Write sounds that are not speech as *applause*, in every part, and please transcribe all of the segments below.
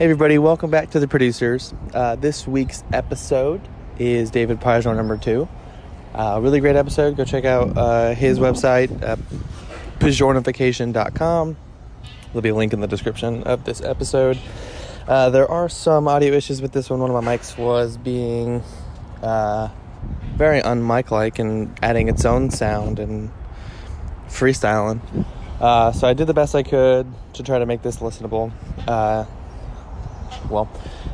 Hey everybody, welcome back to the producers. Uh, this week's episode is David Pijor number two. Uh, really great episode. Go check out uh, his website, uh, pijornification.com. There'll be a link in the description of this episode. Uh, there are some audio issues with this one. One of my mics was being uh, very unmic like and adding its own sound and freestyling. Uh, so I did the best I could to try to make this listenable. Well,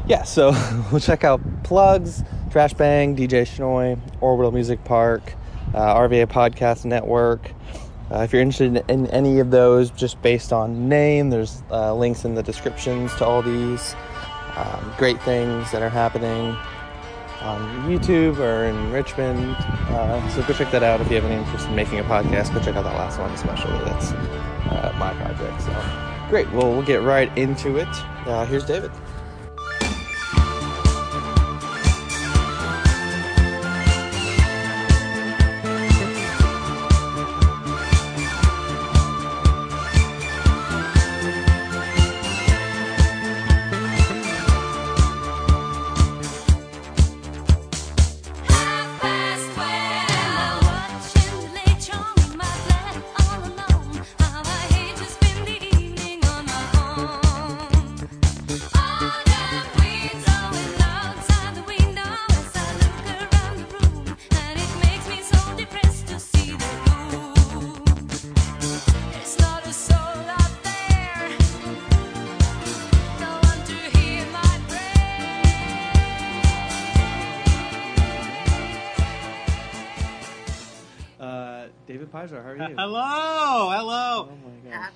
yeah, so *laughs* we'll check out Plugs, Trash Bang, DJ Scnoi, Orbital Music Park, uh, RVA Podcast Network. Uh, if you're interested in any of those, just based on name, there's uh, links in the descriptions to all these um, great things that are happening on YouTube or in Richmond. Uh, so go check that out if you have any interest in making a podcast. Go check out that last one, especially. That's uh, my project. So great. Well, we'll get right into it. Uh, here's David.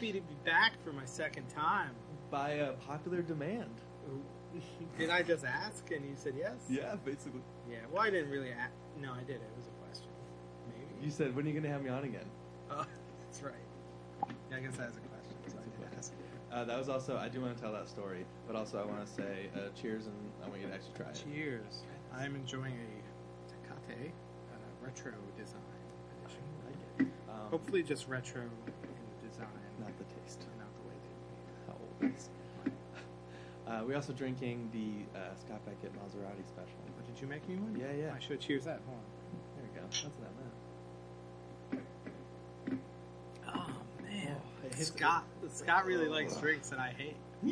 Happy to be back for my second time. By uh, popular demand. *laughs* Did I just ask and you said yes? Yeah, basically. Yeah. Well, I didn't really ask. No, I did. It was a question. Maybe. You said, when are you going to have me on again? Oh, *laughs* that's right. Yeah, I guess that was a question. So I did ask. Uh, that was also, I do want to tell that story, but also I want to say uh, cheers and I want you to actually try it. Cheers. I'm enjoying a Tecate uh, retro design edition. I like it. Um, Hopefully, just retro in design, not the taste. not the way they. How old is uh, We're also drinking the uh, Scott Beckett Maserati special. But did you make me one? Yeah, yeah. I should cheers that. Hold on. There we go. That's meant. on. Oh man, Oh, it hits- Scott. Scott really likes drinks that I hate. *laughs*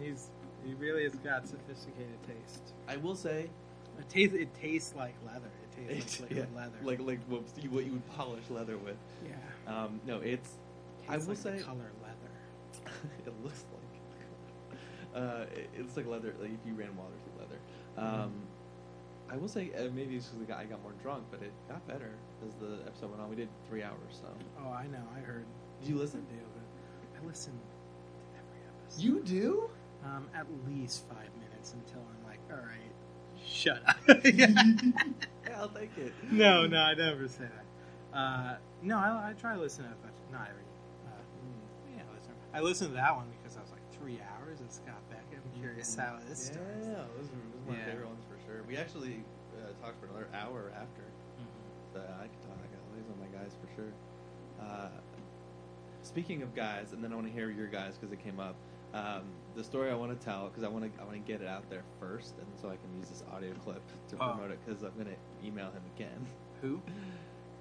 He's he really has got sophisticated taste. I will say, It tastes it tastes like leather. It tastes like yeah, leather. like like what you, what you would polish leather with. yeah. Um, no, it's I will like say- color. *laughs* it looks like *laughs* uh, it, it looks like leather. Like if you ran water through leather. Um, I will say uh, maybe it's because I got more drunk, but it got better as the episode went on. We did three hours, so Oh, I know. I heard. Did you listen? I do, but I listen to every episode. you do. um at least five minutes until I'm like, all right, shut up. *laughs* Yeah, I'll take it. no, no, I never say that. Uh, no, I, I try to listen to as much. Not every. I listened to that one because I was like three hours of Scott Beckett. I'm curious how this Yeah, starts. are, those are my Yeah. favorite ones for sure. We actually uh, talked for another hour after. Mhm. So I could talk. I got these on my guys for sure. Uh, speaking of guys, and then I want to hear your guys because it came up. Um, the story I want to tell because I want to I want to get it out there first, and so I can use this audio clip to Oh. promote it because I'm gonna email him again. Who? *laughs*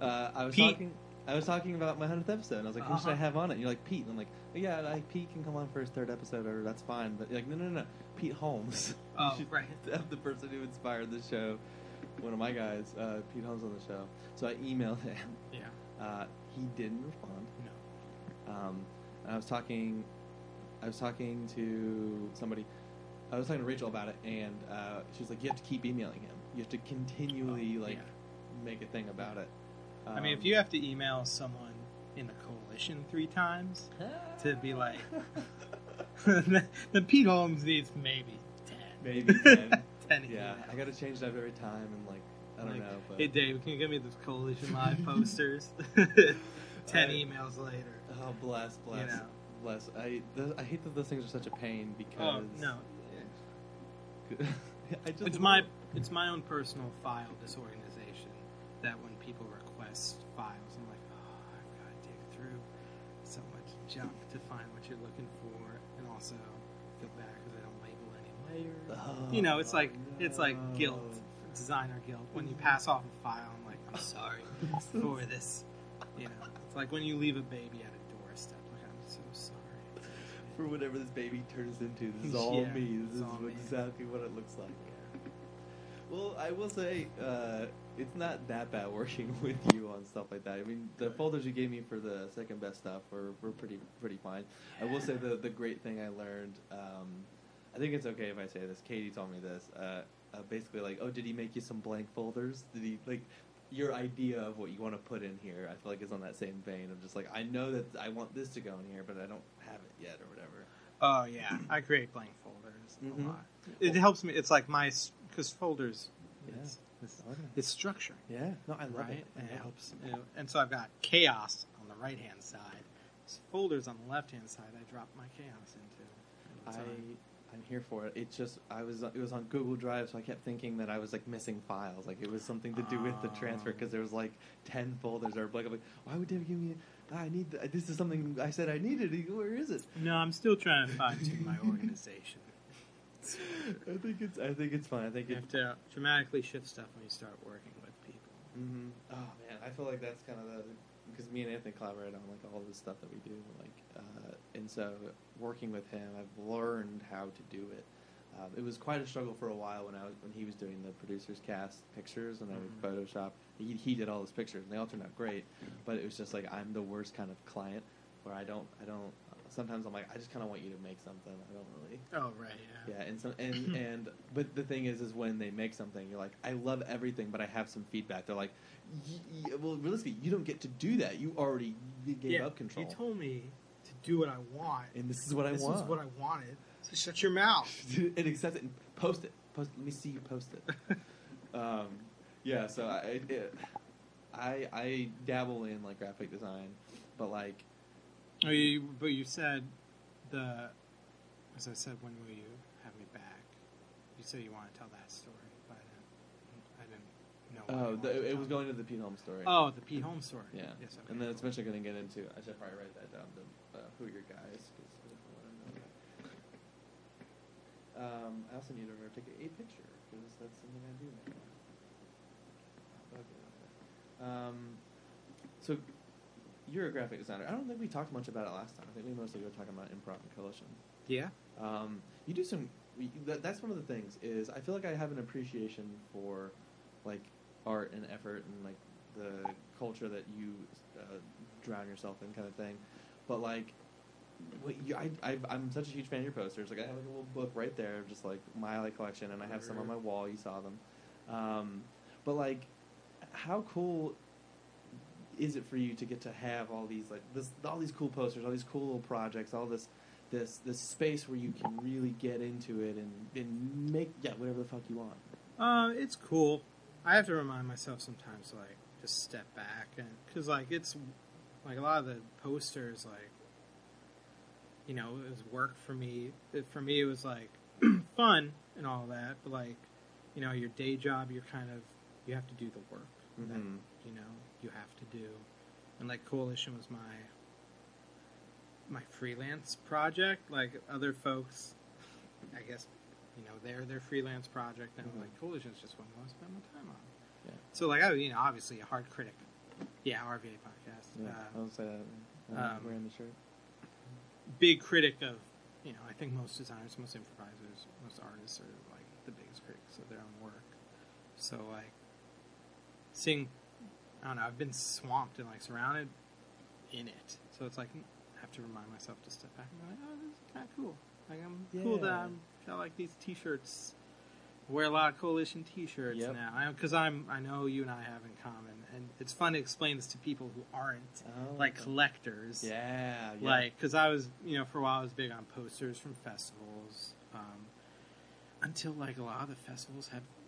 Uh, I was Pete. talking. I was talking about my hundredth episode, and I was like, "Who should I Uh-huh. have on it?" And you're like, "Pete." And I'm like, oh, "Yeah, like Pete can come on for his third episode, or that's fine." But you're like, "No, no, no, Pete Holmes." Oh, *laughs* right. Have the person who inspired the show, one of my guys, uh, Pete Holmes, on the show. So I emailed him. Yeah. Uh, he didn't respond. No. Um, and I was talking, I was talking to somebody. I was talking to Rachel about it, and uh, she was like, "You have to keep emailing him. You have to continually Oh, like yeah. make a thing about it." I mean, if Um, you have to email someone in the coalition three times to be like, *laughs* *laughs* the Pete Holmes needs maybe ten. maybe *laughs* 10. 10 yeah, emails. I got to change that every time, and like I don't Like, know, but Hey Dave, can you give me those coalition live posters? Ten emails later. oh bless, bless, know. bless. I th- I hate that those things are such a pain because Oh no, I just it's my it's my own personal file disorganization. That when people request files, I'm like, oh, I've got to dig through so much junk to find what you're looking for, and also feel bad because I expired. you know, it's like it's like guilt, designer guilt. When you pass off a file, I'm like, I'm sorry for this. You know, it's like when you leave a baby at a doorstep. Like, I'm so sorry. for whatever this baby turns into. This is *laughs* all Yeah, me. This is all what- me. exactly what it looks like. Well, I will say uh, it's not that bad *laughs* working with you on stuff like that. I mean, the folders you gave me for the second best stuff were, were pretty pretty fine. I will say the the great thing I learned. Um, I think it's okay if I say this. Katie told me this. Uh, uh, basically, like, oh, did he make you some blank folders? Did he like? Your idea of what you want to put in here, I feel like is on that same vein of just like I know that I want this to go in here, but I don't have it yet or whatever. Oh yeah, I create blank folders Mhm. a lot. It helps me. It's like my because folders. Yeah. It's, it's, Okay. it's structuring. Yeah, no, I love right? it. And it helps. and so I've got chaos on the right hand side. Folders on the left hand side, I drop my chaos into. I. I'm here for it. It just I was it was on Google Drive, so I kept thinking that I was like missing files. Like it was something to do with the transfer because there was like ten folders were blank. Like, why would they give me? I need th- this is something I said I needed. Where is it? no, I'm still trying to fine tune my organization. I think it's I think it's fine. I think You it. have to dramatically shift stuff when you start working with people. hmm Oh man, I feel like that's kind of the because me and Anthony collaborate on like all the stuff that we do, like, uh, and so working with him, I've learned how to do it. Um, it was quite a struggle for a while when I was when he was doing the producers cast pictures and I would Mhm. Photoshop. He, he did all his pictures and they all turned out great, but it was just like I'm the worst kind of client where I don't I don't. Sometimes I'm like I just kind of want you to make something. I don't really. Oh right, yeah. Yeah, and so and *laughs* and but the thing is, is when they make something, you're like, I love everything, but I have some feedback. They're like, y- y- well, realistically, you don't get to do that. You already gave Yeah, up control, You told me to do what I want. and this is what I this want. This is what I wanted. So shut your mouth. *laughs* and accept it and post it. Post. Let me see you post it. *laughs* um, yeah. So I, it, I I dabble in like graphic design, but like Oh, you, but you said the, as I said, when will you have me back? You said you want to tell that story, but I didn't, I didn't know. oh, the, it was going to the Pete Holmes story. Oh, the Pete Holmes story. Yeah. Yes. Okay. And then it's eventually going to get into. I should probably write that down. The uh, who are your guys? 'cause I don't wanna know that. Um, I also need to remember to take a picture because that's something I do now. I'll get on that. Um, so you're a graphic designer. I don't think we talked much about it last time. I think we mostly were talking about improv and coalition. Yeah. Um, you do some. that's one of the things is I feel like I have an appreciation for like art and effort and like the culture that you uh, drown yourself in kind of thing. But like, what you, I, I I'm such a huge fan of your posters. Like I have like a little book right there of just like my like collection, and I have some on my wall. You saw them. Um, but like, how cool is it for you to get to have all these like this all these cool posters, all these cool little projects, all this this this space where you can really get into it and, and make yeah whatever the fuck you want. Uh, it's cool. I have to remind myself sometimes to like just step back and because like it's like a lot of the posters like you know it was work for me. It, for me, it was like *clears throat* fun and all that, but like you know your day job, you're kind of you have to do the work that Mhm. you know you have to do, and like coalition was my my freelance project. Like other folks, I guess you know they're their freelance project, and Mhm. like coalition's just what I want to spend my time on. Yeah. So like I, you know, obviously a hard critic. Yeah, RVA podcast. Yeah, Uh, I'll say that. I'm um, wearing the shirt. big critic of, you know, I think most designers, most improvisers, most artists are like the biggest critics of their own work. So like, seeing, I don't know, I've been swamped and like surrounded in it. So it's like I have to remind myself to step back and be like, oh, this is kind of cool. Like I'm cool that I'm got like these T-shirts. Wear a lot of coalition T-shirts Yep. now because I'm I know you and I have in common, and it's fun to explain this to people who aren't Oh, like okay. collectors. Yeah, yeah. Like, because I was, you know, for a while I was big on posters from festivals. Um, until like a lot of the festivals had uh,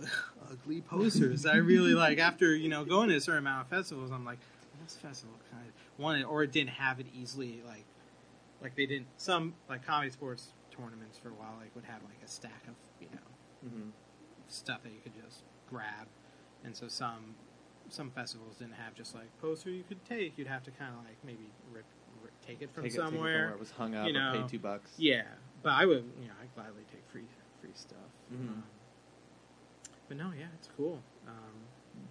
*laughs* ugly posters. I really like *laughs* after you know going to a certain amount of festivals. I'm like, well, this festival kind of wanted, or it didn't have it easily. Like, like they didn't. Some like comedy sports tournaments for a while like would have like a stack of you know hmm stuff that you could just grab, and so some some festivals didn't have just like poster you could take. You'd have to kind of like maybe rip, rip take it from Take it, take it somewhere. It was hung up you or paid two bucks. Yeah, but I would, you know, I'd gladly take free free stuff. Mhm. Um, but no, yeah, it's cool. Um,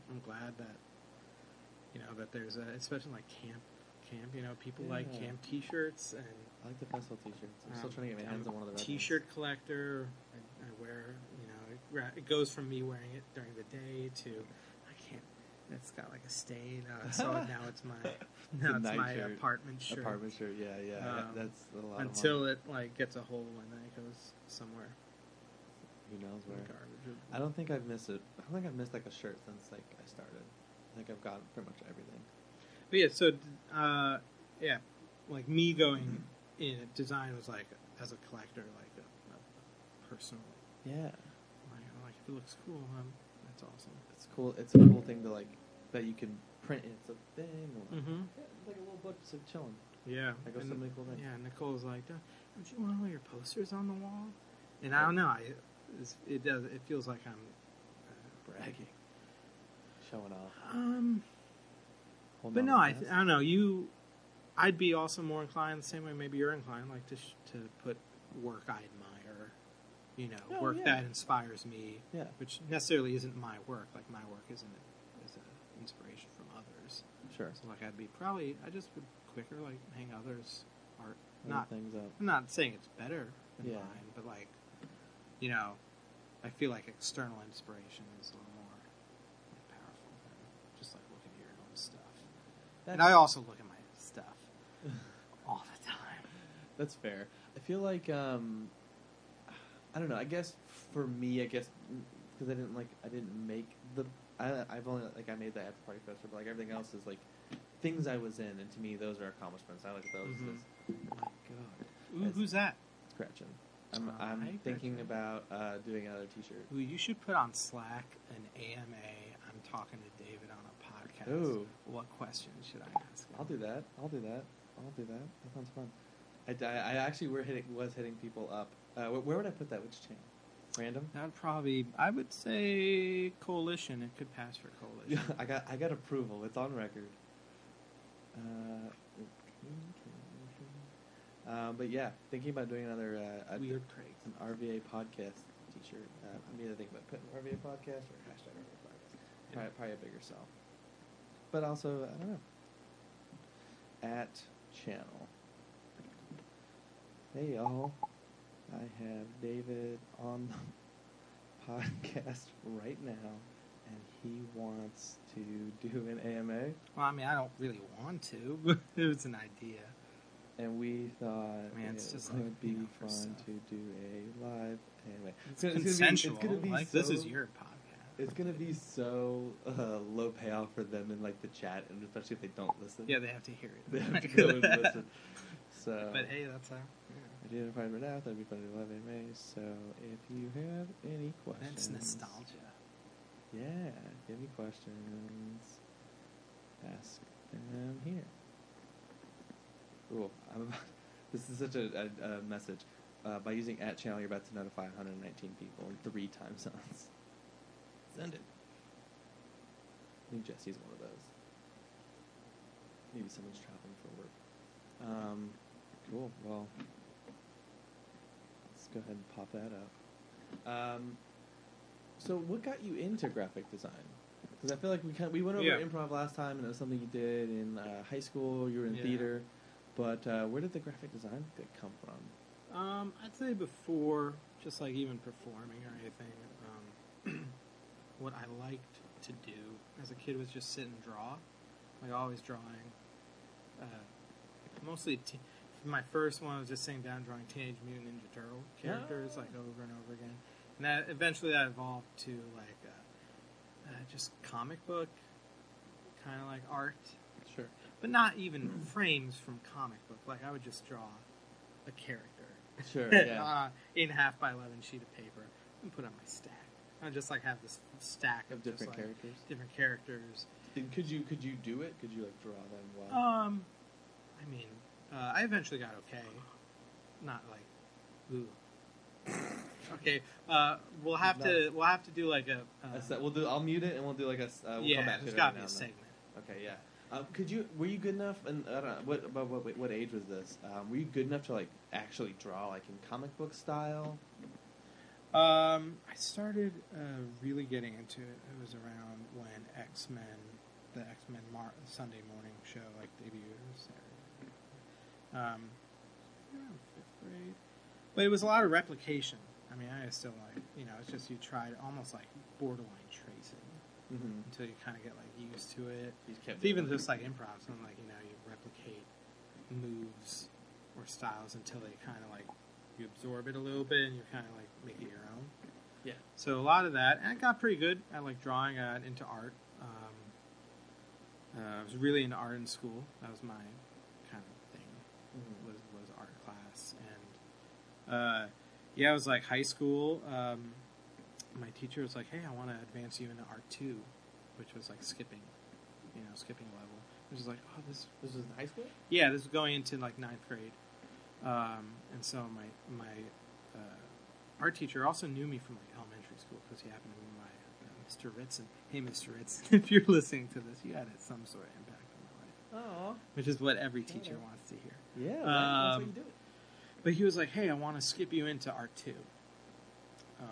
I'm glad that you know that there's a, especially like camp, camp. You know, people like camp T-shirts and I like the festival T-shirts. I'm still um, trying to get my hands on one of the red T-shirt collector. I, I wear, you know, it, it goes from me wearing it during the day to I can't. It's got like a stain, uh, so *laughs* now it's my now a it's my shirt. apartment shirt. Apartment shirt. Yeah, yeah. Um, that's a lot. until it like gets a hole and then it goes somewhere who knows where. garbage. I don't think I've missed it. I don't think I've missed like a shirt since like I started. I think I've got pretty much everything. But yeah, so uh, yeah, like me going in design was like as a collector, like a, a personal. Yeah, Like, like if it looks cool, um, that's awesome. it's cool. It's a cool thing to like that you can print. It's a thing. Or, Mm-hmm. yeah, it's like a little book just like chilling. Yeah, Like so and- many cool things. Yeah, Nicole's like, don't, don't you want all your posters on the wall? And I don't know, I, it's, it does. It feels like I'm uh, Bragging, showing off. Um, Hold but no, I. I don't know. You, I'd be also more inclined the same way maybe you're inclined, like to sh- to put work I admire, you know, Oh, work yeah. that inspires me, Yeah, which necessarily isn't my work. Like my work isn't is an inspiration from others. sure. So like I'd be probably I just would quicker like hang others art. Not things up. I'm not saying it's better than Yeah. mine, but like, you know, I feel like external inspiration is a little more like, powerful than just like looking at your own stuff. and I also look at my stuff *laughs* all the time. That's fair. I feel like um, I don't know. I guess for me, I guess because I didn't like I didn't make the I I've only like I made the after party festival, but like everything else is like things I was in, and to me those are accomplishments. I look at those Mhm. as oh my god, Ooh, As- who's that? Gretchen. I'm Oh, I'm hi, thinking Gretchen. about uh, doing another T-shirt. Ooh, you should put on Slack an AMA. I'm talking to David on a podcast. Ooh. What questions should I ask? him? I'll do that. I'll do that. I'll do that. That sounds fun. I, I, I actually were hitting was hitting people up. Uh, where, would I put that? Which channel? Random. That would probably, I would say, coalition. It could pass for Yeah, coalition. *laughs* I got I got approval. It's on record. Uh, um, but yeah, thinking about doing another uh, a- Weird an RVA podcast T-shirt. Uh, I'm either thinking about putting RVA podcast or hashtag RVA podcast. Probably, probably a bigger sell. But also, I don't know. At channel. Hey y'all, I have David on the *laughs* podcast right now, and he wants to do an AMA, Well, I mean, I don't really want to, but *laughs* it was an idea. And we thought Man, it's it just would like, be you know, fun stuff. to do a live AMA. It's gonna- consensual. It's gonna be, like so, this is your podcast. It's gonna be so uh, low payoff for them in like the chat, and especially if they don't listen. Yeah, they have to hear it. they have *laughs* to go and listen. So But hey, that's how. I didn't find it out. That'd be fun to live AMA. So if you have any questions, That's nostalgia. Yeah, if you have any questions, ask them here. Cool. I'm about, *laughs* this is such a, a, a message. Uh, by using at channel, you're about to notify 119 people in three time zones. *laughs* Send it. I think Jesse's one of those. Maybe someone's traveling for work. Um, cool. Well, let's go ahead and pop that up. Um, so, what got you into graphic design? Because I feel like we kind we went over Yeah. improv last time, and it was something you did in uh, high school. You were in Yeah. theater, but uh, where did the graphic design come from? Um, I'd say before, just like even performing or anything, um, *clears throat* what I liked to do as a kid was just sit and draw. Like always drawing. Uh, mostly, t- my first one was just sitting down drawing Teenage Mutant Ninja Turtle characters like over and over again, and that eventually that evolved to like uh, uh, just comic book kind of like art Sure. but not even frames from comic book. Like I would just draw a character, Sure. *laughs* Yeah. uh, in half by eleven sheet of paper and put on my stack. I just like have this stack of, of just, different like, characters. different characters. And could you could you do it? Could you like draw them well? Um, I mean, uh, I eventually got okay. Not like, ooh. *laughs* okay, uh, we'll have to we'll have to do like a. Uh, A set- we'll do. I'll mute it and we'll do like a. Uh, we'll yeah, come back to there's it got to be now a and then. segment. Okay, yeah. Um, could you? Were you good enough? And I don't know what. About what? What age was this? Um, were you good enough to like actually draw like in comic book style? Um, I started uh, really getting into it. It was around when X Men, the X Men Mar- Sunday morning show, like debuted. Saturday. Um, fifth grade, but it was a lot of replication. I mean, I still like you know, it's just you tried almost like borderline Mm-hmm. until you kind of get like used to it. He's kept It's even just like improv, something like you know you replicate moves or styles until they kind of like you absorb it a little bit and you kind of like make it your own. Yeah. So a lot of that, and I got pretty good at like drawing. Got into art. Um, uh, I was really into art in school. That was my kind of thing. Mhm. Was was art class, and uh, yeah, it was like high school. Um, my teacher was like, "Hey, I want to advance you into art two, which was like skipping, you know, skipping level." Which is like, oh, this This was in high school. yeah, this is going into like ninth grade, um, and so my my uh, art teacher also knew me from like elementary school because he happened to be my uh, Mr. Ritson. Hey, Mr. Ritson, *laughs* if you're listening to this, you had some sort of impact on my life, Oh. which is what every teacher Yeah. wants to hear. Yeah. right. That's you do. But he was like, "Hey, I want to skip you into art two, um,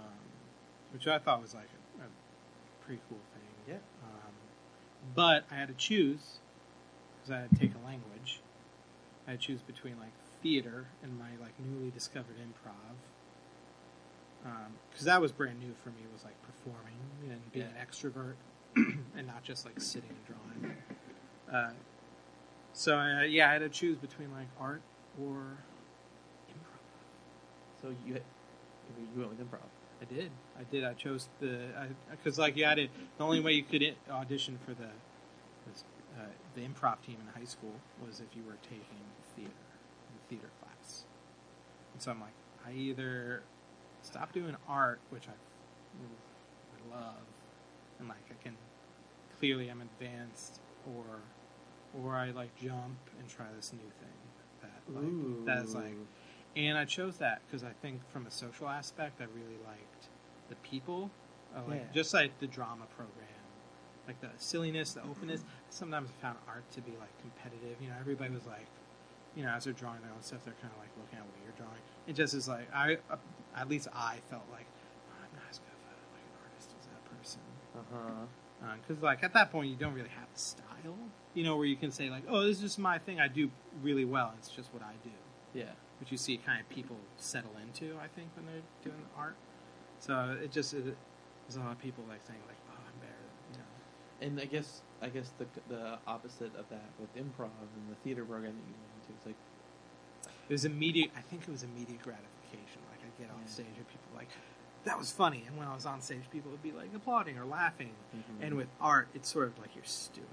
which I thought was like a, a pretty cool thing. Yeah. Um, but I had to choose because I had to take a language. I had to choose between like theater and my like newly discovered improv. Because that was brand new for me. Was like performing and being Yeah. an extrovert, *clears throat* and not just like sitting and drawing. Uh, so uh, yeah, I had to choose between like art or improv. So you you went with improv. I did. I did. I chose the because like you had it. The only way you could audition for the uh, the improv team in high school was if you were taking theater, theater class. And so I'm like, I either stop doing art, which I, I love, and like I can clearly I'm advanced, or or I like jump and try this new thing that like that is like and I chose that because I think from a social aspect, I really liked the people, uh, like Yeah. just like the drama program, like the silliness, the openness. Sometimes I found art to be like competitive. You know, everybody was like, you know, as they're drawing their own stuff, they're kind of like looking at what you're drawing. It just is like I, uh, at least I felt like oh, I'm not as good of a, like an artist as that person Uh huh. because like at that point you don't really have a style you know where you can say like oh this is just my thing i do really well it's just what i do Yeah. Which you see kind of people settle into i think when they're doing art. So it just it, there's a lot of people like saying like oh i'm better you know. And I guess I guess the the opposite of that with improv and the theater program that you went into, it's like it was immediate i think it was immediate gratification. Like i get off Yeah. stage and people are like that was funny. And when i was on stage people would be like applauding or laughing. Mhm. and with art it's sort of like you're stewing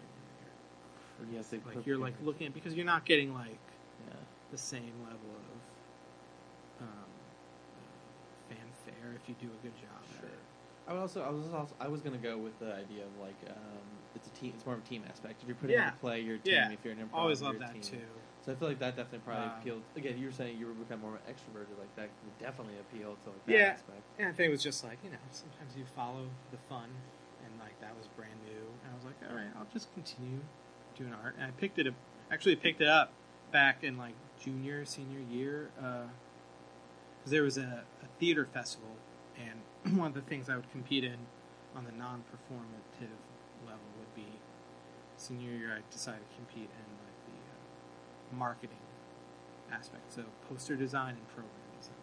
in you have to your like you're like looking at because you're not getting like Yeah. the same level of um, uh, fanfare if you do a good job Sure. I would also I was also I was gonna go with the idea of like um, it's a team. It's more of a team aspect. If you're putting Yeah. in play, you're team. Yeah. If you're an improv, Always love that team. too. So I feel like that definitely probably Um, appealed. Again, you were saying you were become more extroverted. Like that would definitely appeal to like that Yeah. aspect. And I think it was just like you know sometimes you follow the fun, and like that was brand new, and I was like, all right, I'll just continue doing art. And I picked it up, actually picked it up back in like junior senior year because there was a, a theater festival, and *clears throat* one of the things I would compete in on the non-performative level would be senior year. I decided to compete in like the uh, marketing aspect, so poster design and program design.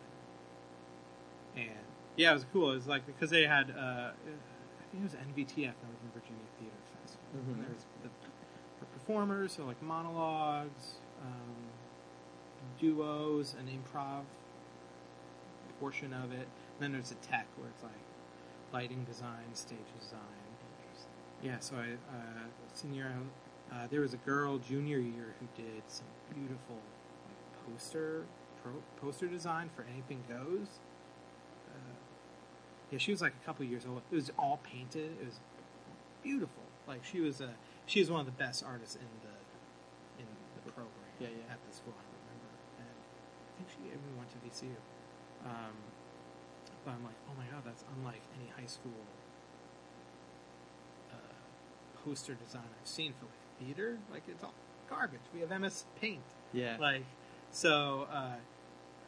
And yeah, it was cool. It was like because they had, uh, I think it was NVTF, Northern Virginia Theater Festival. Mhm. And there was the for performers, so like monologues, um, duos, an improv portion of it. And then there's a tech where it's like lighting design, stage design. Yeah, so I uh, senior, uh, there was a girl junior year who did some beautiful like, poster pro, poster design for Anything Goes. Uh, yeah, she was like a couple years old. It was all painted. It was beautiful. Like she was a she was one of the best artists in the in the program Yeah, yeah. at the school. I remember, and I think she even went to VCU. Um, but I'm like, oh my god, that's unlike any high school uh, poster design I've seen for like theater. Like it's all garbage. We have MS Paint. Yeah. Like so, uh,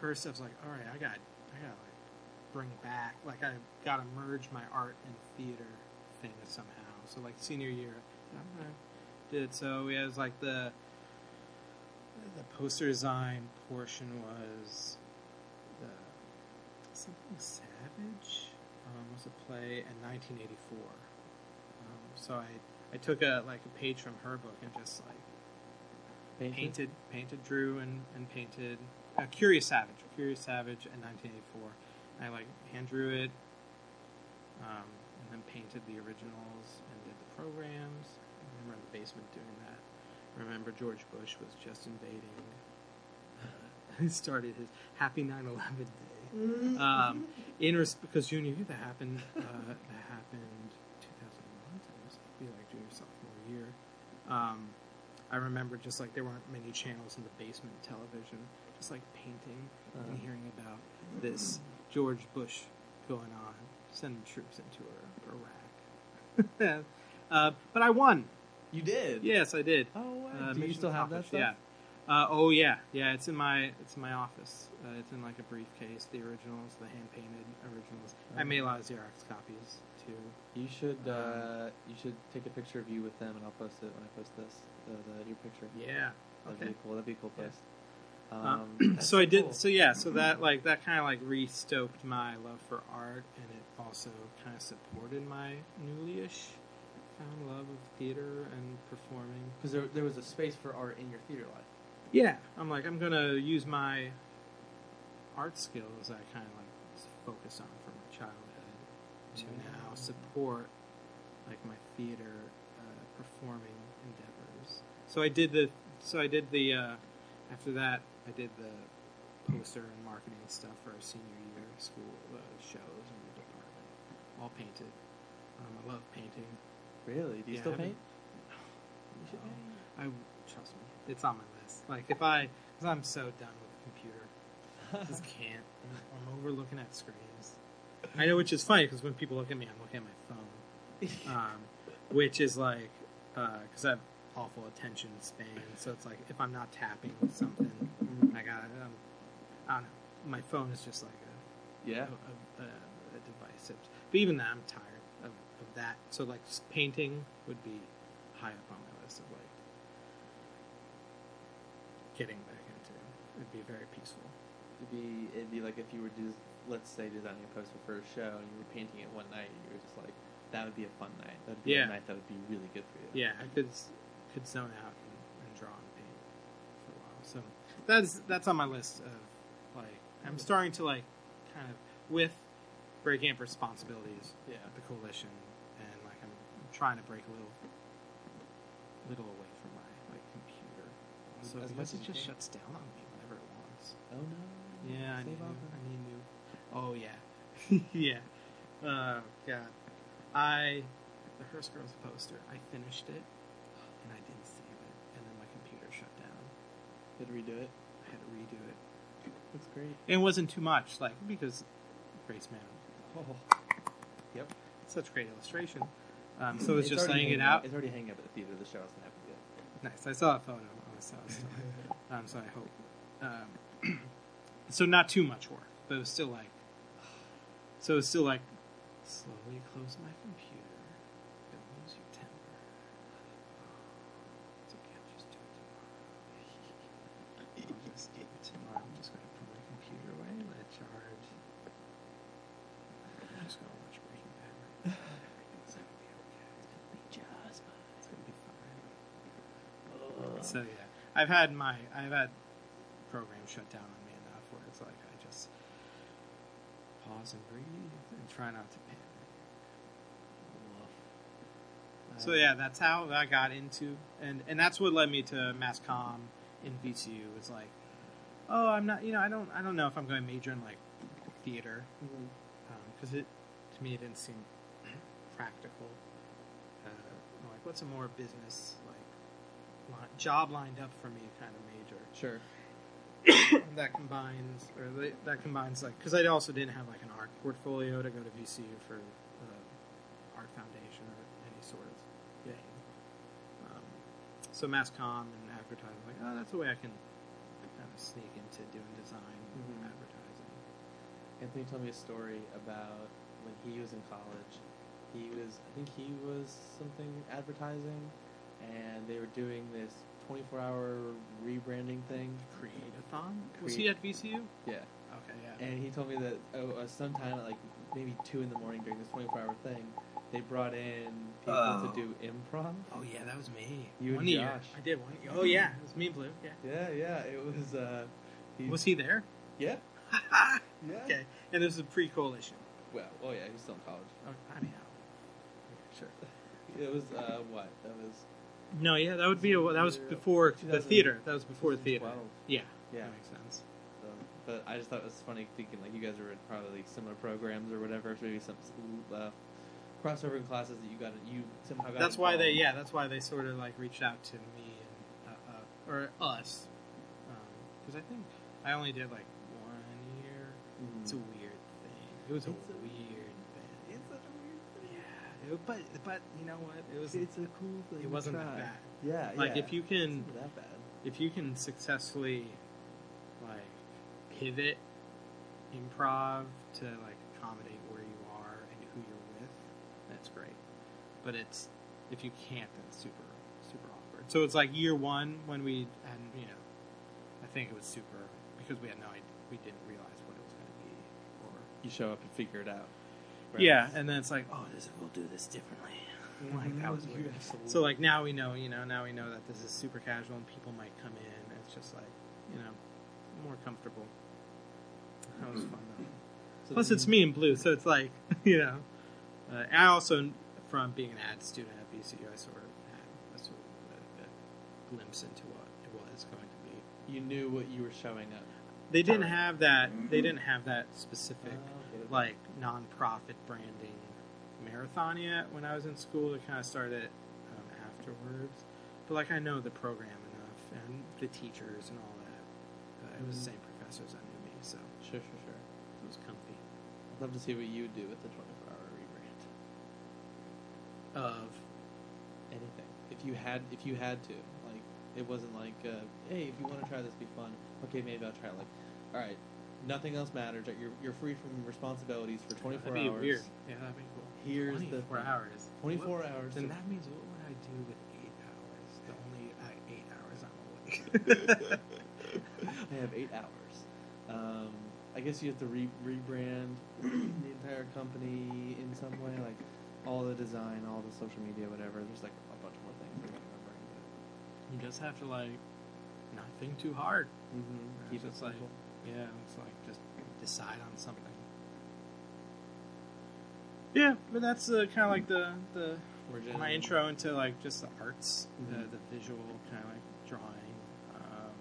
her stuff's like, all right, I got, I got like bring back. Like I got to merge my art and theater thing somehow. So like senior year, I did so. We had like the the poster design portion was something savage um, was a play in 1984. Um, so I I took a like a page from her book and just like Painted? painted, painted, drew, and, and painted uh, Curious Savage, Curious Savage in 1984. I like hand drew it, um, and then painted the originals and did the programs. I remember in the basement doing that. I remember George Bush was just invading. *laughs* he started his Happy 9/11 Day. Um, in res- because junior year that happened, uh, that happened 2001. So it must be like junior sophomore year. Um, I remember just like there weren't many channels in the basement television, just like painting and Uh-huh. hearing about this George Bush going on, sending troops into Iraq. *laughs* uh, but I won. You did? Yes, I did. Oh, wow. Uh, Do you still have that stuff? Yeah. Uh, oh yeah, yeah. It's in my it's in my office. Uh, it's in like a briefcase. The originals, the hand painted originals. I made a lot of Xerox copies too. You should uh, you should take a picture of you with them, and I'll post it when I post this. The, the, your picture. Yeah. That'd Okay. be cool. That'd be a cool post. Um, *clears throat* Um, so I did. cool. So yeah. So that like that kind of like re-stoked my love for art, and it also kind of supported my newly-ish found love of theater and performing. because there, there was a space for art in your theater life. Yeah, I'm like I'm gonna use my art skills I kind of like focus on from my childhood to now support like my theater uh, performing endeavors. So I did the so I did the uh, after that I did the poster and marketing stuff for our senior year school uh, shows in the department, all painted. Um, I love painting. Really? Do you Yeah, still paint? *sighs* You should paint. I trust me, it's on my. Like if I, because I'm so done with the computer, I just can't. I'm, I'm over looking at screens. I know, which is funny because when people look at me, I'm looking at my phone, *laughs* um, which is like because I have awful attention span. So it's like if I'm not tapping something, I got um, I don't know. My phone is just like a Yeah. a, a, a device. But even that, I'm tired of, of that. So like painting would be high up on my list of like getting back into. It'd be very peaceful. It'd be it'd be like if you were just let's say designing a poster for a show and you were painting it one night and you were just like that would be a fun night. That'd be Yeah. a night that would be really good for you. Yeah, I could could zone out and, and draw and paint for a while. So that's that's on my list of like I'm starting to like kind of with breaking up responsibilities Yeah. at the coalition and like I'm trying to break a little little away from my like computer. So much it just shuts down on me whenever it wants. Oh no. Yeah, I Save need. I need new. Oh yeah, *laughs* yeah. Oh god, I the Hearst Girls poster. I finished it and I didn't save it, and then my computer shut down. Did redo it. I had to redo it. That's great. It wasn't too much, like because Grace Man, Oh. Yep. such great illustration. Um, so *clears throat* it's, just laying it out. It's already hanging up at the theater. The show hasn't happened yet. Nice. I saw a photo. Saw it um, so I hope. Um, *clears throat* so not too much work, but it was still like. So it's still like, slowly close my computer. Don't lose your temper. It's okay. I'll just do it tomorrow. I'll just do it tomorrow. I'm just gonna put my computer away, let it charge. I'm just gonna watch Breaking Bad. It's gonna be okay. It's gonna be fine. So yeah, I've had my I've had programs shut down on me enough where it's like I just pause and breathe and try not to panic. So yeah, that's how I got into and and that's what led me to mass comm in VCU. It's like, oh, I'm not, you know, I don't I don't know if I'm going to major in like theater because it to me it didn't seem practical. Uh, like, what's a more business like li- job lined up for me kind of major Sure. *coughs* that combines or they, that combines like because I also didn't have like an art portfolio to go to VCU for uh, art foundation or any sort of thing. Um, so mass comm and advertising, like oh, that's a way I can kind of sneak into doing design and Mhm. advertising. Anthony told me a story about when he was in college. He was, I think he was something advertising, and they were doing this 24-hour rebranding thing. Create-a-thon? Was Create- he at VCU? Yeah. Okay, yeah. And he told me that oh, uh, sometime at like maybe two in the morning during this 24-hour thing, they brought in people Oh. to do improv. Oh yeah, that was me. You one and year. Josh. I did one. Year. Oh yeah, it was me and Blue. Yeah. Yeah, yeah. It was. Uh, he, Was he there? Yeah. *laughs* Yeah. okay. And this was a pre-coalition. Well, oh yeah, he was still in college. Oh, I mean, sure. It was uh, what? That was No, yeah, that would be a, that was before the theater. That was before the theater. Yeah. Yeah. That makes sense. So, but I just thought it was funny thinking like you guys were in probably like similar programs or whatever. so Maybe some uh, crossover in classes that you got you somehow got. That's why they yeah. That's why they sort of like reached out to me and uh, uh, or us because I think I only did like one year. Mhm. It's a weird thing. It was It's a- weird thing. It's such a weird thing. Yeah. It, but but you know what? It was It's a cool thing. it wasn't that try. bad. Yeah. Like, yeah. if you can- It's not that bad. if you can successfully like pivot improv to like accommodate where you are and who you're with, that's great. But it's if you can't, then it's super super awkward. So it's like year one when we and you know, I think it was super because we had no idea, we didn't realize what it was going to be. Or You show up and figure it out. Yeah, and then it's like oh, this we'll do this differently. *laughs* Like that was weird. absolutely- So like now we know, you know, now we know that this is super casual and people might come in. And it's just like, you know, more comfortable. That was fun though. So *clears throat* Plus, it's me and Blue, so it's like, *laughs* you know. Uh, I also, from being an ad student at VCU, I sort of had a sort of a, a glimpse into what it was going to be. You knew what you were showing up. They didn't have that. They didn't have that specific Oh. Like non-profit branding marathon yet when I was in school. It kind of started um, afterwards, but like I know the program enough and the teachers and all that. Uh, it was the Mhm. same professors that knew me, so Sure, sure, sure. it was comfy. I'd love to see what you would do with the 24-hour rebrand. Of Anything. If you had, if you had to, like, it wasn't like, uh, hey, if you want to try this, be fun. Okay, maybe I'll try. it. Like, all right, nothing else matters. Like, you're you're free from responsibilities for 24 that'd be hours. weird. Yeah, that'd be cool. Here's the 24 hours. 24 What- hours. Then to- that means what would I do with eight hours? The only uh, eight hours I'm awake. *laughs* I have eight hours. Um, I guess you have to re- rebrand the entire company in some way, like all the design, all the social media, whatever. There's like a bunch more things. I'm you just have to like not think too hard. Mm-hmm. Keep it like yeah, it's like just decide on something. Yeah, but that's uh, kind of like the the my intro into like just the arts, Mhm. the, the visual kind of like drawing um,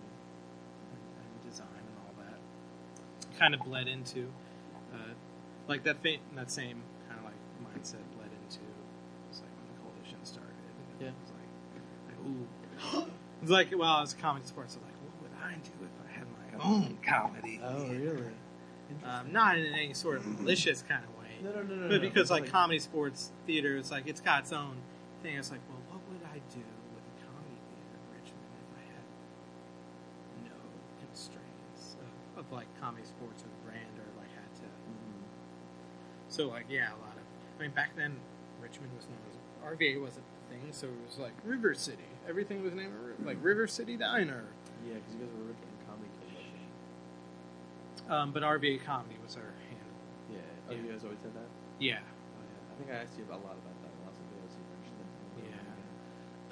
and, and design and all that. Kind of bled into uh, like that fa- that same kind of like mindset bled into it's like when the coalition started. Yeah. it was like like ooh, it's like well, it's comic sports. So like, what would I do if I own comedy? Oh, really? Um, not in any sort of malicious kind of way. No, no, no, no. But because It's like, comedy sports theater, it's like it's got its own thing. It's like, well, what would I do with a comedy theater in Richmond if I had no constraints of, of like comedy sports or the brand or like had to? Mhm. So like yeah, a lot of. I mean, back then Richmond was known as RVA wasn't a thing, so it was like River City. Everything was named like River City Diner. Yeah, because you guys were Richmond Comedy Coalition. Um, but RVA comedy was our handle. Yeah. Oh, you guys always said that. Yeah, Oh, yeah. I think I asked you a lot about that in lots of videos you mentioned it.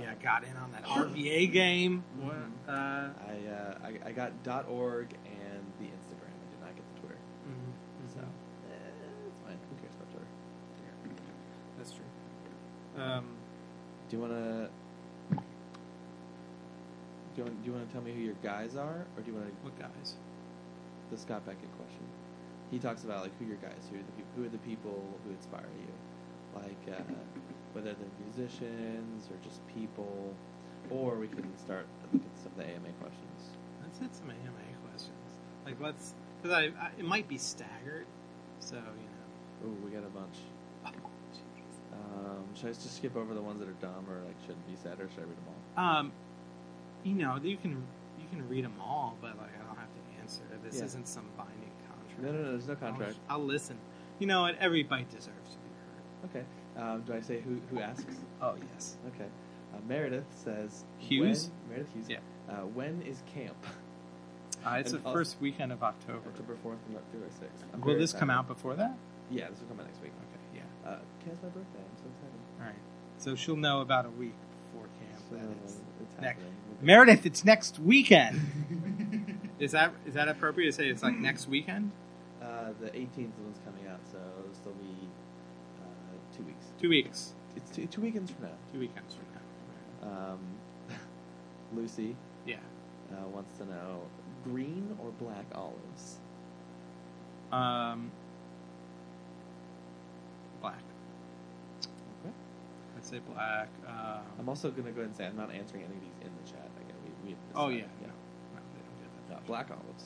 Yeah. yeah, got in on that RVA game. What? Mhm. Uh, I, uh, I I got .org and the Instagram. I did not get the Twitter. mhm, So mhm. eh, it's fine. Who cares about Twitter? That's true. Um, Do you want to? Do you want, do you want to tell me who your guys are, or do you want to what guys? The Scott Beckett question? He talks about like who your guys, who are the people, who are the people who inspire you, like uh, *laughs* whether they're musicians or just people, or we can start looking at some of the AMA questions. Let's hit some AMA questions. Like, let's because I, I it might be staggered, so you know. Ooh, we got a bunch. *laughs* Oh. Um, should I just skip over the ones that are dumb or like shouldn't be said, or should I read them all? Um, you know, you can you can read them all, but like I don't answer. This Yeah. isn't some binding contract. No, no, no. There's no contract. I'll, I'll listen. You know what? Every bite deserves to be heard. Okay. Um, do I say who who asks? *laughs* Oh yes. Okay. Uh, Meredith says Hughes? When, Meredith Hughes. Yeah. Uh, when is camp? *laughs* Uh, it's And the first weekend of October. October fourth through the sixth. Will this come out before that? Yeah, this will come out next week. Okay. Yeah. Uh, Camp's my birthday. I'm so excited. All right. So she'll know about a week before camp. So, that it's it's. Meredith, it's next weekend. *laughs* is that is that appropriate to say it's like next weekend? Uh, the 18th is when's coming out, so it'll still be uh, two weeks. Two weeks. It's two, two weekends from now. Two weekends from now. Um, *laughs* Lucy Yeah. uh, wants to know green or black olives. Um. Black. Okay. I'd say black. Um, I'm also going to go ahead and say I'm not answering any of these in the chat. Again, we, we oh yeah. yeah. No, they don't get that. Uh, black olives.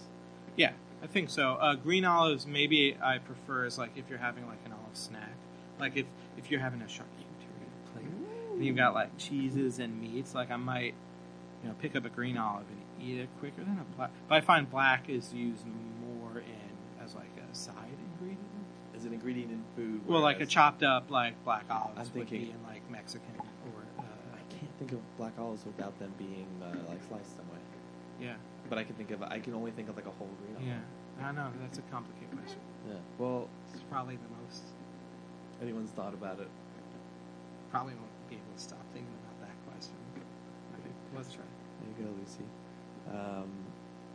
Yeah, I think so. Uh, green olives, maybe I prefer is like if you're having like an olive snack, like if if you're having a charcuterie plate and you've got like cheeses and meats, like I might, you know, pick up a green olive and eat it quicker than a black. But I find black is used more in as like a side ingredient. As an ingredient in food. Well, like a chopped up like black olives I'm would be in like Mexican or uh, I can't think of black olives without them being uh, like sliced some way. yeah, But I can think of I can only think of like a whole green olive. yeah. I know that's a complicated question. Yeah. Well, It's probably the most. anyone's thought about it. Probably won't be able to stop thinking about that question. Okay, let's try. There you go, Lucy. Um,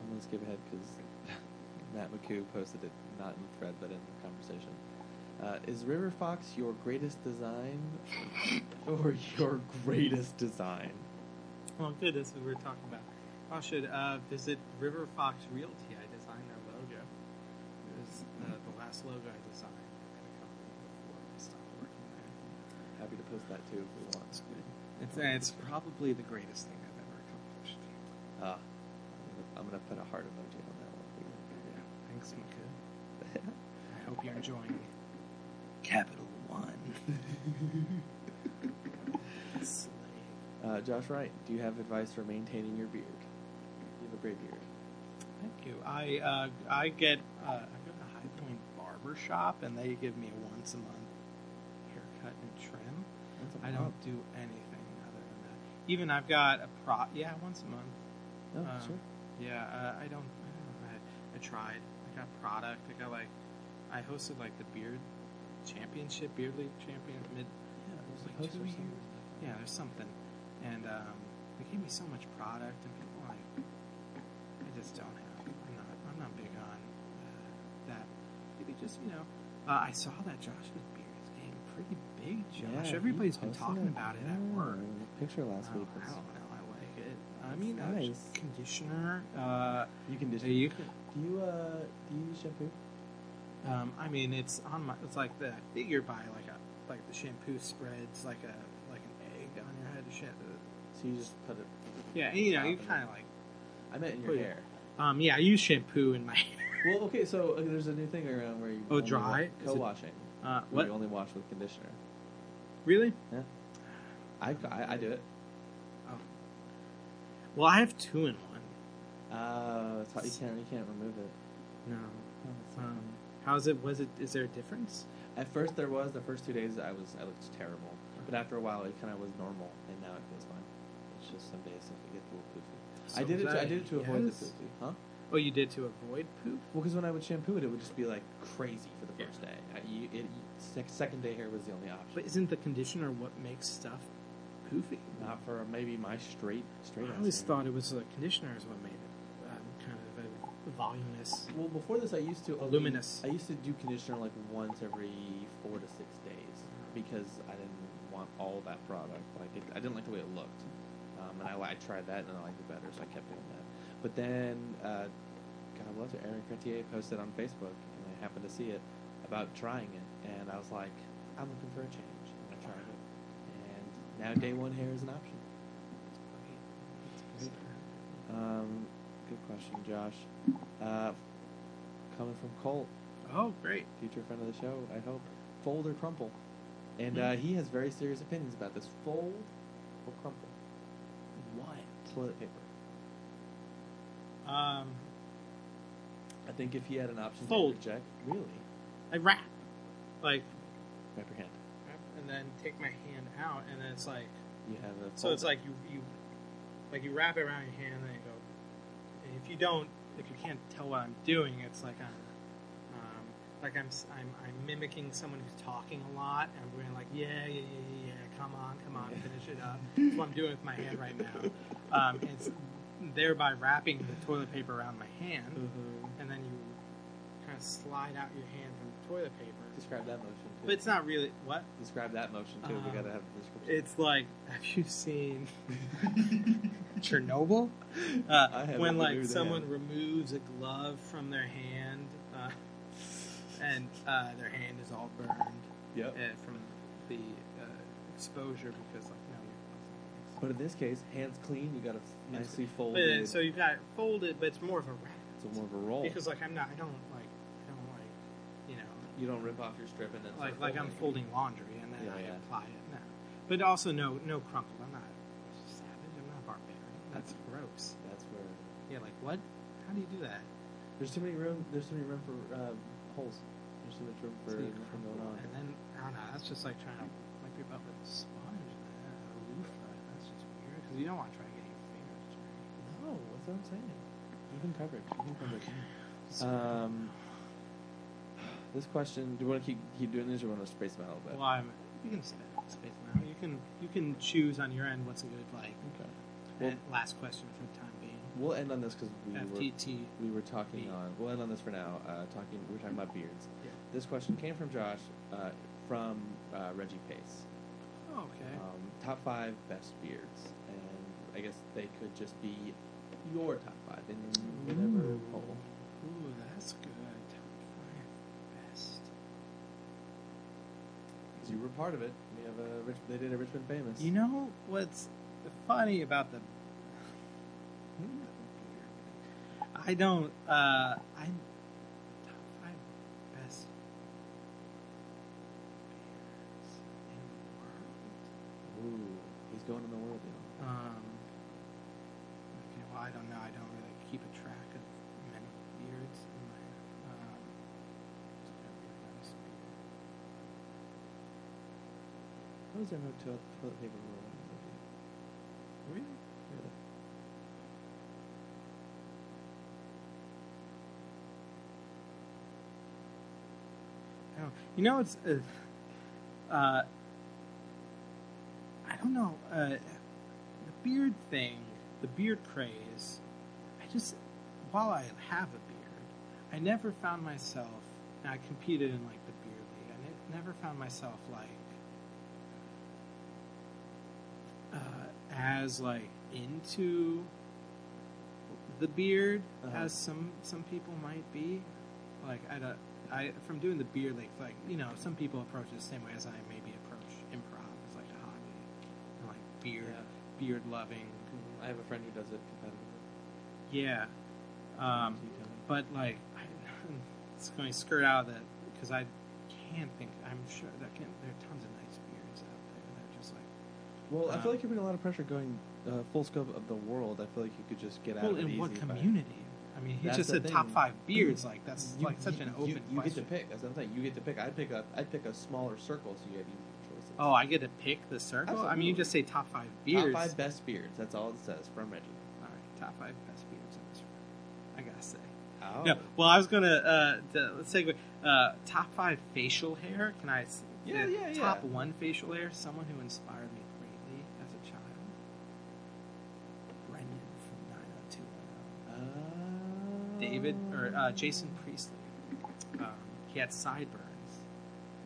I'm going to skip ahead because *laughs* Matt McCoo posted it not in the thread but in the conversation. Uh, is River Fox your greatest design *laughs* or your greatest design? Well, good. That's what we were talking about. I should uh, visit River Fox Realty. I designed their logo. It was uh, the last logo I designed at a company before I stopped working there. Happy to post that too if we want. It's good. It's, and it's probably the greatest thing I've ever accomplished. Ah, I'm going to put a heart emoji on that one. Yeah, thanks, Mika. *laughs* I hope you're enjoying Capital One. *laughs* *laughs* Slave. Uh, Josh Wright, do you have advice for maintaining your beard? You have a great beard. Thank you. I uh, I get uh, I go to High Point Barber Shop, and they give me a once a month haircut and trim. Once a I don't do anything other than that. Even I've got a pro. Yeah, once a month. Oh, um, sure. Yeah, uh, I don't. I don't know. I, I tried. I got product. I got like. I hosted like the beard championship, beard league champion mid. Yeah, there's like two years. Yeah, there's something, and um, they gave me so much product, and people are like, I just don't have. I'm not. I'm not big on uh, that. Maybe just you know, uh, I saw that Josh's beard is getting pretty big. Josh, Yeah, everybody's been talking about it at Yeah, work. the Picture last Oh, week I was. don't know. I like it. I mean, uh, nice. conditioner. Uh, You can just. you can. Do you uh do you use shampoo? Um, I mean, it's on my. It's like the I figure by like a like the shampoo spreads like a like an egg on your head. Sh- So you just put it. Yeah, and, you know, you kind of like. I meant in your it- hair. Um, yeah, I use shampoo in my hair. Well, okay, so uh, there's a new thing around where you Oh, only dry? wa- Is it- co-washing. Uh, Where what? you only wash with conditioner. Really? Yeah. I, I, I do it. Oh. Well, I have two in one. Uh, it's hot. You can't you can't remove it. No. Oh, Um, how's it? Was it? Is there a difference? At first there was the first two days I was I looked terrible, but after a while it kind of was normal, and now it feels fine. It's just some days it gets a little poofy. I did it. To, I did it to avoid the yes? poofy, huh? Oh, you did to avoid poop. Well, because when I would shampoo it, it would just be like crazy for the Yeah. first day. I, you, it, sec- second day hair was the only option. But isn't the conditioner what makes stuff poofy? Not for maybe my straight straight. I always hair. thought it was the conditioner is what made it um, kind of a voluminous. Well, before this, I used to Luminous. I used to do conditioner like once every four to six days because I didn't want all that product. Like it, I didn't like the way it looked, um, and I, I tried that and I liked it better, so I kept doing that. But then, uh, God bless her, Erin Cartier posted on Facebook, and I happened to see it about trying it, and I was like, I'm looking for a change, and I tried it, and now day one hair is an option. Um, good question, Josh. Uh, coming from Colt, Oh, great. future friend of the show, I hope. Fold or crumple? And Hmm. uh, he has very serious opinions about this. Fold or crumple? Toilet paper. Um, I think if he had an option Fold. to reject, really, I wrap, like, wrap your hand. and then take my hand out, and then it's like, You have a. so it's like you you, like you wrap it around your hand, and then you go. And if you don't, if you can't tell what I'm doing, it's like I'm, um, like I'm I'm I'm mimicking someone who's talking a lot, and I'm going like, yeah, yeah, yeah, yeah, come on, come on, finish it up. That's what I'm doing with my hand right now. Um, it's thereby wrapping the toilet paper around my hand, Mhm. and then you kind of slide out your hand from the toilet paper. Describe that motion. Too. But it's not really what Describe that motion too. we Um, gotta have the description. it's like. Have you seen *laughs* Chernobyl? Uh, when like someone have. removes a glove from their hand, uh, and uh, their hand is all burned Yep. uh, from the exposure because like no, you're. But in this case, hands clean. You got to nicely fold it. so you got it folded, but it's more of a wrap it's more of a roll. because like I'm not, I don't like, I don't like, you know, you don't rip off your strip and then like like I'm folding. laundry and then Yeah, I yeah. apply it. No, but also no no crumple. I'm not savage. I'm not barbarian. That's gross. That's where Yeah, like what? How do you do that? there's too many room. There's too many room for um, holes. There's too much room for you nothing going on. And then I don't know. That's just like trying to wipe your butt with a sponge and a loofah. That's just weird because you don't want to try to get your fingers dirty. No, that's what I'm saying. Even coverage. Even coverage. So- *sighs* Um, this question. Do you want to keep keep doing these or you want to space them out a little bit? well, I'm, you can spit, space them out. You can you can choose on your end what's a good like. Okay. Well- last question for the time being. We'll end on this because we were we were talking B. on. We'll end on this for now. Uh, talking. We were talking about beards. Yeah. This question came from Josh, uh, from uh, Reggie Pace. Oh, okay. Um, top five best beards, and I guess they could just be your top five in whatever Ooh. poll. Ooh, that's good. Top five best. Because you were part of it. We have a Rich, they did a Richmond famous. You know what's funny about the? I don't. Uh, I top five best beers in the world. Ooh, he's going in the world, you know. Um. Okay, well, I don't know. I don't really keep a track of many beards in my. Um, just every nice beard. Does there no toilet, paper roll? Really? Really? I don't, you know, it's. Uh, uh, I don't know. Uh, the beard thing, the beard craze. I just, while I have a beard, I never found myself. I competed in like the beard league. I ne- never found myself like uh, as like into the beard Uh-huh. as some some people might be. Like I don't. I from doing the beard league, like you know, some people approach it the same way as I maybe approach improv as like a hobby, and like beard Yeah. beard loving. I have a friend who does it competitively. Yeah, um, You tell me. but like I, *laughs* it's going to skirt out of that because I can't think. I'm sure that can, there are tons of nice beards out there that are just like. Well, I Um, feel like you're putting a lot of pressure going uh, full scope of the world. I feel like you could just get out Well, of it in what easy by- community? I mean, he That's just the said top five beards. Like that's You- like such you- an you- open You, question. get to pick. That's what I'm saying. You get to pick. I'd pick a. I'd pick a smaller circle, so you have easier choices. Oh, I get to pick the circle. I mean, you Absolutely. just say top five beards. Top five best beards. That's all it says from Reggie. All right, top five best beards in this room. I gotta say. Oh. No, well, I was gonna uh, d- let's segue. Uh, top five facial hair. Can I? s- Yeah, the yeah, Top yeah. one facial hair. Someone who inspired me greatly as a child. Brendan from nine hundred two one zero. Uh, David or uh, Jason Priestley. Um, he had sideburns,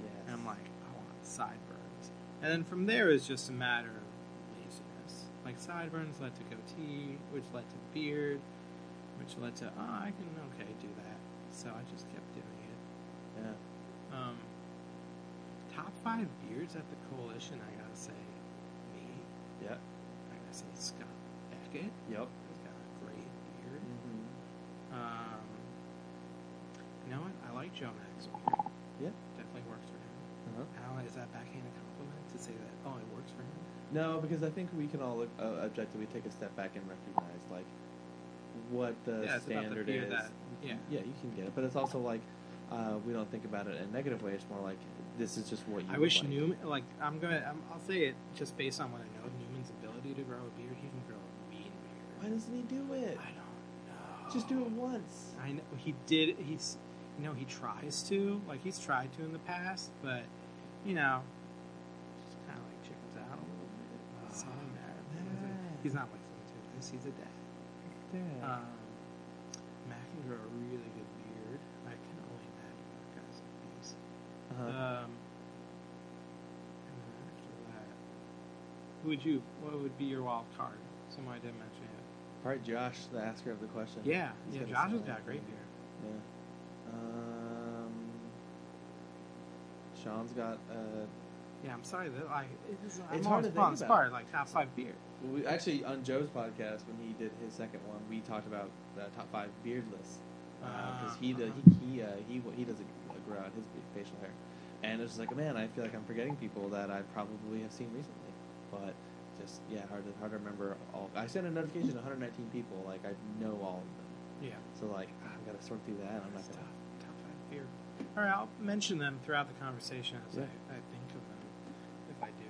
Yes. and I'm like, I want sideburns. And then from there is just a matter of laziness. Like sideburns led to goatee, which led to beard, which led to oh, I can okay do that. So I just kept doing it. Yeah. Um, top five beards at the coalition, I gotta say, me. Yep. I gotta say Scott Beckett. Yep. He's got a great beard. Mm-hmm. Um, you know what? I like Joe Maxwell. Yeah. Definitely works for him. Uh-huh. Know, is that backhanded compliment to say that? Oh, it works for him. No, because I think we can all uh, objectively take a step back and recognize, like, what the yeah, about the standard is. that yeah. Yeah, you can get it, but it's also like uh, we don't think about it in a negative way. It's more like this is just what you. I wish like. Newman, like, I'm gonna, I'm, I'll say it just based on what I know of Newman's ability to grow a beard. He can grow a mean beard. Why doesn't he do it? I don't. Just do it once. I know he did. He's, you know, he tries to. Like he's tried to in the past, but you know, just kind of like chickens out a little bit. It's not mad. Matt. He's not listening to this. He's a dad. Yeah. Um, Matt can grow a really good beard. I can only imagine what guys like these. uh-huh. Um, and then after that, who would you? What would be your wild card? Somebody didn't mention right, Josh, the asker of the question. Yeah, He's yeah. Josh has got great beard. beard. Yeah. Um, Sean's got. Uh, Yeah, I'm sorry that like I'm It's always hard to on think about. like top five beer. we actually on Joe's podcast when he did his second one, we talked about the top five beard lists because he does Uh-huh. he he uh, he he does uh, grow out his be- facial hair, and it's just like man, I feel like I'm forgetting people that I probably have seen recently, but just yeah, hard to hard to remember all. I sent a notification to 119 people, like I know all of them, Yeah, so like ah, I've got to sort through that. I'm not that's gonna. tough. Top five beer. All right, I'll mention them throughout the conversation as Yeah. I, I think of them, if I do.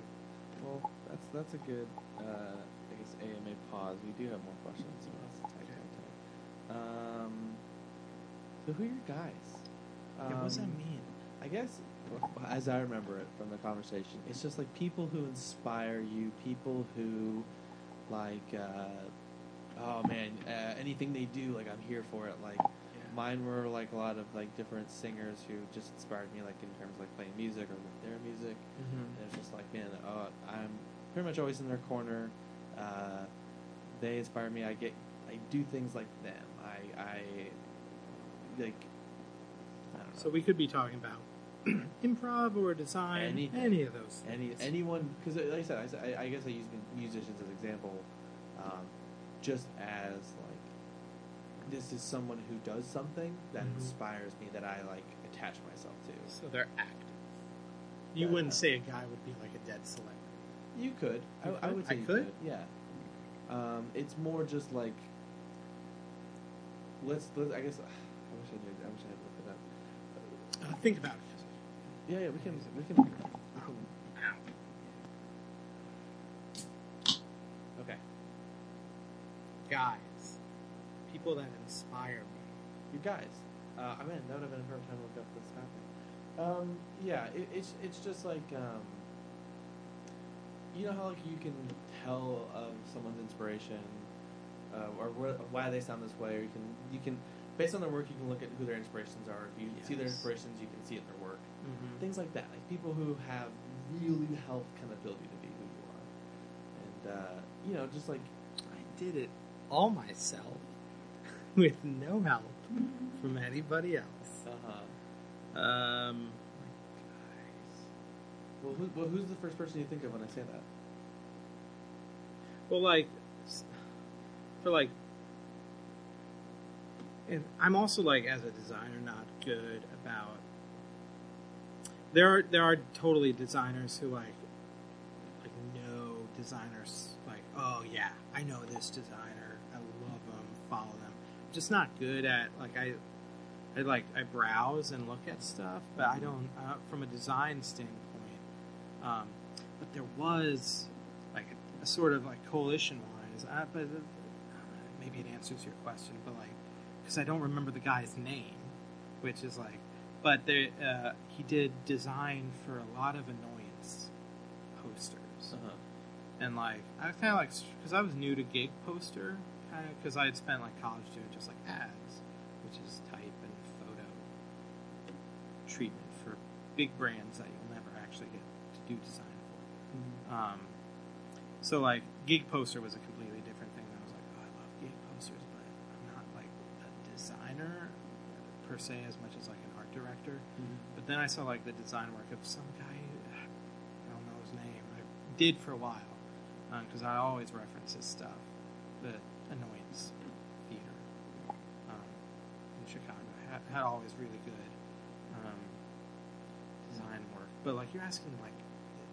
Well, that's that's a good uh, I guess AMA pause. We do have more questions. So let's type, type, type. Um, so who are your guys? yeah, what does that Um, mean? I guess, as I remember it from the conversation, it's just like people who inspire you, people who, like, uh, oh man, uh, anything they do, like I'm here for it. Like Yeah. mine were like a lot of like different singers who just inspired me, like in terms of like playing music or with their music. Mm-hmm. And it's just like, man, uh, I'm pretty much always in their corner. Uh, they inspire me. I get, I do things like them. I, I, like, I. So we could be talking about *clears throat* improv or design, Anything. any of those. Any things. anyone because like I said, I, said- I, I guess I use musicians as example, um, just as like this is someone who does something that Mhm. inspires me that I like attach myself to. So they're active. You Yeah. wouldn't say a guy would be like a dead celebrity. You could, I, You I could? would say I you could? Yeah, um, it's more just like let's, let's. I guess *sighs* I wish I knew. I wish I had looked it up. Uh, think about it. Yeah, yeah, we can, we can, we can. Okay. Guys, people that inspire me. You guys, uh, I mean, that would have been a hard time to look up this happening. Um, yeah, it, it's it's just like um, you know how like you can tell of someone's inspiration, uh, or wh- why they sound this way, or you can you can based on their work you can look at who their inspirations are. If you see their inspirations, you can see it in their work. Mm-hmm. Things like that, like people who have really helped kind of build you to be who you are, and uh, you know, just like I did it all myself *laughs* with no help from anybody else. uh huh. Um, Well, who, well, who's the first person you think of when I say that? well, like for like, and I'm also like as a designer not good about. There are there are totally designers who like like know designers like oh yeah I know this designer I love them follow them just not good at like I I like I browse and look at stuff but I don't uh, from a design standpoint um, but there was like a, a sort of like coalition wise uh, but uh, maybe it answers your question but like because I don't remember the guy's name which is like but there uh, he did design for a lot of annoyance posters Uh-huh. and like I was kind of like because I was new to gig poster kind of because I had spent like college doing just like ads, which is type and photo treatment for big brands that you'll never actually get to do design for. Um, so like gig poster was a completely different thing. I was like, oh, I love gig posters, but I'm not like a designer per se as much as like an art director. But then I saw like the design work of some guy. I don't know his name. I did for a while because I always reference his stuff. The Annoyance Theater um, in Chicago had, had always really good um, design work. But like you're asking like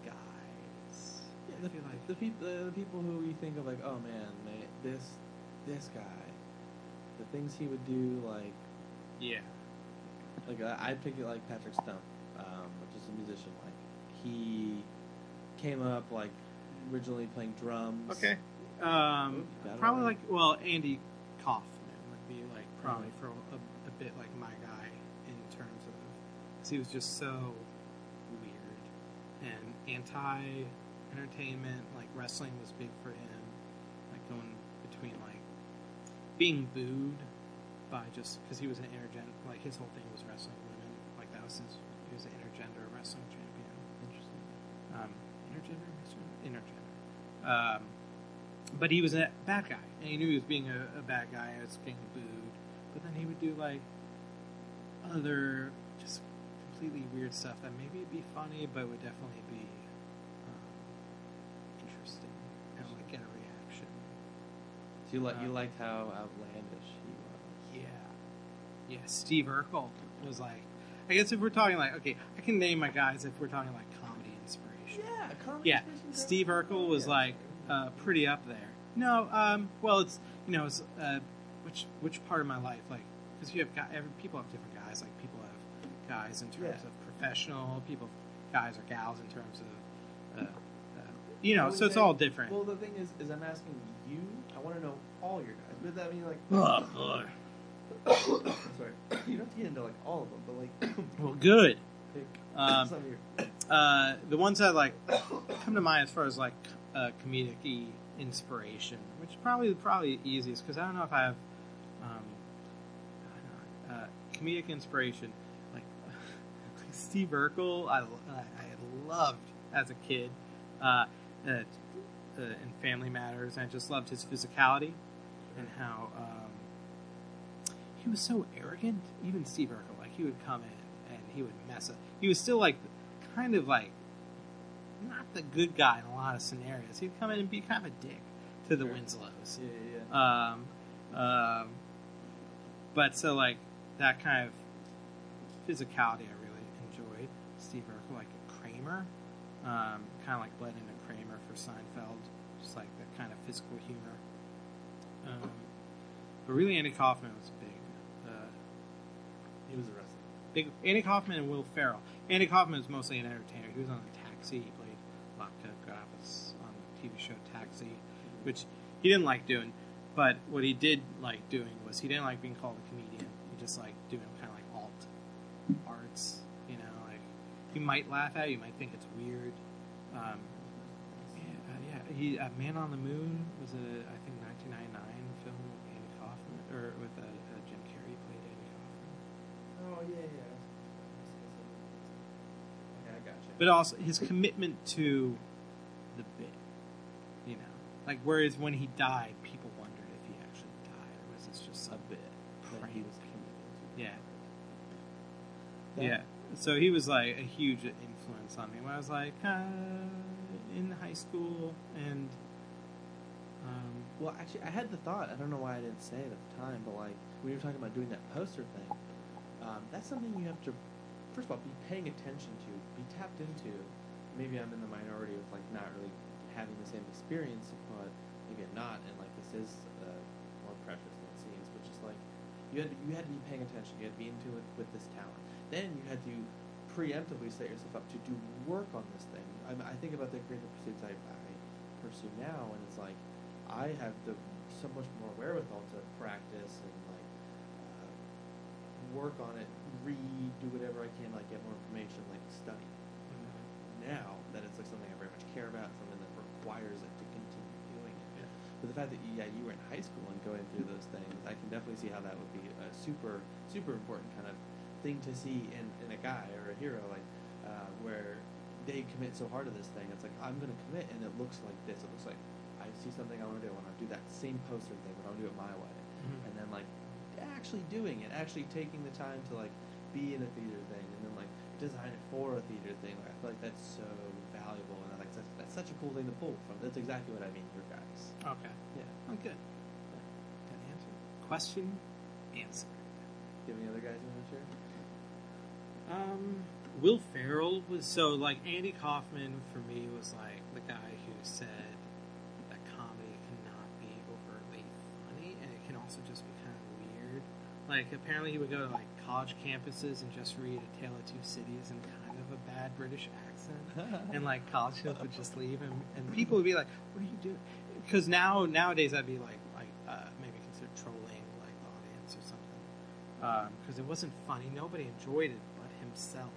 the guys. I the, like the people, the people who you think of like, oh man, they, this, this guy, the things he would do, like Yeah. like I, I pick it like Patrick Stump, um, which is a musician. Like he came up like originally playing drums. Okay. Um, probably right. like well, Andy Kaufman would be like probably for a, a bit like my guy in terms of because he was just so weird and anti entertainment. Like wrestling was big for him. Like going between like being booed by just because he was an intergender. Like his whole thing was wrestling women. Like that was his. He was an intergender wrestling champion Interesting. um, intergender, intergender. Um, but he was a bad guy, and he knew he was being a, a bad guy. and was getting booed, but then he would do like other just completely weird stuff that maybe would be funny, but would definitely be um, interesting and like get a reaction. So you like you Um, liked how outlandish he was. Yeah, yeah. Steve Urkel was like. I guess if we're talking like okay, I can name my guys if we're talking like comedy inspiration. Yeah, comedy Yeah, inspiration, Steve. Urkel was Yeah. like uh, pretty up there. No, um, well, it's you know, it's uh, which which part of my life, like, because you have guy, every, people have different guys. Like people have guys in terms Yeah. of professional, people have guys or gals in terms of, uh, uh, you know, I would so it's say- all different. Well, the thing is, is I'm asking you. I want to know all your guys. But that mean like, oh, boy. *coughs* sorry, you don't have to get into like all of them, but like *coughs* Well, good. pick Um, some of your. *coughs* Uh, the ones that like come to mind as far as like uh, comedic inspiration, which is probably probably easiest because I don't know if I have um, I know, uh, comedic inspiration like, *laughs* like Steve Urkel. I, I, I loved as a kid uh, uh, uh, in Family Matters. and I just loved his physicality and how um, he was so arrogant. Even Steve Urkel, like he would come in and he would mess up. He was still like kind of like not the good guy in a lot of scenarios. He'd come in and be kind of a dick to the Sure. Winslows. Yeah, yeah. Um, um, but so like that kind of physicality, I really enjoyed. Steve Urkel, like Kramer, um, kind of like bled into Kramer for Seinfeld, just like that kind of physical humor. Um, but really, Andy Kaufman was big. Uh, he was a wrestler. big Andy Kaufman and Will Ferrell. Andy Kaufman was mostly an entertainer. He was on the Taxi. He played Latka Gravas on the TV show Taxi, which he didn't like doing. But what he did like doing was he didn't like being called a comedian. He just liked doing kind of like alt arts. You know, like you might laugh at it, you might think it's weird. Um. He uh, Man on the Moon was a I think 1999 film with Andy Kaufman or with uh, uh, Jim Carrey played Andy Kaufman. Oh yeah, yeah. Okay, I gotcha. but also his commitment to the bit. You know, like whereas when he died, people wondered if he actually died or was this just a bit. That he was committed to. Yeah, That- yeah. So he was like a huge influence on me when I was like uh, in high school, and um, Well, actually, I had the thought. I don't know why I didn't say it at the time, but like when you were talking about doing that poster thing, um, that's something you have to, first of all, be paying attention to, be tapped into. Maybe I'm in the minority of like not really having the same experience, but again, not, and like this is uh, more precious than it seems. But just like you had, you had to be paying attention. You had to be into it with this talent. Then you had to preemptively set yourself up to do work on this thing. I, I think about the creative pursuits I, I pursue now, and it's like I have the so much more wherewithal to practice and like uh, work on it, read, do whatever I can, like get more information, like study. Now that it's like something I very much care about, something that requires it to continue doing it. Yeah. But the fact that yeah, you were in high school and going through those things, I can definitely see how that would be a super, super important kind of thing to see in, in a guy or a hero, like uh, where they commit so hard to this thing. It's like I'm going to commit, and it looks like this. It looks like I see something I want to do. I want to do that same poster thing, but I'll do it my way. Mhm. And then like actually doing it, actually taking the time to like be in a theater thing, and then like design it for a theater thing. Like, I feel like that's so valuable, and I like that's, that's such a cool thing to pull from. That's exactly what I mean. Your guys. okay, Yeah. oh good. Good answer. Question answered. Do you have any other guys you want to share? Um, Will Ferrell was so like Andy Kaufman for me was like the guy who said that comedy cannot be overtly funny and it can also just be kind of weird Like apparently he would go to like college campuses and just read A Tale of Two Cities in kind of a bad British accent, *laughs* and like college kids would just leave, and, and people would be like, "What are you doing?" Because now nowadays I'd be like like uh, maybe considered trolling like the audience or something, because it wasn't funny. Nobody enjoyed it himself,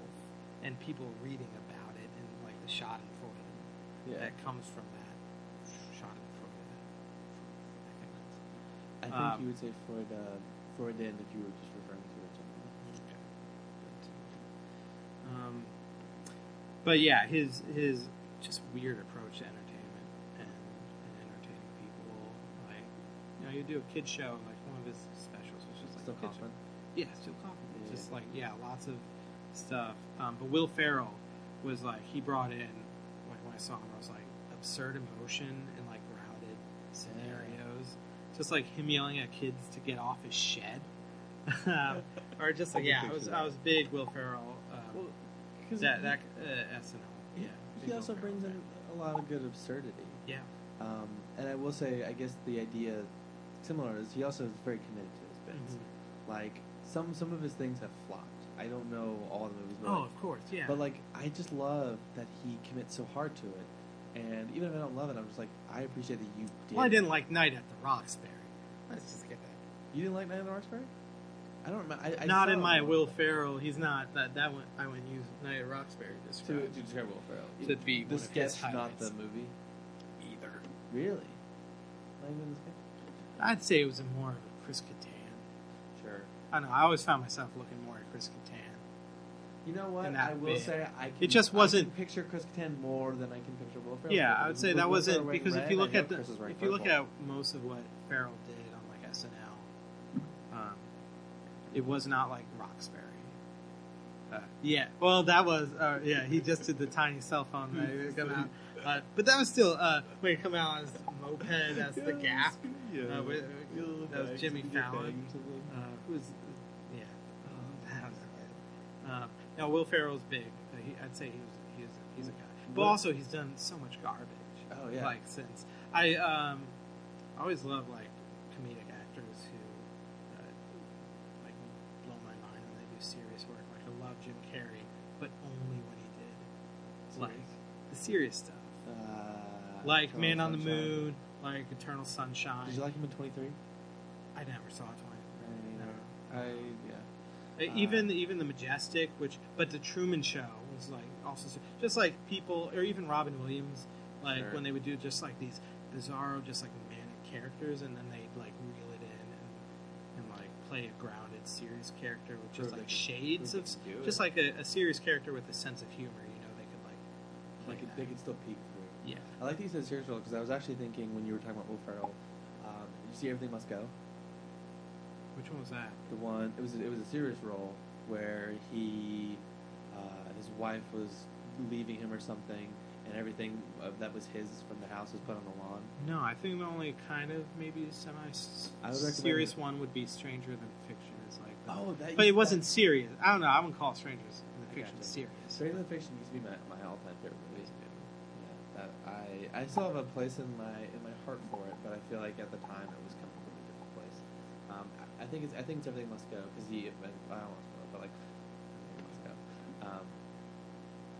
and people reading about it and like the shot Schadenfreude Yeah. that comes from that Schadenfreude. I think Um, you would say Freud, uh, Freudian if you were just referring to it. something. Um, but yeah, his his just weird approach to entertainment and, and entertaining people. Like, you know, you do a kid show, like one of his specials was just like Still Kaufman. Yeah, still Kaufman. Yeah. Just like yeah, lots of stuff. Um, but Will Ferrell was like he brought in like when I saw him, I was like absurd emotion and like grounded scenarios. Just like him yelling at kids to get off his shed. *laughs* um, or just like yeah, I was. I was big Will Ferrell. Um, Well, because that that uh, SNL. Yeah. he also Will Ferrell brings in a lot of good absurdity. Yeah. Um, and I will say, I guess the idea similar is he also is very committed to his bits. Mhm. Like some some of his things have flopped. I don't know all the movies, but Oh, like, of course, yeah. but like I just love that he commits so hard to it. And even if I don't love it, I'm just like I appreciate that you did. well, I didn't like Night at the Roxbury. Let's just get that. You didn't like Night at the Roxbury? I don't remember. I, I not in my. Will Ferrell. He's not that. That one I wouldn't use Night at Roxbury to To, describe to describe Will Ferrell. To be the one of his sketch, not the movie. either. Really? Not even the sketch. I'd say it was a more of a Chris Kattan. Sure. I know. I always found myself looking more at Chris Kattan. You know what? And I will bit. say I can. It just wasn't- can picture Chris Kattan more than I can picture Will Ferrell. Yeah, I would say with that Will wasn't Ferrell wearing because if you look at the Chris was if you look at most of what Ferrell did on like SNL, um, it was not like Roxbury. Uh, yeah, well, that was uh, yeah. He just did the tiny cell phone that he come out, uh, but that was still uh, when he come out as moped as the Gap. Yeah. Uh, with, You'll that was Jimmy Fallon. banged to the- Uh, who's yeah? Good. Um, Will Ferrell's big. Uh, he, I'd say he was he's he's a guy, but also he's done so much garbage. Oh, yeah. Like since I um I always love like comedic actors who uh, like blow my mind when they do serious work. Like I love Jim Carrey, but only when he did like the serious stuff, Uh, like Eternal Man on the Sunshine. Moon, like Eternal Sunshine. Did you like him in Twenty Three? I never saw it. I I. Uh, even even the majestic which but the truman show was like also just like people or even robin williams like Sure. when they would do just like these bizarro just like manic characters and then they'd like reel it in and, and like play a grounded serious character with just like shades of they can do just like a, a serious character with a sense of humor you know they could like could, they could still peek through. yeah I like these as serious role because I was actually thinking when you were talking about Will Ferrell. Um, you see Everything Must Go? Which one was that The one it was it was a serious role where he uh, his wife was leaving him or something, and everything that was his from the house was put on the lawn. no i think the only kind of maybe semi I would recommend serious one would be stranger than fiction is like the- Oh, that But it wasn't serious. I don't know. I wouldn't call Strangers in the Fiction serious. Stranger Than Fiction used to be my, my all time favorite movie. Yeah, that I I still have a place in my in my heart for it, but I feel like at the time it was coming from a different place. Um, I, I think it's I think it's everything must go because he I don't want to spoil it, but like everything must go. Um,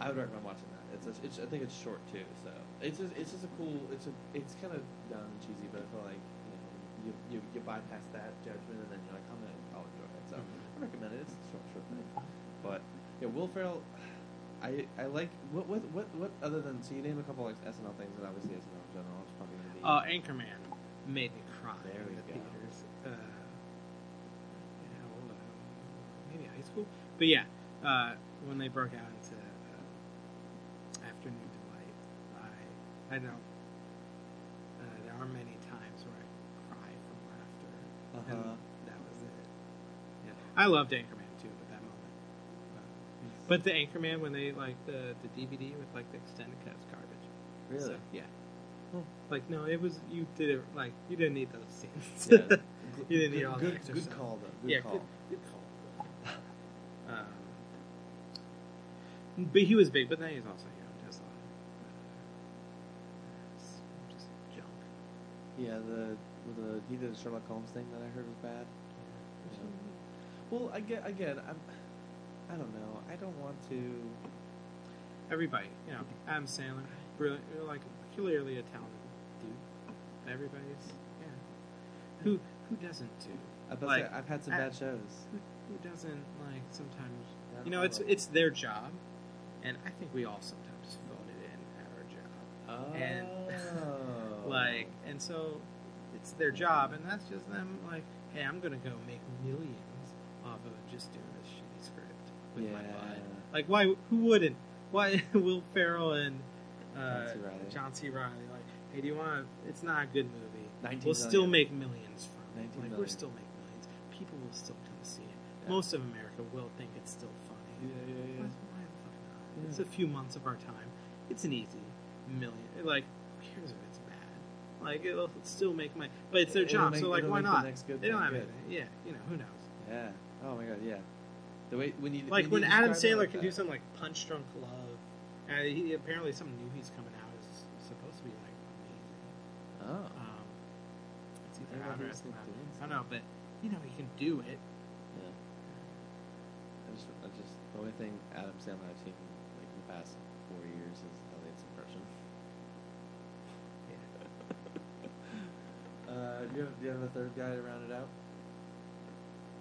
I would recommend watching that. It's, a, it's I think it's short too, so it's just, it's just a cool. It's a it's kind of dumb and cheesy, but I feel like you know you you, you bypass that judgment and then you're like I'm gonna I'll enjoy it. So I recommend it. It's a short short thing, but yeah, Will Ferrell. I, I like what what what what other than so you name a couple like SNL things and obviously SNL in general it's probably gonna be Uh, Anchorman made me cry There we the go. theaters. But yeah, uh, when they broke out into uh, Afternoon Delight, I I know uh, there are many times where I cry from laughter, Uh-huh. and that was it. Yeah, I loved Anchorman too at that moment. But the Anchorman when they like the the DVD with like the extended cut was garbage. really So, yeah. Hmm. Like no, it was you did it like you didn't need those scenes. yeah. *laughs* you didn't need good, all good, that extra good stuff. call though good yeah, call good, good call. um, but he was big, but then he's also you know just a lot of, uh, just junk. yeah the the he did a Sherlock Holmes thing that I heard was bad Yeah. Well, I get again. I'm. I don't know. I don't want to. Everybody, you know, Adam Sandler, brilliant, like clearly a talented dude. Everybody's, yeah. Who who doesn't do? I've, Like, say, I've had some I- bad shows. Who, who doesn't like sometimes? You know, all it's it's their job, and I think we all sometimes phone it in at our job. Oh. and- *laughs* Like, and so it's their job, and that's just them. Like, hey, I'm gonna go make millions off of just doing this shitty script with my Yeah. butt. Like, why? Who wouldn't? Why *laughs* Will Ferrell and uh, John C. John C. Reilly? Like, hey, do you want? to... It's not a good movie. We'll still make millions from it. Like, million. we're still making millions. People will still come see it. Yeah. Most of America will think it's still funny. Yeah, yeah, yeah. Why, Yeah. It's a few months of our time. It's an easy million. Like, who cares if it's bad? Like, it'll still make my. But it's their It'll job, make- so like, why the not? good they don't have good. anything. Yeah, you know, who knows? Yeah. Oh my god. Yeah. The way when you Like you when Adam Sandler like can that. do something like Punch Drunk Love. Uh, he apparently something new he's coming out is supposed to be like amazing. Oh. Um, it's I either out or it's not. I don't know, but you know he can do it. Yeah. I just, I just the only thing Adam Sandler I've seen the past four years is Elliot's impression. *laughs* uh, do you have, do you have a third guy to round it out?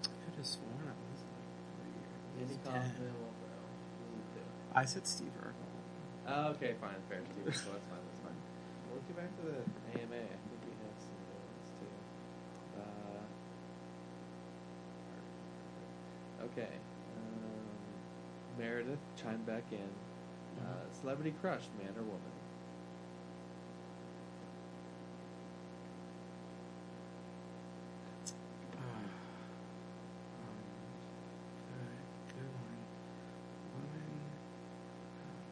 I could have sworn I was like three years. Andy Kaufman, Will Ferrell. Who is it? I said Steve Urkel. Oh, okay, fine, fair. Steve, so that's fine, that's fine. Well, get back to the AMA. I think we have some good ones too. Uh, okay. Um, Meredith chime back in. Uh, celebrity crush, man or woman? Good, good one. Woman,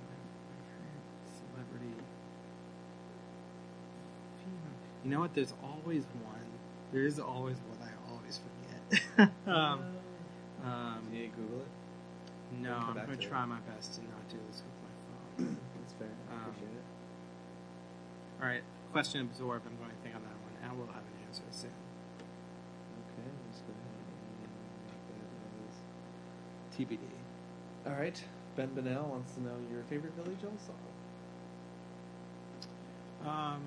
my, my favorite celebrity. You know what? There's always one. There is always one I always forget. um, *laughs* um, Do you need to Google it? no, I'm gonna to it. try my best to not do this with. That's fair. I Um, appreciate it. All right, question absorbed. I'm going to think on that one, and we'll have an answer soon. Okay, let's go ahead and make that as. TBD. All right. Ben Bennell wants to know your favorite Billy Joel song. Um,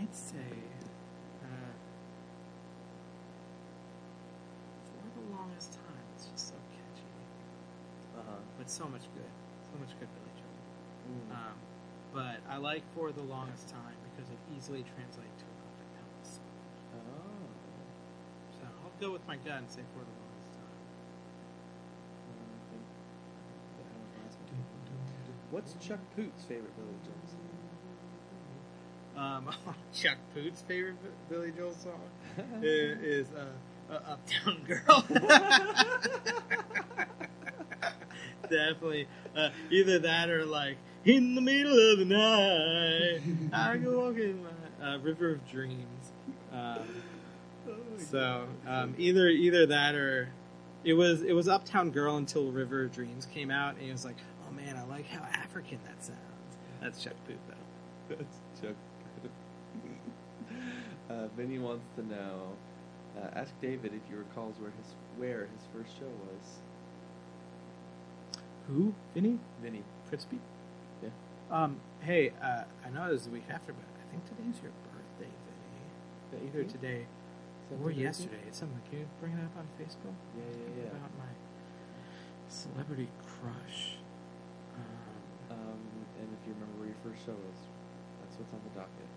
I'd say uh, for the longest time, it's just so catchy, Uh huh. but so much good, so much good Billy Joel. Mm. Um, but I like for the longest time because it easily translates to a Puppet Elvis oh. So I'll go with my gut and say for the longest time. I think that one last one. What's Chuck Poot's favorite Billy Joel song? Um, *laughs* Chuck Poot's favorite Billy Joel song *laughs* i- is uh, uh, Uptown Girl. *laughs* Definitely, uh, either that or like in the middle of the night, I go walking my uh, River of Dreams. Um, so um, either either that or it was it was Uptown Girl until River of Dreams came out, and he was like, oh man, I like how African that sounds. That's Chuck Poot though. That's Chuck. *laughs* uh, Vinny wants to know. Uh, ask David if he recalls where his where his first show was. Who? Vinny? Vinny. Pritzby? Um, hey, uh, I know it was the week after, but I think today's your birthday, Vinny. Either think? today Something or yesterday. It's something. Can you bring it up on Facebook? Yeah, yeah, yeah. About my celebrity crush. Um, Um, and if you remember where your first show was, that's what's on the docket.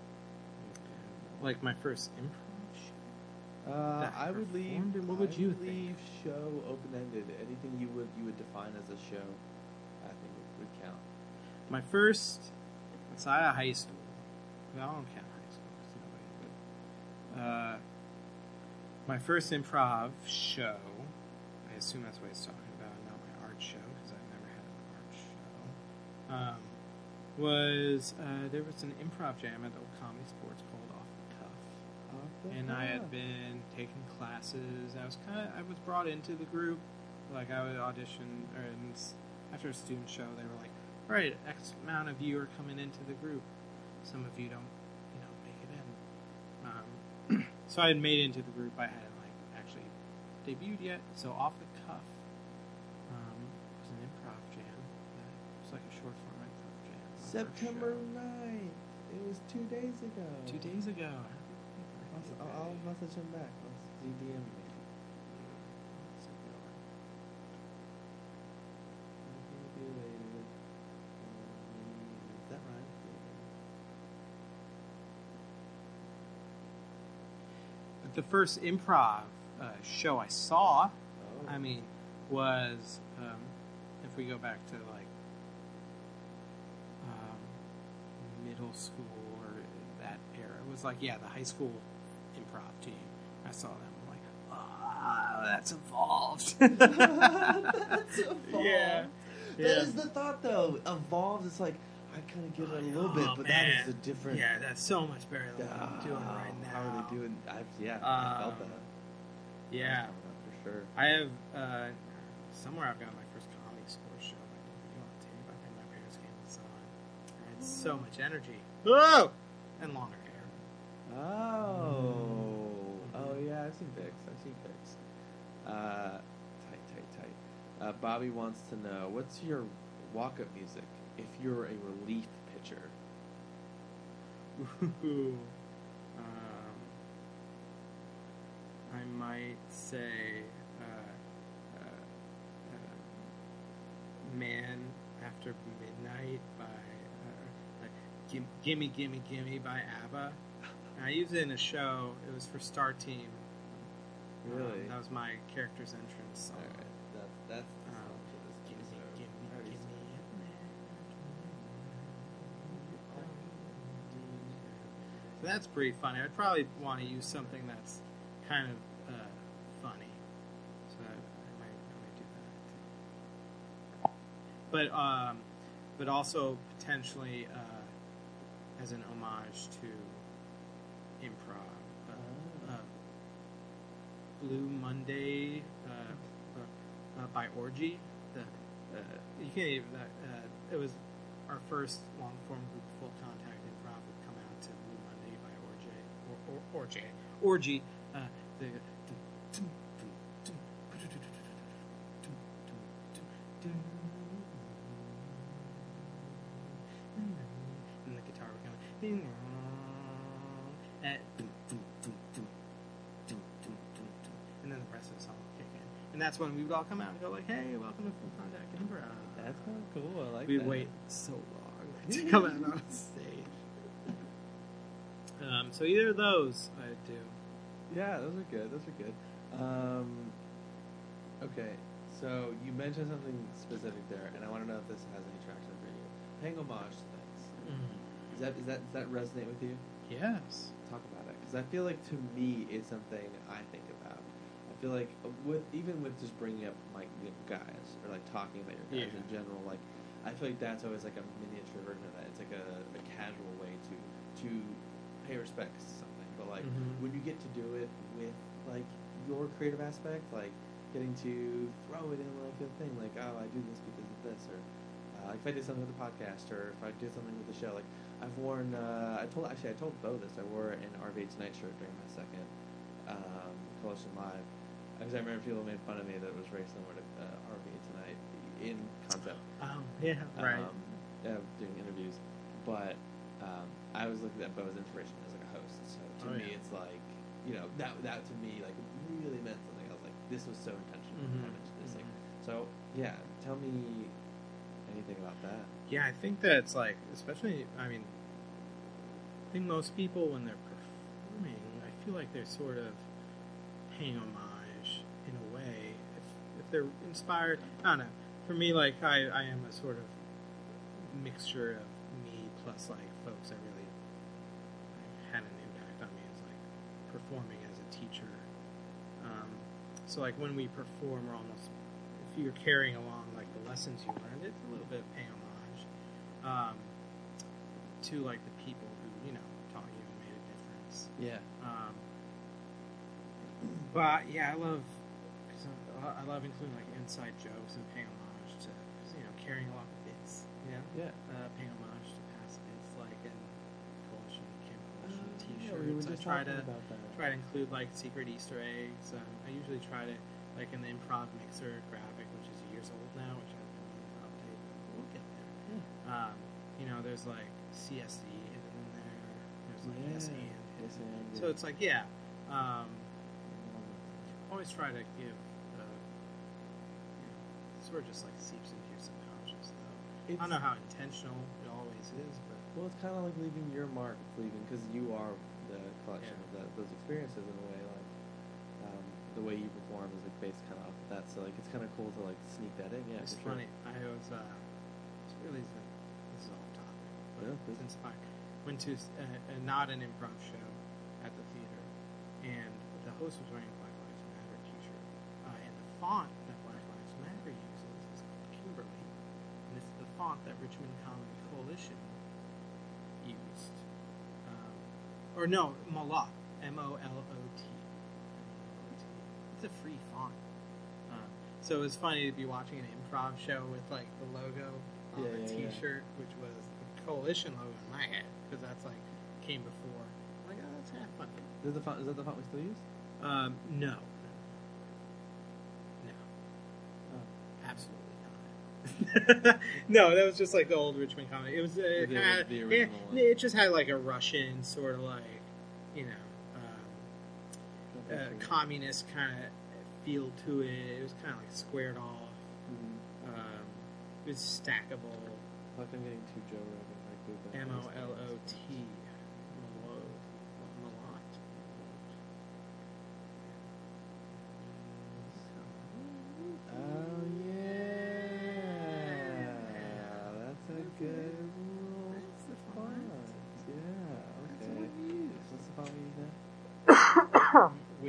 like my first improv show. Uh, I would leave. What would I you would leave show open ended. Anything you would you would define as a show, I think would, would count. My first outside of high school. Well, I don't count high school. 'cause nobody would. Uh, my first improv show. I assume that's what he's talking about, not my art show, because I've never had an art show. Um, was uh, there was an improv jam at the Old Comedy Sports called Off the Cuff, and I had been taking classes. I was kind of I was brought into the group, like I would audition, or and after a student show, they were like, "All right, X amount of you are coming into the group. Some of you don't, you know, make it in." Um, *clears throat* so I had made it into the group. I hadn't like actually debuted yet. So off the cuff, um, was an improv jam. That was like a short form improv jam. on our first September show. 9th. It was two days ago. Two days ago. I'll, I'll, I'll message him back. Let's ZDM me. Is that right? But the first improv uh, show I saw, Oh. I mean, was um, if we go back to like um, middle school or that era, it was like yeah, the high school improv team. I saw them I'm like, ah, that's evolved. *laughs* That's evolved. Yeah. That Yeah. is the thought, though. Evolved. It's like I kind of get it a little bit, Oh, but man. that is a different. Yeah, that's so much better than what I'm doing Ah, right now. How are they doing? I've, yeah, I felt Um, that. Yeah, for sure. I have uh, somewhere I've got my first comedy sports show. I didn't know what to I think my parents came and saw it. I had so much energy. Oh, and longer hair. Oh. Oh yeah, I've seen pics. I've seen pics. Uh, tight, tight, tight. Uh, Bobby wants to know what's your walk-up music if you're a relief pitcher. Ooh. *laughs* Um, I might say, uh, uh, uh, "Man After Midnight" by uh, "Gimme Gimme Gimme" by ABBA. And I used it in a show. It was for Star Team. Um, Really? that was my character's entrance song. All right, that's that's the Um, song for this gimme, episode. gimme, I already That's pretty funny. I'd probably want to use something that's kind of uh, funny. So I, I might, I might do that. But um, but also potentially uh, as an homage to improv. Uh, uh, Blue Monday uh, uh, by Orgy. The you can't even. It was our first long form group full contact improv would come out to Blue Monday by Orgy or, or Orgy Orgy. Uh, the, and the guitar would come. And then the rest of the song would kick in. And that's when we would all come out and go like, "Hey, welcome to Full Contact Improv." That's kind of cool. I like We'd that. wait so long to come out on stage. Um, so either of those I do. Yeah, those are good. Those are good. Um, okay, so you mentioned something specific there, and I want to know if this has any traction for you. To things. Is that is that does that resonate with you? Yes. Talk about it, because I feel like to me it's something I think about. I feel like with even with just bringing up like guys or like talking about your guys Yeah. in general, like I feel like that's always like a miniature version of that. It's like a, a casual way to to pay respects to something, but like Mhm. when you get to do it with like your creative aspect, like getting to throw it in like a thing, like oh I do this because of this, or uh, if I did something with the podcast, or if I did something with the show, like I've worn. Uh, I told actually I told Bo this. I wore an RV Tonight shirt during my second um, Coalition Live because I remember people made fun of me that it was very similar to uh, RV Tonight in concept Oh yeah. Right. um, yeah, doing interviews. But um, I was looking at Bo as inspiration as like a host. So to Oh, me, yeah. it's like you know that that to me like really meant something. I was like, this was so intentional. I Mhm. mentioned this. Like, Mhm. so yeah, tell me anything about that. Yeah, I think that it's like, especially, I mean, I think most people when they're performing, I feel like they're sort of paying homage in a way. If, if they're inspired, I don't know. For me, like, I, I am a sort of mixture of me plus, like, folks that really had an impact on me is like, performing as a teacher. Um, so, like, when we perform, we're almost, if you're carrying along, like, the lessons you learned, it's a little bit of paying homage um, to, like, the people who, you know, taught you and made a difference. Yeah. Um, but yeah, I love cause I, I love including like inside jokes and paying homage to you know carrying along bits. Know, Yeah. uh, paying homage to past bits like in Coalition, Camp Coalition Uh, T-shirts. Yeah, we were I just try to about that. try to include like secret Easter eggs. Um, I usually try to like in the improv mixer graphic, which is years old now, which I've been to update, but we'll get there. Um, you know, there's like CSD hidden in there. There's like Yeah. and. Yes, and, So it's like yeah. Um, always try to give. Uh, you know, sort of just like seeps into your subconscious though. I don't know how intentional it always is, but Well, it's kind of like leaving your mark, leaving because you are the collection Yeah. of that, those experiences in a way. Like um, the way you perform is like based kind of off of that. So like it's kind of cool to like sneak that in. Yeah, it's for sure. funny. I was uh, it's really this is off topic, but Yeah, it was inspired. Went to uh, uh, not an improv show at the theater, and the host was wearing a Black Lives Matter T-shirt, uh, and the font that Black Lives Matter uses is called Kimberly, and it's the font that Richmond Comedy Coalition used, um, or no, Molot, M O L O T. It's a free font. Um, so it was funny to be watching an improv show with like the logo on Yeah, the yeah, yeah. T-shirt, which was the coalition logo in my head because that's like came before. I'm like, oh, that's half funny. Is that the font? Is that the font we still use? Um, no, Oh. absolutely not. *laughs* no, that was just like the old Richmond comedy. It was uh, The- kinda- the it, original one. it just had like a Russian sort of like, you know. Um, uh, communist kind of feel to it. It was kind of like squared off. Mhm. Um, it was stackable. Like I'm getting too Joe Rogan. M O L O T.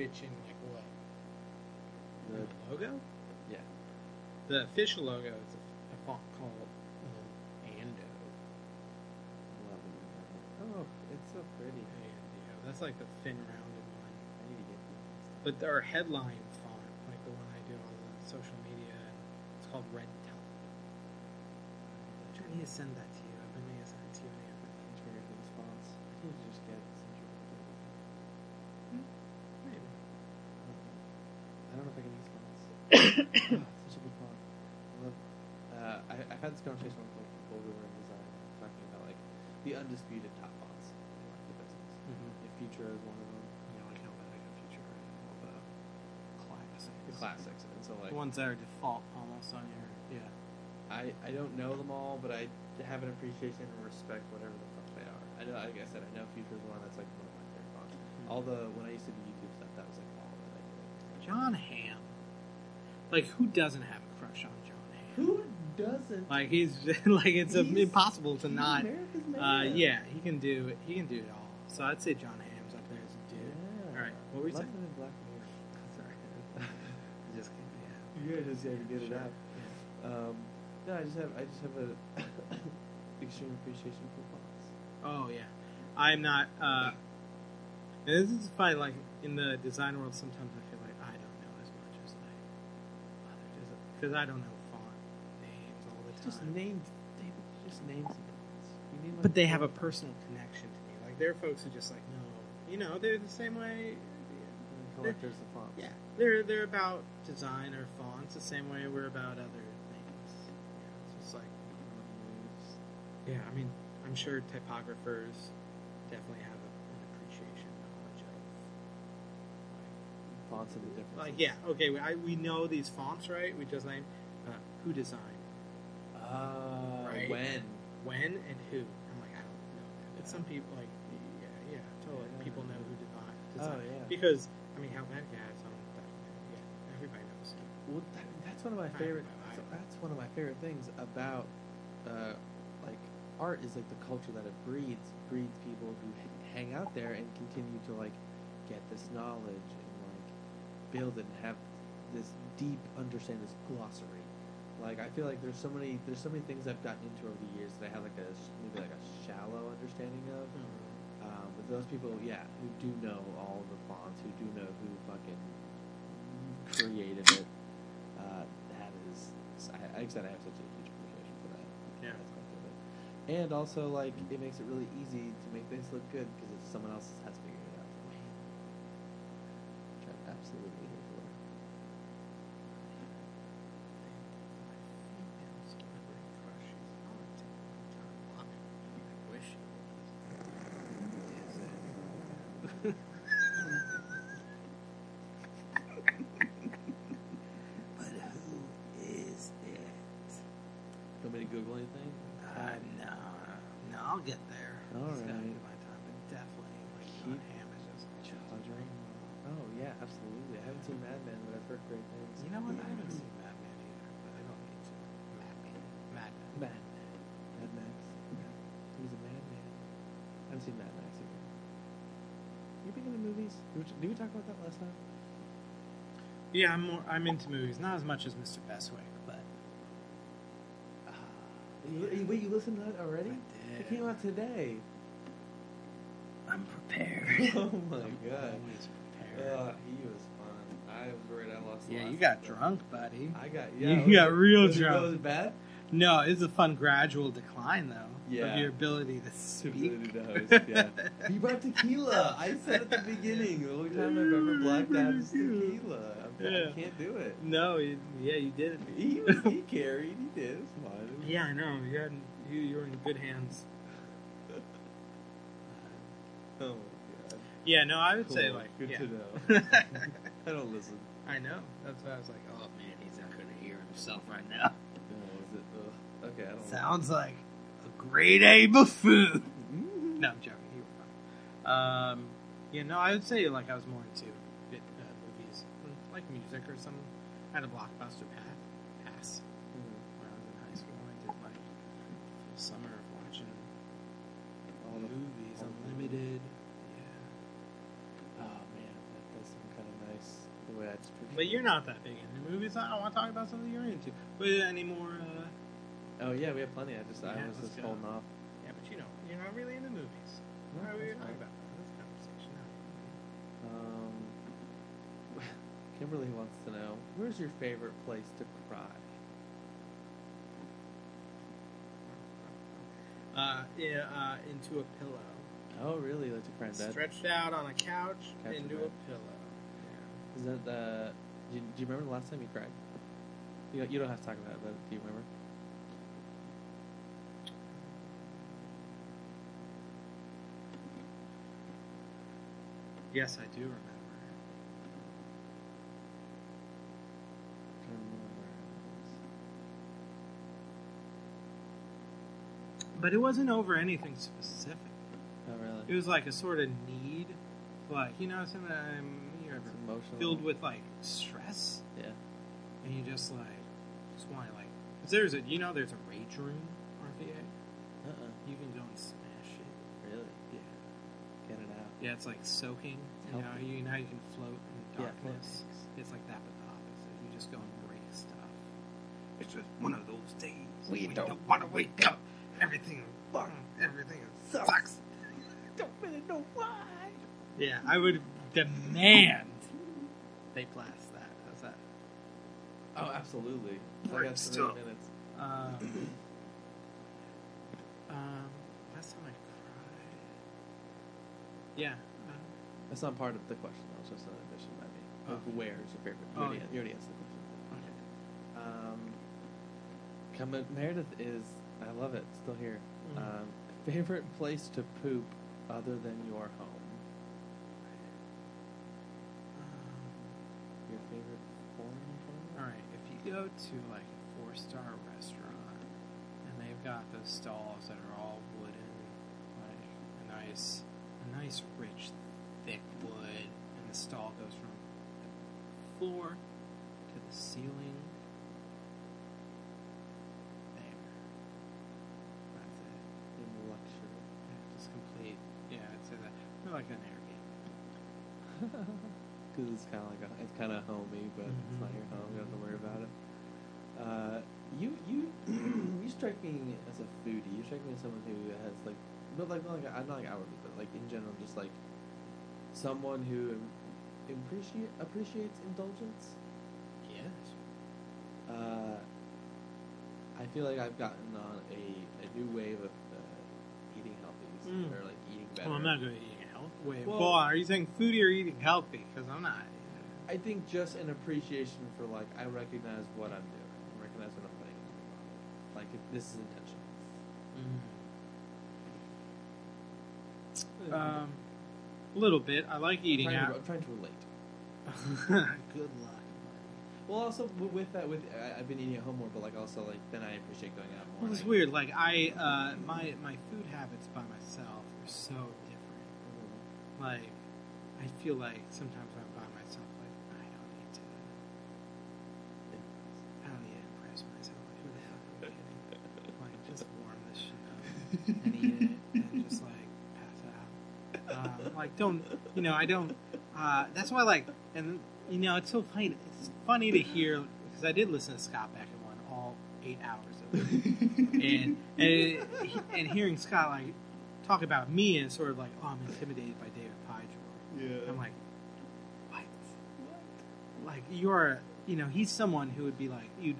now? Which in like what? The The logo? yeah. The official logo is a, a font called um, Ando. Love. Oh, it's so pretty. Ando. That's like the thin, rounded one. I need to get these. But our headline font, like the one I do on the social media, it's called Red Top. I need to send that to you. I've been meaning to send it to you. and Anthony. It's very good response. I need to just get Central Maybe. I don't know if I can use fonts. Such a good font. I love, uh, I, I've had this conversation with like, people who are in design, talking about like the undisputed top fonts in like the business. Mhm. If Futura is one of them, You know, like how bad I got Futura and all the classics. the classics, and so like The ones that are default almost on your yeah. I, I don't know them all, but I have an appreciation and respect whatever the fuck they are. I know, like I said, I know Futura is one that's like one of my favorite fonts. All the when I used to do YouTube stuff, that was like all that I did. Jon Hamm. Like who doesn't have a crush on Jon Hamm? Who doesn't? Like he's *laughs* like it's He's- impossible to not. America's Uh, man. yeah, he can do it. He can do it all. So I'd say Jon Hamm's up there as a dude. Yeah. All right, what were you Love saying? Black. *laughs* Sorry, *laughs* just. Yeah. You guys just had to get it Sure. out. Um, no, I just have I just have a *coughs* extreme appreciation for fonts. Oh yeah, I'm not. Uh, and this is fine. Like in the design world, sometimes I feel I don't know as much as like others because I don't know font names all the time. Just name, David. Just name some fonts. You need, like, but they have a personal connection to me. Like there are folks who just like no, you know, they're the same way. collectors of fonts. Yeah, they're they're about design or fonts the same way we're about other things. Yeah, it's just like yeah. I mean, I'm sure typographers definitely have a, an appreciation knowledge of fonts the like yeah. Okay, we, I, we know these fonts, right? We just name uh, who designed Uh, Right. when? when and who. I'm like I don't know. that. But some people like yeah, yeah, totally. Yeah. People know who design. Oh yeah. Because I mean, how bad guys on yeah, everybody knows. Well, that, that's one of my favorite. don't know, I- so that's one of my favorite things about, uh, like art is like the culture that it breeds. Breeds people who hang out there and continue to like get this knowledge like build and have this deep understanding, this glossary. Like I feel like there's so many there's so many things I've gotten into over the years that I have like a maybe like a shallow understanding of. Um, but those people, yeah, who do know all the fonts, who do know who fucking created it, uh, that is, I, like I said, I have such a huge appreciation for that. Yeah. aspect of it. And also, like, it makes it really easy to make things look good because it's someone else has figured it out absolutely. Did we, talk about that last night? Yeah, I'm more. I'm into movies, not as much as Mr. Bestwick, but You, you- wait, you listened to that already? I It came out today. I'm prepared. *laughs* oh my god. always prepared. Uh, he was fun. I was worried I lost. the yeah, you got drunk, buddy. I got You yeah. was got real was it- drunk. Was it bad? No, it's a fun gradual decline, though. Yeah. Of your ability to speak. Ability to host, yeah. *laughs* He brought tequila. I said at the beginning, the only time I've ever blacked out is *laughs* tequila. I'm, I can't do it. no, you, yeah, you did. He was, he carried. He did. It's fine. Yeah, I know. You had you, you were in good hands. *laughs* Oh my god. Yeah, no, I would say like Good yeah. to know. I don't listen. I know. That's why I was like, oh man, he's not going to hear himself right now. Okay, I don't. Sounds like a grade A buffoon. No, I'm joking. You were fine. Um, yeah, no, I would say like I was more into bit, uh, movies, like music or something. I had a blockbuster pass, pass when I was in high school. I did like full summer of watching All the movies, all the unlimited. Yeah, Oh man, that does sound kind of nice. The way I just picture. but you're not that big into movies. I don't want to talk about something you're into. But any more? Uh, Oh yeah, we have plenty. I just I Yeah, was let's just go. holding off. yeah, but you know, you're not really into movies. No, Why are we that's talking fine. about that? this conversation? now? Um, *laughs* Kimberly wants to know where's your favorite place to cry. Uh, yeah, uh, into a pillow. Oh really? Like to cry in bed? Stretched out on a couch, Couch into a bed. pillow. Is that uh? Do you, do you remember the last time you cried? You don't, you don't have to talk about it, but do you remember? Yes, I do remember. I don't remember where But it wasn't over anything specific. Oh really? It was like a sort of need, like you know, sometimes you're filled with like stress, Yeah. and you just like just want to like. 'cause there's a you know there's a rage room RVA. Uh uh You can go and smash it. Really? Yeah. Get it out. Yeah, it's like soaking. You know, Healthy. you know how you can float in Yeah, darkness. it's like that, but the opposite. You just go and break stuff. It's just one of those days We when don't don't want to wake up. Everything, fuck, everything sucks. *laughs* Don't really know why. Yeah, I would demand they blast that. How's that? Oh, absolutely. It's Great like three stuff. minutes. Um, *clears throat* um, last time I cried. Yeah. Uh, That's not part of the question. That was just an addition by me. Oh. Of Where is your favorite? You, Oh, already, yeah. you already answered the question. okay. Um, comment Meredith is. I love it. Still here. Mhm. Um, favorite place to poop other than your home. Your favorite foreign home? All right, if you go to like a four-star restaurant and they've got those stalls that are all wooden, like a nice, a nice rich, thick wood, and the stall goes from the floor to the ceiling. There. That's it. In luxury. Yeah, just complete. Yeah, I'd say that. Like an Airbnb. Because *laughs* it's kind of like a, it's kind of homey, but it's not your home. You don't have to worry about it. Uh, you you *clears throat* you strike me as a foodie. You strike me as someone who has like, but like not like I'm not like outwardly, but like in general, just like someone who appreciate appreciates indulgence. Yes. Uh, I feel like I've gotten on a, a new wave of uh, eating healthy Mm. or like eating better. Well, I'm not good at eating healthy. Wait, Well- well, are you saying foodie or eating healthy? Because I'm not. I think just an appreciation for like I recognize what I'm doing. I recognize what I'm putting into my body. Like if this is intentional. Um, a little bit. I like eating I'm trying, to, out. I'm trying to relate. *laughs* Good luck. Well, also with that, with I, I've been eating at home more, but like also like then I appreciate going out more. Well, it's weird. Like I, uh, my my food habits by myself are so different. Like, I feel like sometimes when I'm by myself, like I don't need to. I don't need to impress myself. Who the hell am I kidding? Like, just warm this shit up and eat it, and just like pass out. Um, like, don't you know? I don't. Uh, that's why, like, and you know, it's so funny. It's funny to hear because I did listen to Scott Beck one all eight hours of it *laughs* and and, and hearing Scott like talk about me and sort of like, oh, I'm intimidated by David Pijor. Yeah. I'm like, what? Like you're, you know, he's someone who would be like, you'd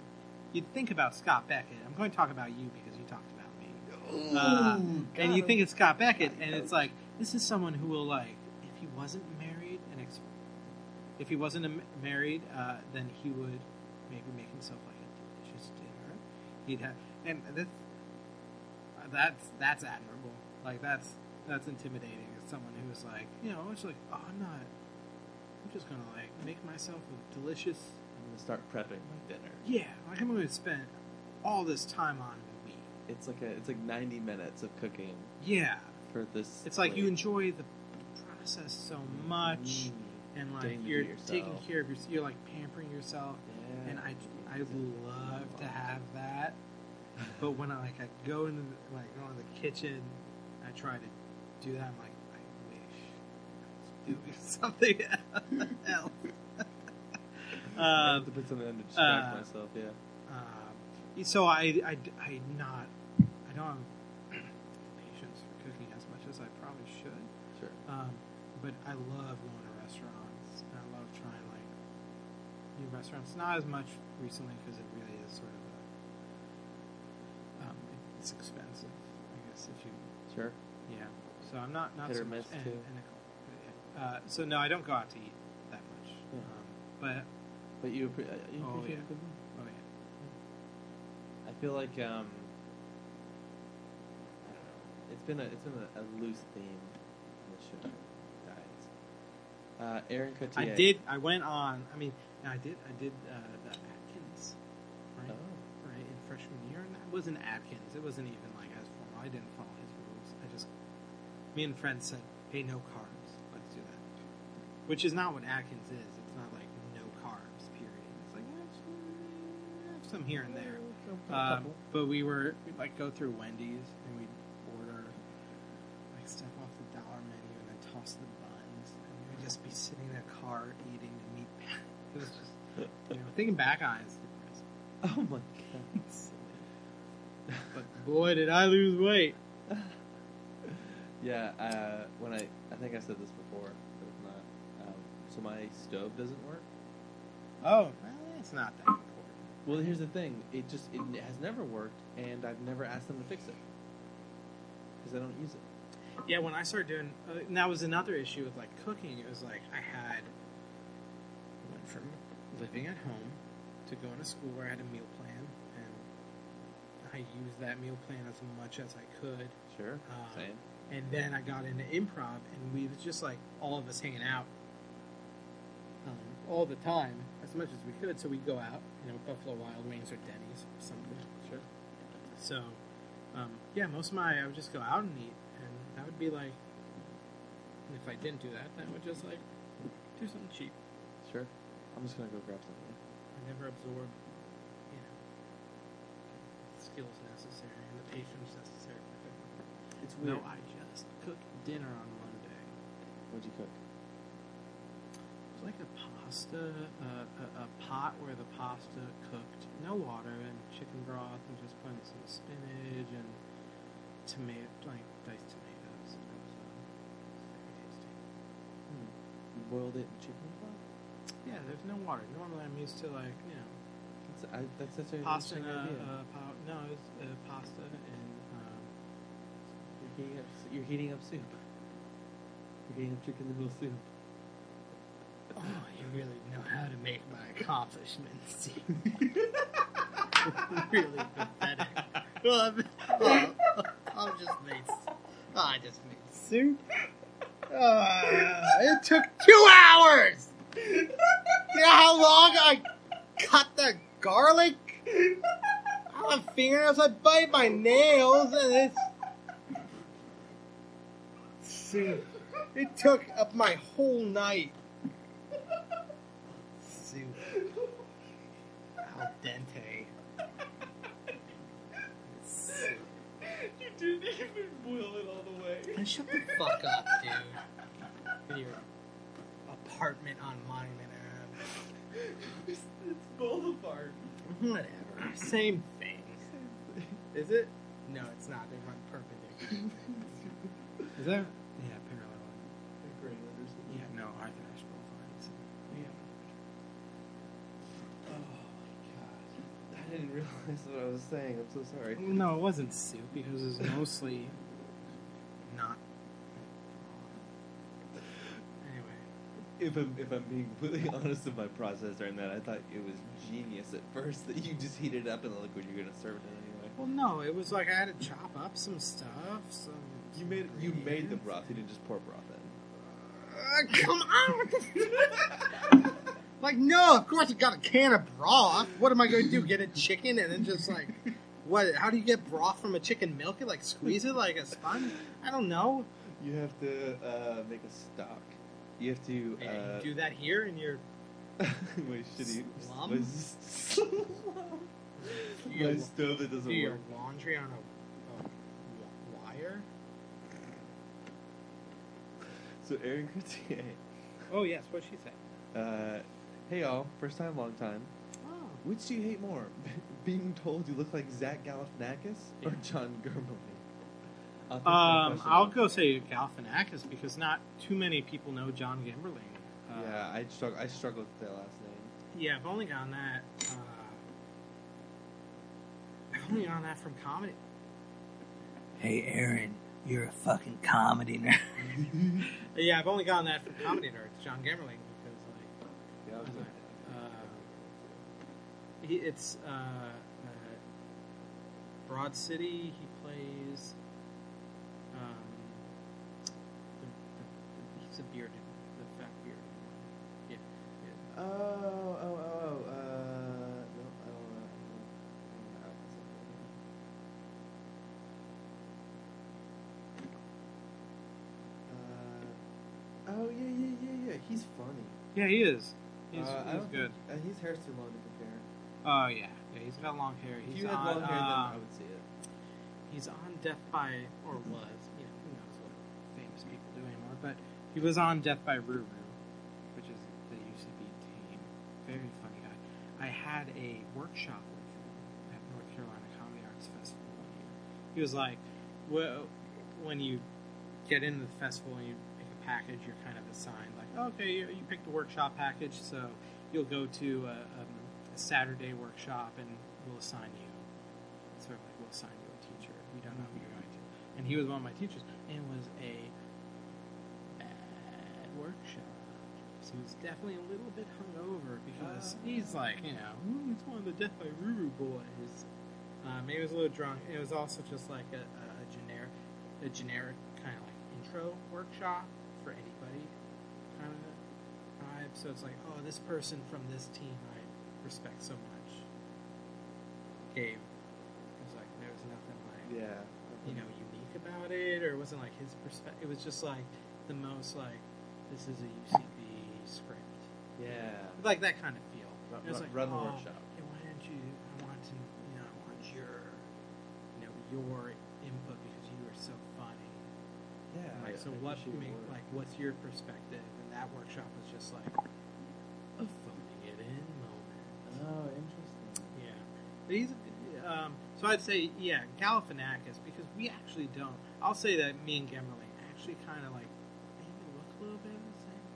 you'd think about Scott Beckett. I'm going to talk about you because you talked about me. Uh, and you think it's Scott Beckett, and it's like this is someone who will like, if he wasn't married and ex- if he wasn't married, uh, then he would maybe make himself like a delicious dinner. He'd have, and that's uh, that's that's admirable. Like that's that's intimidating as someone who's like, you know, it's like, oh, I'm not. I'm just gonna like make myself a delicious. I'm gonna start prepping my dinner. Yeah, like I'm gonna spend all this time on me. It's like a it's like 90 minutes of cooking Yeah, for this. it's like you enjoy the process so much. Mm. and like you're taking care of yourself. You're like pampering yourself, Yeah. and I I love to have that. But when I like I go into the, like go in the kitchen, I try to do that. I'm like I wish I was doing *laughs* something else. *laughs* I have um, to put something on to distract uh, myself. Yeah. um, so I I I not I don't have patience for cooking as much as I probably should. Sure. Um, but I love going to restaurants, and I love trying like new restaurants. Not as much recently because it really is sort of a, um, it's expensive. I guess if you Sure. yeah. So I'm not not Hit so or miss, and, too. and a- uh, so no, I don't go out to eat that much. Yeah. Um, but But you, appre- uh, you Oh, appreciate yeah. cooking? oh yeah, I feel like um, I don't know. It's been a it's been a, a loose theme the show. Diets. Uh, Aaron Cotier. I did. I went on. I mean, I did. I did uh, the Atkins, right? Oh. Right in freshman year, and that wasn't Atkins. It wasn't even like as formal. I didn't follow his rules. I just me and friends said, "Hey, no carbs. Let's do that." Which is not what Atkins is. It's not like no carbs. Period. It's like eh, some here and there. Um, but we were we'd like go through Wendy's and we'd order like stuff off the dollar menu and then toss the buns and we'd just be sitting in a car eating the meat. *laughs* It was just you know thinking back on it, it's depressing. Oh my god. *laughs* But boy, did I lose weight. *laughs* yeah. Uh, when I I think I said this before, but if not, um, so my stove doesn't work. Oh, well, it's not that important. Well, here's the thing. It just it has never worked, and I've never asked them to fix it because I don't use it. Yeah, when I started doing, uh, and that was another issue with like cooking. It was like I had went from living at home to going to school where I had a meal plan, and I used that meal plan as much as I could. Sure. Uh, Same. And then I got into improv, and we was just like all of us hanging out um, all the time as much as we could. So we'd go out, you know, Buffalo Wild Wings or Denny's or something. Sure. So, um, yeah, most of my I would just go out and eat, and that would be like. And if I didn't do that, then I would just like do something cheap. Sure. I'm just gonna go grab something. I never absorb, you know, skills necessary and the patience necessary. It's No. I just cooked dinner on Monday. What'd you cook? It was like a pasta, uh, a, a pot where the pasta cooked, no water, and chicken broth, and just putting some spinach and tomato, like diced tomatoes. It was um, very tasty. Hmm. You boiled it in chicken. Yeah, there's no water. Normally, I'm used to like you know That's, I, that's such an pasta and uh, idea. uh, pow- no, it's uh, pasta and um, You're heating up. You're heating up soup. You're heating up chicken noodle soup. *laughs* Oh, you really know how to make my accomplishments seem *laughs* really pathetic. Well, I'm, *laughs* oh, I'm just made. I just made soup. Uh, it took two hours. You know how long I cut the garlic? I have fingernails. I bite my nails, and it's. It took up my whole night. Soup. Al dente. You didn't even all the way. And shut the fuck up, dude. In your apartment on Monument Ave. It's, it's Boulevard. Whatever. Same thing. Is it? No, it's not. They run perpendicular. Is that? Yeah, parallel. Like gray letters. Yeah, no, I can actually both lines. Oh my god. I didn't realize what I was saying. I'm so sorry. No, it wasn't soup because it was mostly not. Anyway, If I'm if I'm being completely *laughs* honest with my process during that, I thought it was genius at first that you just heat it up in the liquid you're gonna serve it in anyway. well, no, it was like I had to chop up some stuff. Some You made you made the broth. You didn't just pour broth in. Uh, come on! *laughs* like, no, of course I got a can of broth. What am I going to do? Get a chicken and then just like, what? How do you get broth from a chicken? Milk it, like squeeze it like a sponge? I don't know. You have to uh, make a stock. You have to. And Uh, you do that here in your *laughs* my shitty Slum? my, s- *laughs* You my stove that doesn't do your laundry on a, a wire. So Aaron Coutier. Oh yes, what she say? Uh, hey y'all, first time, long time. Oh, Which do you hate more? *laughs* Being told you look like Zach Galifianakis or Yeah. John Gemberling? Authentic um. I'll go say Galifianakis because not too many people know John Gemberling. Uh, Yeah, I struggle. I struggle with that last name. Yeah, I've only gotten that. Uh, I've *laughs* only gotten that from comedy. Hey, Aaron, you're a fucking comedy nerd. *laughs* yeah, I've only gotten that from comedy nerds, John Gemberling, because like, Yeah, I was like, uh, he, it's uh, uh, Broad City. He plays. Um, the, the, the, he's a bearded, the fat bearded one. Yeah, yeah. oh, oh, oh, uh, no, I don't know. I don't know. Uh, oh yeah, yeah, yeah, yeah. He's funny. Yeah, he is. He's, uh, he's good. Think, uh, his hair's too long to compare. Oh yeah, yeah. He's got long hair. If He's you had on, long hair, then uh, I would see it. He's on Death by or was. You know, who knows what famous people do anymore. But he was on Death by Roo Roo, which is the UCB team. Very funny guy. I had a workshop with him at North Carolina Comedy Arts Festival one year. He was like, well, when you get into the festival and you pick a package, you're kind of assigned like, okay, you, you picked a workshop package, so you'll go to a, um, a Saturday workshop and we'll assign you. Sort of like we'll assign you a teacher. We don't know who you're going to. And he was one of my teachers, and it was a bad workshop. So he was definitely a little bit hungover because Ah. he's like, you know, "Ooh, he's one of the Death by Roo Roo boys. Um, he was a little drunk. It was also just like a, a, a generic, a generic kind of like intro workshop for anybody kind of vibe. So it's like, oh, this person from this team I respect so much gave. It was like there was nothing like Yeah. you know unique about it, or it wasn't like his perspective. It was just like the most like this is a UCB script, Yeah. like that kind of feel. Run- It was like, run the oh, workshop. Why don't you? I want to, you know, I want your, you know, your input because you are so funny. Yeah. Like, so I what? appreciate Make, like, what's your perspective? And that workshop was just like a phoning it in moment. Oh, interesting. Yeah, but he's. Um, so I'd say, yeah, Galifianakis, because we actually don't. I'll say that me and Gemberling actually kind of like maybe look a little bit the same,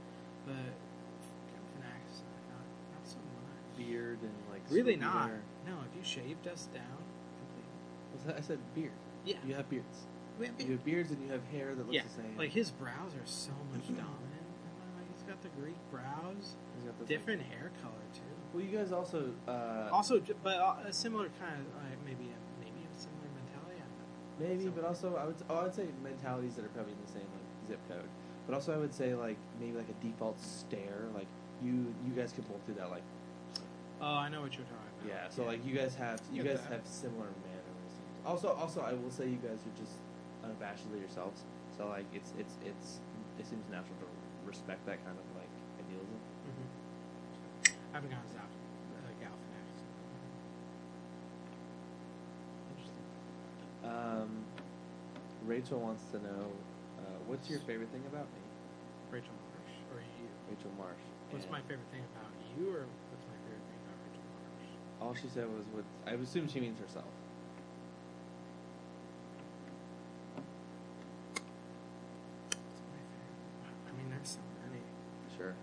but Galifianakis, not, not so much. Beard and like. Really swoopy not. hair. No, if you shaved us down completely. I said beard. Yeah, You have beards. we have You have beards and you have hair that looks yeah. the same. Like his brows are so much *laughs* dominant. And then, like he's got the Greek brows, He's got the different hair color too. Well, you guys also. Uh, Also, j- but uh, a similar kind of uh, maybe a, maybe a similar mentality. I don't know. Maybe, but also I would oh, I would say mentalities that are probably in the same like zip code. But also I would say like maybe like a default stare. Like you you guys could both do that. Like Oh, I know what you're talking about. yeah. So like you guys have you Get guys that. have similar mannerisms. Also also I will say you guys are just unabashedly yourselves. So like it's it's it's it seems natural to respect that kind of like idealism. Mhm. I haven't as out uh, Galifianakis. Interesting. Um, Rachel wants to know uh, what's your favorite thing about me, Rachel Marsh or you? Rachel Marsh. What's And my favorite thing about you, or what's my favorite thing about Rachel Marsh? All she said was what I assume she means herself. What's my favorite? I mean, there's so many. Sure.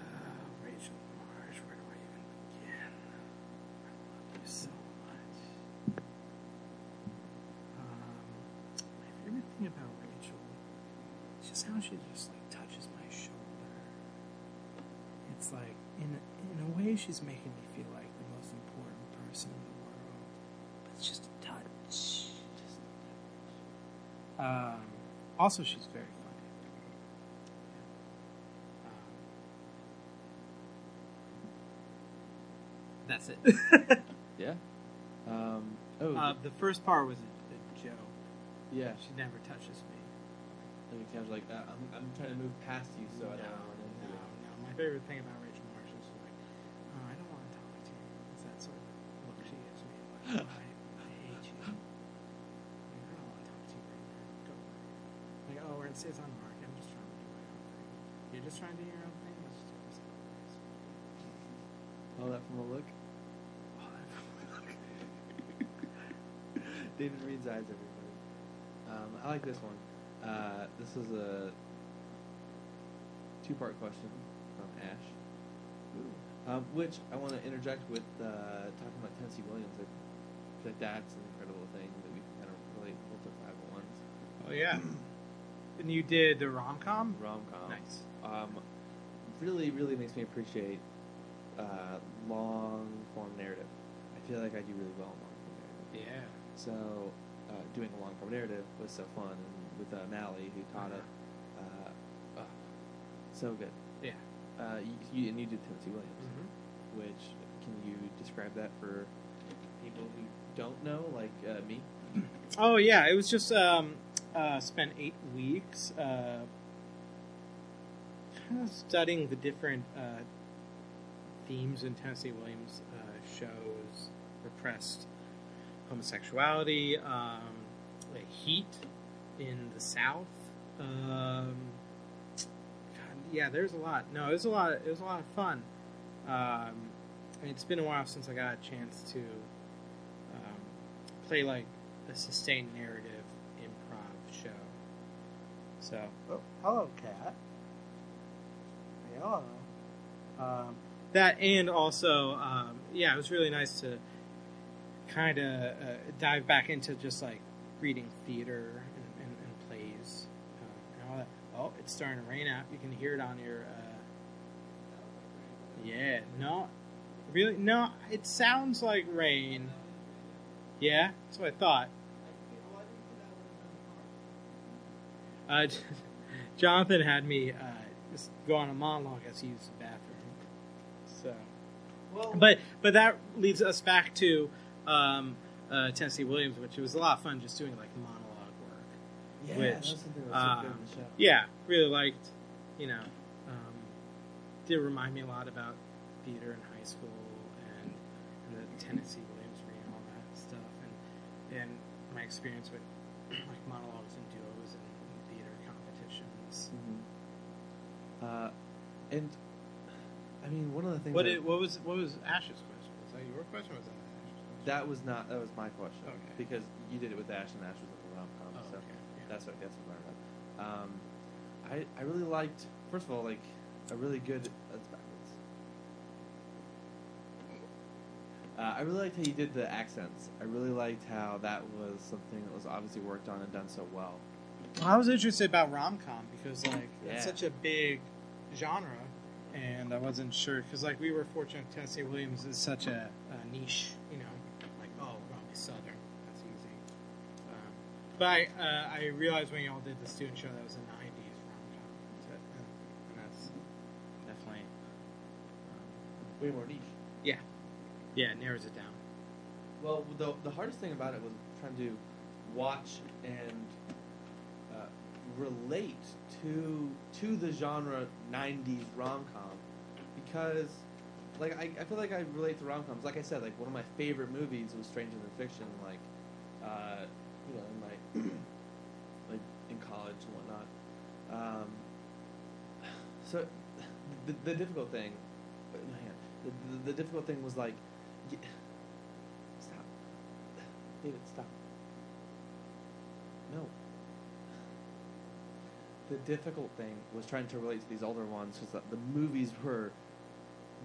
Uh, Rachel Marsh, where do I even begin? I love you so much. Um, my favorite thing about Rachel is just how she just like touches my shoulder. It's like in in a way she's making me feel like the most important person in the world, but it's just a touch. Just a touch. Um, also, she's very funny. Um, that's it. *laughs* Yeah. Um. Oh. uh, the first part was a, a joke. yeah. She never touches me. Like Cam's like uh, I'm. I'm trying to move past you, so I don't want to. no, no. My favorite thing about Rachel Marsh is like, oh, I don't want to talk to you. It's that sort of look she gives me. Like, I, I hate you. Like, I don't want to talk to you right now. Go away. Like, oh, we're in States on Market. I'm just trying to do my own thing. You're just trying to do your own thing? Let's just do this. All that from a look. Oh, that *laughs* David Reed's eyes, everybody. Um, I like this one. Uh, this is a two-part question from Ash, um, which I want to interject with uh, talking about Tennessee Williams. I like that's an incredible thing that we can kind of relate both five ones Oh, yeah. *clears throat* and you did the rom com? rom-com. Nice. Um, really, really makes me appreciate uh, long-form narrative. I feel like I do really well in long-form narrative. Yeah. So, doing a long form narrative was so fun, and with uh, Mally, who taught it, uh, oh, so good. Yeah. Uh, you, you, and you did Tennessee Williams, Mm-hmm. which can you describe that for people who don't know, like uh, me? Oh yeah, it was just um, uh, spent eight weeks uh, kind of studying the different uh, themes in Tennessee Williams uh, shows: repressed homosexuality, um, heat in the South. Um, God, yeah, there's a lot. No, it was a lot. It was a lot of fun. Um, it's been a while since I got a chance to um, play like a sustained narrative improv show. So, oh, hello, cat. Hello. Um, that and also, um, yeah, it was really nice to kind of uh, dive back into just like reading theater and, and, and plays um, and all that. Oh, it's starting to rain out. You can hear it on your. Uh, yeah, no, really, no. It sounds like rain. Yeah, that's what I thought. Uh, *laughs* Jonathan had me uh, just go on a monologue as he used the bathroom. So, but but that leads us back to um, uh, Tennessee Williams, which it was a lot of fun just doing like monologue work. Yeah, Which, that's something that's so good um, in the show. Yeah, really liked. You know, um, did remind me a lot about theater in high school and, and the Tennessee Williams reading all that stuff, and and my experience with *clears throat* like monologues and duos and, and theater competitions. Mhm. Uh, and I mean, one of the things What that, it, what was what was Ash's question? Was that your question? Or was that? That was not that was my question Okay. because you did it with Ash and Ash was in the rom com. Oh, so okay. Yeah. that's what that's what I read. Um, I I really liked first of all like a really good that's backwards. Uh, I really liked how you did the accents. I really liked how that was something that was obviously worked on and done so well. I was interested about rom com because like Yeah. it's such a big genre, and I wasn't sure because like we were fortunate. Tennessee Williams is such a, a niche, you know, like oh we're gonna be southern, that's easy. Um, but I, uh, I realized when y'all did the student show that was a '90s rom com, so, and, and that's definitely um, Way more niche. yeah, yeah, it narrows it down. Well, the the hardest thing about it was trying to watch and uh, relate to to the genre '90s rom com because, like, I, I feel like I relate to rom coms. Like I said, like one of my favorite movies was Stranger Than Fiction. Like, uh, you know, in my *clears throat* like in college and whatnot. Um, so *laughs* the, the difficult thing, my hand. The, the, the difficult thing was like, y- stop, David, stop. No. The difficult thing was trying to relate to these older ones because the, movies were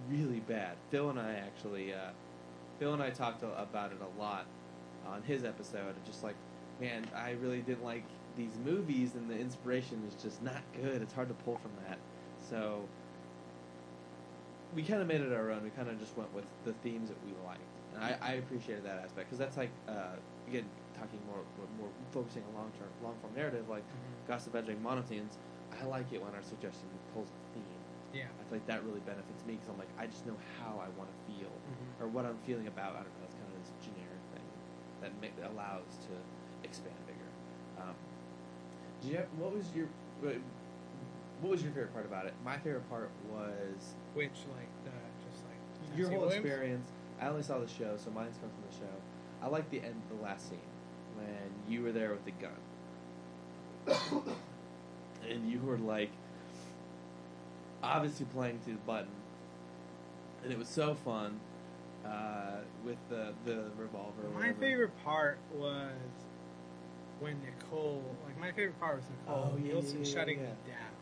really bad. Phil and I actually, uh, Phil and I talked about it a lot on his episode. Just like, man, I really didn't like these movies, and the inspiration is just not good. It's hard to pull from that. So we kind of made it our own. We kind of just went with the themes that we liked, and I, I appreciated that aspect because that's like uh, again talking more more focusing on long term long form narrative like Gossip Edging Monothemes. I like it when our suggestion pulls a theme. Yeah. I feel like that really benefits me because I'm like I just know how I want to feel Mhm. or what I'm feeling about. I don't know. It's kind of this generic thing that ma- allows to expand bigger. Um, do you have, what was your what what was your favorite part about it? My favorite part was Which like the just like your whole Williams? experience. I only saw the show, so mine's come from the show. I like the end, the last scene when you were there with the gun, *coughs* and you were like, obviously playing to the button, and it was so fun uh, with the the revolver. My favorite part was when Nicole, like my favorite part was Nicole Oh, Wilson yeah, yeah, shutting yeah. me down.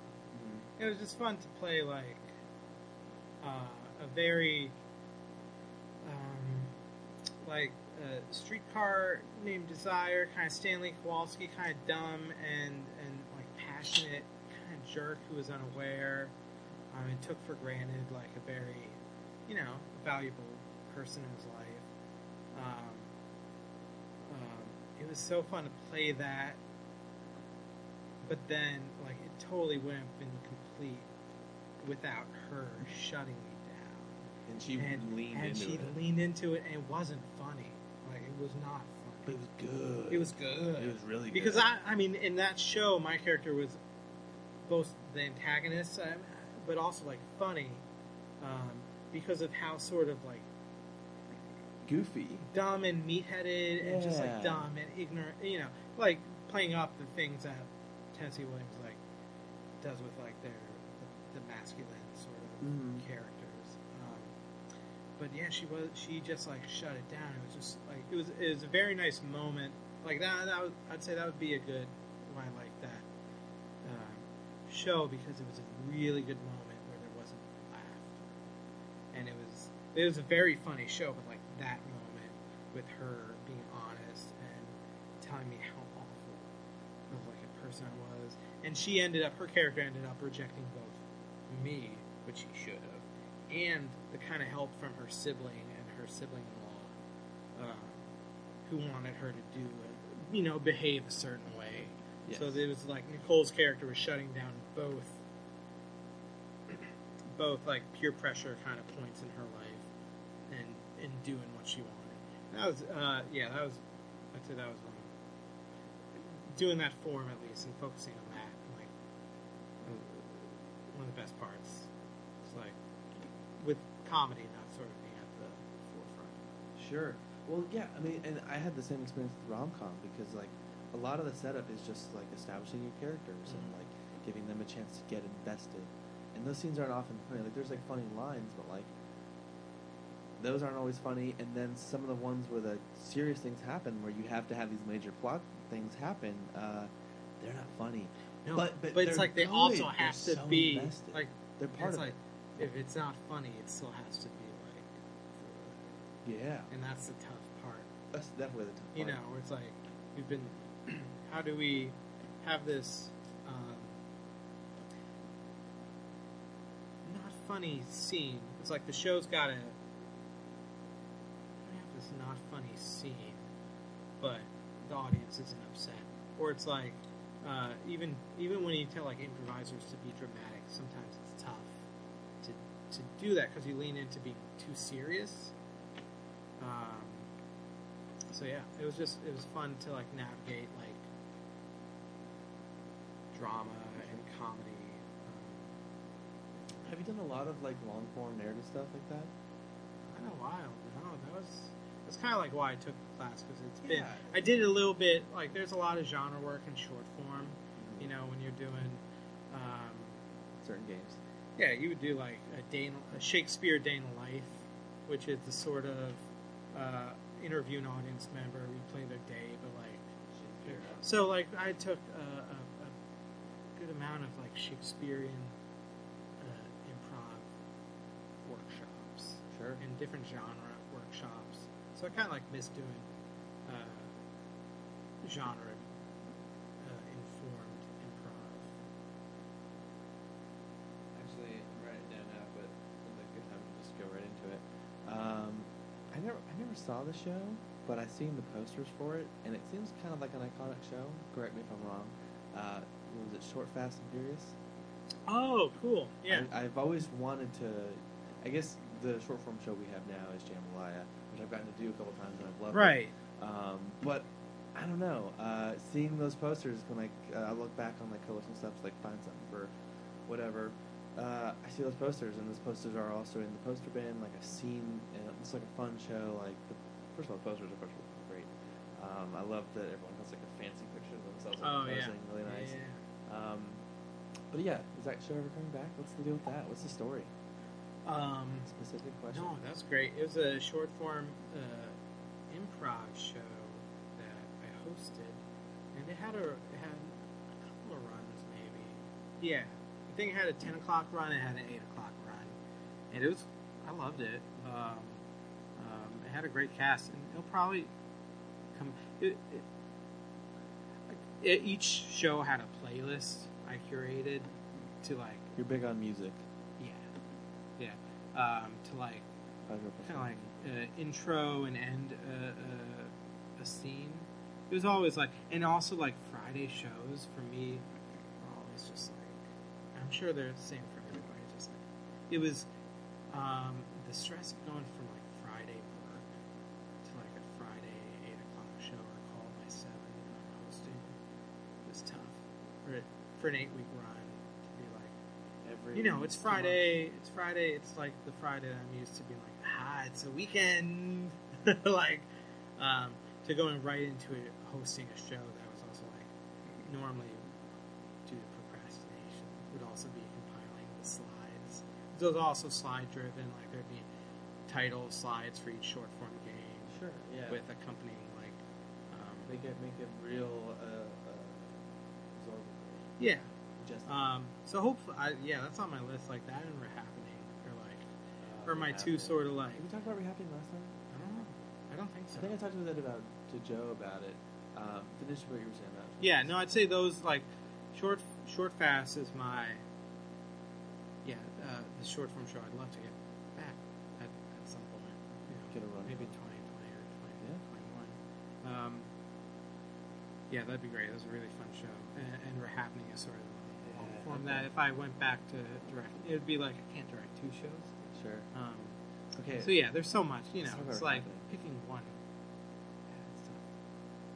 Mhm. It was just fun to play like uh, a very um, like a streetcar named Desire, kind of Stanley Kowalski, kind of dumb and and like passionate, kind of jerk who was unaware um, and took for granted like a very you know valuable person in his life. Um, it was so fun to play that, but then like it totally wouldn't have been complete without her shutting me down. And she and leaned and into she it. leaned into it, and it wasn't funny. Like it was not But funny. it was good. It was good. It was really good. Because I, I mean, in that show, my character was both the antagonist, um, but also like funny, um, because of how sort of like goofy. dumb and meat-headed and just like dumb and ignorant. You know, like playing up the things that Tennessee Williams like does with like their the, the masculine sort of Mhm. characters. Um, but yeah, she was she just like shut it down. It was just like it was it was a very nice moment. Like that, that would, I'd say that would be a good why I like that um, show because it was a really good moment where there wasn't laughter, and it was it was a very funny show. But like that moment with her being honest and telling me how awful of like a person I was, and she ended up her character ended up rejecting both me, which she should have, and the kind of help from her sibling and her sibling-in-law, uh, who wanted her to do, you know, behave a certain way. Yes. So it was like Nicole's character was shutting down both, *clears throat* both like peer pressure kind of points in her life, and and doing what she wanted. That was, uh, yeah, that was, I'd say that was one. Doing that form at least and focusing on that, like one of the best parts. It's like with comedy not sort of being at the forefront. Sure. Well, yeah. I mean, and I had the same experience with rom com because like a lot of the setup is just like establishing your characters and Mhm. like giving them a chance to get invested. And those scenes aren't often funny. Like there's like funny lines, but like those aren't always funny. And then some of the ones where the serious things happen, where you have to have these major plot things happen, uh, they're not funny. No, But- but it's like they good. also They're have to so be invested. like They're part it's of like if it's not funny, it still has to be like. Yeah, and that's the tough part. that's definitely the tough part. You know, where it's like we've been. *clears throat* how do we have this? Um, not funny scene. It's like the show's got a not funny scene, but the audience isn't upset. Or it's like uh, even even when you tell like improvisers to be dramatic, sometimes it's tough to to do that because you lean into being too serious. Um, so yeah, it was just it was fun to like navigate like drama and comedy. Um, Have you done a lot of like long form narrative stuff like that? Kind of wild. No, that was that's kind of like why I took the class because it's been. Yeah. I did a little bit like there's a lot of genre work in short form. You know when you're doing. Um, Certain games. yeah, you would do like a day, in, a Shakespeare day in the life, which is the sort of uh, interview an audience member, we replay their day, but like so like I took a, a, a good amount of like Shakespearean uh, improv workshops Sure. and different genre workshops. So I kind of like miss doing uh, genre uh, informed improv. Actually, I'm writing it down now, but it's a good time to just go right into it. Um, I never, I never saw the show, but I've seen the posters for it, and it seems kind of like an iconic show. Correct me if I'm wrong. Uh, was it Short, Fast, and Furious? Oh, cool! Yeah, I, I've always wanted to. I guess the short form show we have now is Jambalaya, which I've gotten to do a couple times, and I've loved it. right. Um, but I don't know. Uh, seeing those posters when like uh, I look back on like collection stuff to like find something for whatever. Uh, I see those posters, and those posters are also in the poster bin. Like I've seen, and it looks like a fun show. Like the, first of all, the posters are great. Um, I love that everyone has like a fancy picture of themselves. Like, Oh yeah, posing, really nice. Yeah, yeah. Um, but yeah, is that show ever coming back? What's the deal with that? What's the story? Um, Specific question. no, that's great. It was a short form uh, improv show that I hosted, and it had a it had a couple of runs maybe. Yeah, I think it had a ten o'clock run. It had an eight o'clock run, and it was I loved it. Um, um, it had a great cast, and it'll probably come. It, it, it, each show had a playlist I curated to like You're big on music. Um, to like kind of like uh, intro and end a, a, a scene. It was always like, and also like Friday shows for me always just like, I'm sure they're the same for everybody. Just like it was um, the stress of going from like Friday work to like a Friday eight o'clock show or call by seven I'm hosting was tough for for an eight week run to be like. Every You know, it's. Friday. It's Friday. It's like the Friday that I'm used to being like, ah, it's a weekend. *laughs* like, um, to going right into it, hosting a show that was also like, normally due to procrastination, would also be compiling the slides. Was also slide driven. Like there'd be title slides for each short form game Sure. Yeah. with accompanying like, um, make it make it real. Uh, uh, absorbable. yeah. Just Um, so hopefully, I, yeah, that's on my list. Like that and Rehappening, or like, uh, or my two sort of like. Did we talk about rehappening last time? I don't know. I don't think so. I think I talked to that about to Joe about it. Um, finish what you were saying about. Yeah, no, I'd say those like short, short, fast is my. Yeah, uh, the short form show. I'd love to get back at, at some point. You know, Get a run maybe for it. 2020 or 20, Yeah. 21. Um, yeah, that'd be great. That was a really fun show, and, and rehappening is sort of a long Yeah, form okay. that if I went back to direct, it would be like I can't direct two shows. Sure. Um, Okay. So yeah, there's so much. You know, it's like picking one. Yeah, it's tough.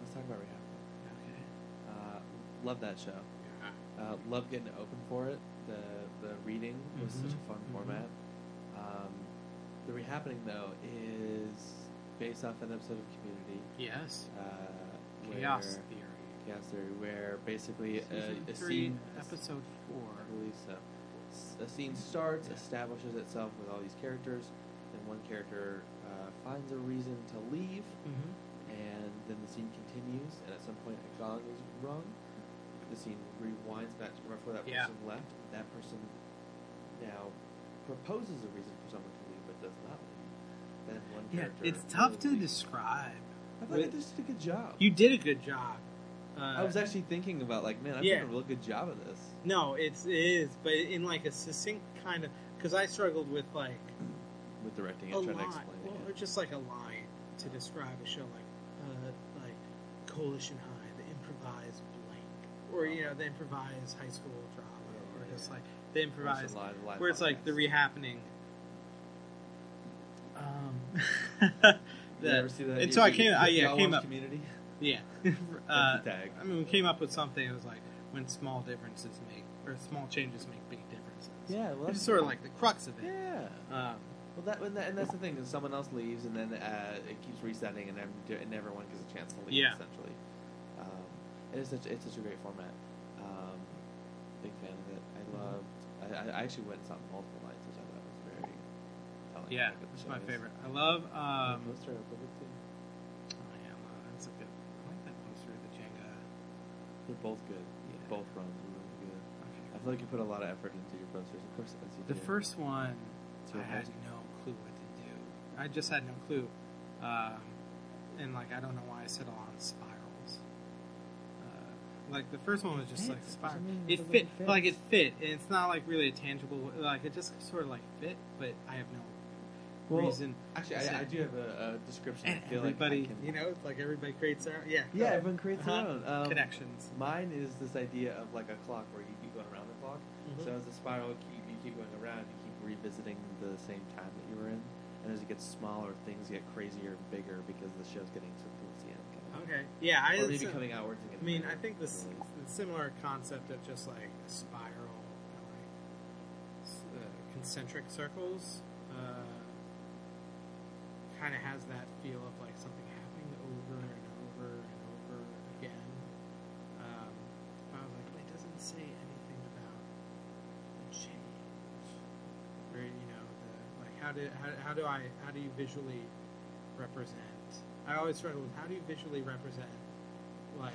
Let's talk about rehappening. Okay. Uh, love that show. Yeah. Uh, love getting to open for it. The the reading was such a Mhm, fun mhm. format. Um, the rehappening though is based off an episode of Community. Yes. Uh, Chaos Theory. Theory, where basically a, a three, scene, episode four. I believe so. A scene starts, establishes itself with all these characters, and one character uh, finds a reason to leave, Mm-hmm. and then the scene continues, and at some point a gong is rung. The scene rewinds back to before that Yeah. person left. That person now proposes a reason for someone to leave, but does not leave. Then one Yeah, character. it's tough to leaves. describe. I thought just did a good job. You did a good job. Uh, I was actually thinking about like, man, I've yeah. done a real good job of this. no, it's it is, but in like a succinct kind of. because I struggled with like with directing and trying to explain well, it. or just like a line to describe a show like uh, like Coalition High, the improvised blank, or you know the improvised high school drama, or Yeah, just like the improvised live- where it's like the rehappening. Um, *laughs* You that- ever see that? and so I came, I, yeah, came up, Community. Yeah. *laughs* Uh, tag. I mean, we came up with something. It was like when small differences make, or small changes make big differences. Yeah, well, that's- sort of like the crux of it. Yeah. Um, Well, that, and, that and that's the thing. Is someone else leaves, and then uh, it keeps resetting, and, ev- and everyone gets a chance to leave. Yeah. Essentially, um, it is such it's such a great format. Um, big fan of it. I Mm-hmm. loved. I, I actually went and saw multiple nights, which I thought was very telling. yeah, it's my favorite. I love. Um, poster up with it too. oh yeah, well, that's a good. I like that poster of the Jenga. They're both good. Yeah. Both runs were really good. Okay. I feel like you put a lot of effort into your posters. Of course, as you The do. first one, So I had no clue what to do. I just had no clue, um, and like I don't know why I settled on spirals. Uh, like the first one was just like What spiral. do you mean? It It fit, fits. like it fit, and it's not like really a tangible. Like it just sort of like fit, but I have no Well, reason. Actually, I, I do have a, a description. And I feel everybody, like I can, you know, it's like everybody creates their own. yeah. Yeah, everyone creates their Uh-huh. own um, connections. Mine is this idea of like a clock where you keep going around the clock. Mhm. So as a spiral keep, you keep going around, you keep revisiting the same time that you were in, and as it gets smaller, things get crazier and bigger because the show's getting to towards the end. Kind of. Okay, yeah, I. Or maybe it's- coming outwards. And I mean, I think this really. the similar concept of just like a spiral, like uh, concentric circles, uh, kind of has that feel of like something happening over and over and over again. Um, I was like, it doesn't say anything about the change, or you know, the like how do how, how do I how do you visually represent? I always struggle with how do you visually represent like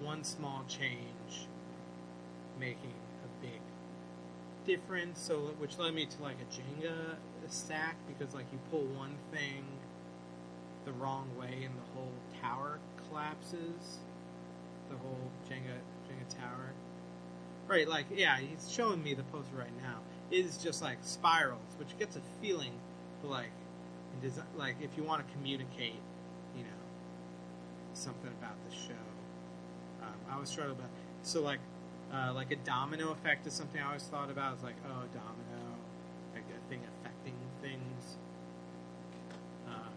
one small change making a big difference. So, which led me to like a Jenga stack because like you pull one thing the wrong way and the whole tower collapses. The whole Jenga Jenga tower. Right, like yeah, he's showing me the poster right now. It is just like spirals, which gets a feeling, like, like if you want to communicate, you know, something about the show. Um, I was struggling about so like uh, like a domino effect is something I always thought about. It's like oh, domino, like a thing affecting things. Um,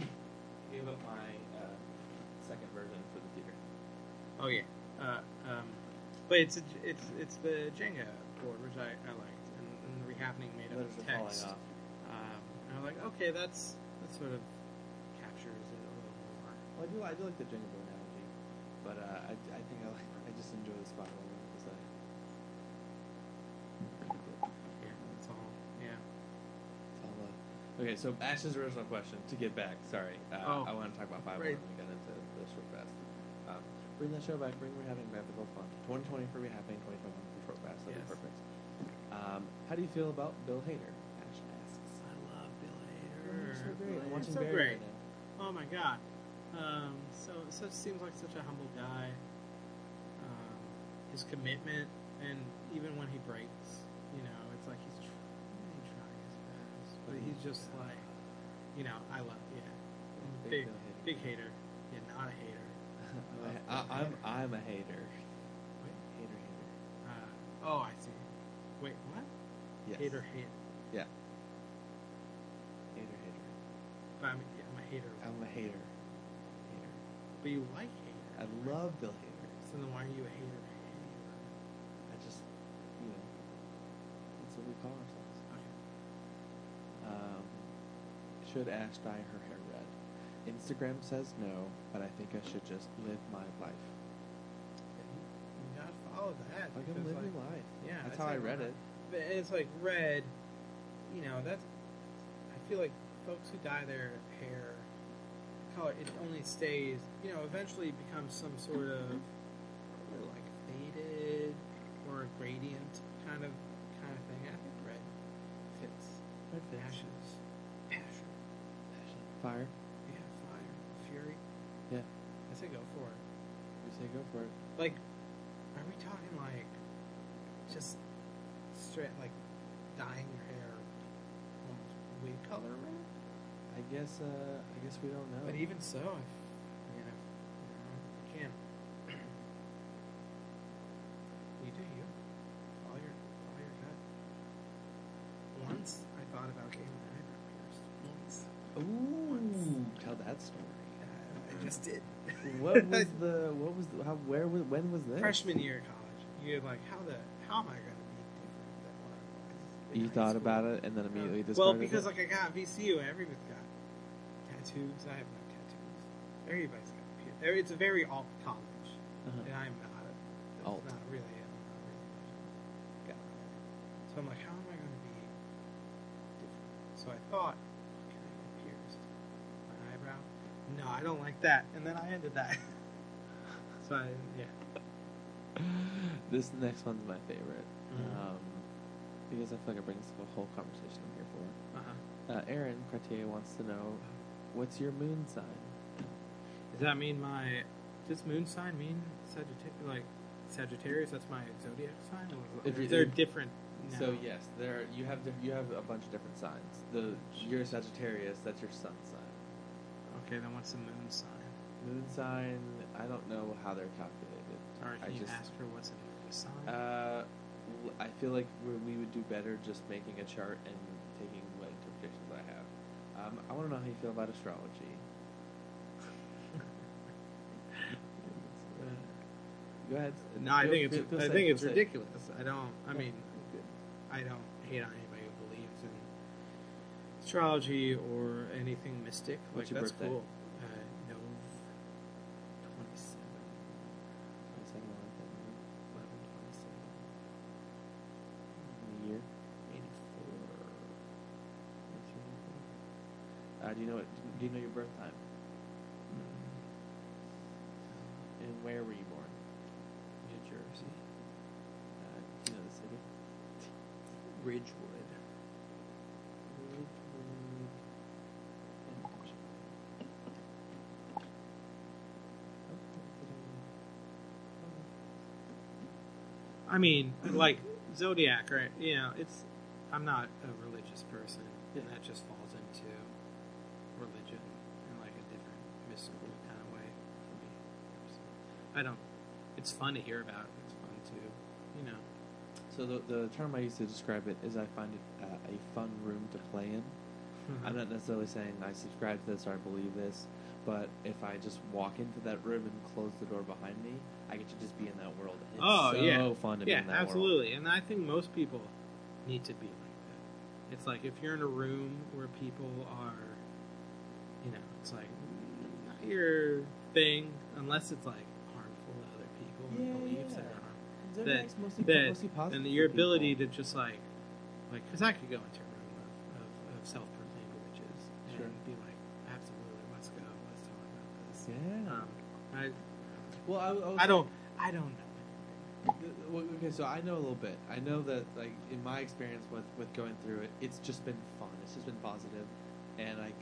I gave up my uh, second version for the theater. Oh yeah, uh, um, but it's a, it's it's the Jenga board which I, I liked, and, and the rehappening made up of text. Um, and I was like, okay, that's that sort of captures it a little more. Well, I do, I do like the Jenga board analogy, but uh, I, I think I like, I just enjoy the spiral because I. Yeah, that's all. Yeah. Uh, okay, so Ash's original question to get back. Sorry, uh, Oh. I want to talk about five Right. when we got into the short fast. Um, bring that show back. Bring rehabbing back. They're both fun. 2020 for rehabbing. 2021 for short fast. That'd Yes. be perfect. Um, how do you feel about Bill Hader? Ash asks. I love Bill Hader. Oh, so great. I'm He's watching so Barry great. right now. Oh my god. Um, so such seems like such a humble guy. Um, his commitment, and even when he breaks, you know, it's like he's tr- really trying his best, but he's just like, you know, I love, yeah, I'm big, Bill Hader. big hater. Yeah, not a hater. I'm, a, I, I'm I'm a hater. Wait. Hater hater. Uh, oh, I see. Wait, what? Yes. Hater, hater. Yeah. Hater hater. But I'm, yeah, I'm a hater. I'm a hater. Hater. But you like hater. I love Bill Hader. So then why are you a hater? hater? I just, you know, that's what we call ourselves. Okay. Um, should Ash dye her hair red? Instagram says no, but I think I should just live my life. You gotta follow that. Like I'm because, living like, life. Yeah, that's how I read it. But it's like red. You know, that's. I feel like folks who dye their hair color, it only stays. You know, eventually becomes some sort of like faded or a gradient kind of kind of thing. I think red fits. Red fits. Ashes, passion, Passion. Fire. yeah, fire, fury. Yeah. I say go for it. We say go for it. Like, are we talking like just straight like dyeing your hair almost wig color red. I guess. Uh, I guess we don't know. But even so, if, you know, you can't. *clears throat* you do you. Follow your, follow your gut. Once I thought about getting my eyebrow pierced. Once. Ooh, tell that story. I just did. What *laughs* was the? What was the? How? Where was? When was this? Freshman year of college. You're like, how the how am I to be different than what I was? You thought school? about it and then immediately well, because it? like I got VCU, everybody's got tattoos. I have no tattoos. Everybody's got. pierced. It's a very alt college, Uh-huh. and I'm not. A, Alt. Not really. I'm not really much of a guy. So I'm like, how am I going to be different? So I thought, can I get pierced? My eyebrow? No, I don't like that. And then I ended that. *laughs* so I yeah. This next one's my favorite. Mhm. Um, because I feel like it brings the whole conversation I'm here for. Uh-huh. Uh, Aaron Cartier wants to know, what's your moon sign? Does that mean my does moon sign mean Sagittarius? Like Sagittarius? That's my zodiac sign. Or If there different? now? So yes, there you have you have a bunch of different signs. The you're Sagittarius. That's your sun sign. Okay, then what's the moon sign? Moon sign. I don't know how they're calculated. Or can I you just- ask her what's a moon sign? Uh, w- I feel like we we would do better just making a chart and taking what interpretations I have. Um, I want to know how you feel about astrology. *laughs* Go ahead. no, I Feel- think it's feel- feel I safe, think it's feel safe. ridiculous. I don't. I mean. I don't hate on anybody who believes in astrology or anything mystic. What's like your that's birthday? cool. Uh, Nov twenty seven. One second, I like that number. 11, 27, The year. 84. What's your birthday? Uh, do you know what? Do you know your birth time? And where were you born? New Jersey. Uh, do you know the city? Ridgewood. I mean, like zodiac, right? You know, it's. I'm not a religious person, and that just falls into religion in like a different mystical kind of way for me. So, I don't. It's fun to hear about. It's fun to, you know. So the, the term I use to describe it is I find it uh, a fun room to play in. I'm not necessarily saying I subscribe to this or I believe this, but if I just walk into that room and close the door behind me, I get to just be in that world. It's Oh, so yeah. fun to be yeah, in that world. absolutely. And I think most people need to be like that. It's like if you're in a room where people are, you know, it's like not your thing unless it's like harmful to other people and beliefs yeah. that are harmful. Zodiac's mostly, that- mostly and your people. ability to just like, like, because I could go into a room of, of, of self-proclaimed witches Sure. and be like, absolutely, let's go, let's talk about this. Yeah. Um, I, well, I, I, was I don't, I don't know. Okay, so I know a little bit. I know that, like, in my experience with with going through it, it's just been fun. It's just been positive, and like,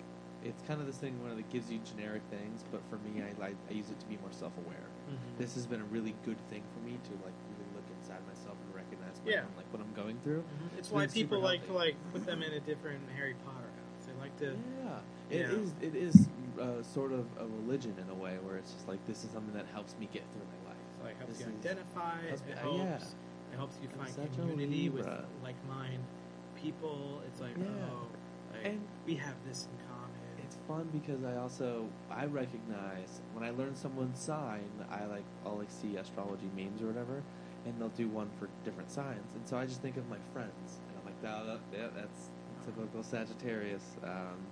it's kind of this thing where it gives you generic things, but for me, I like I use it to be more self aware. Mhm. This has been a really good thing for me to like really look inside myself and recognize Yeah. own, like what I'm going through. Mhm. It's It's why people like to like put them in a different Harry Potter house. They like to. Yeah, it Yeah. is. It is uh, sort of a religion in a way, where it's just like this is something that helps me get through my life. So It like helps This you is- identify. helps it me- uh, helps. yeah. It helps you I'm find community with like mind people. It's like Yeah. oh, like And- we have this in common. It's fun because I also I recognize when I learn someone's sign, I like I'll like see astrology memes or whatever, and they'll do one for different signs, and so I just think of my friends, and I'm like, oh, that, yeah, that's typical Sagittarius. Um,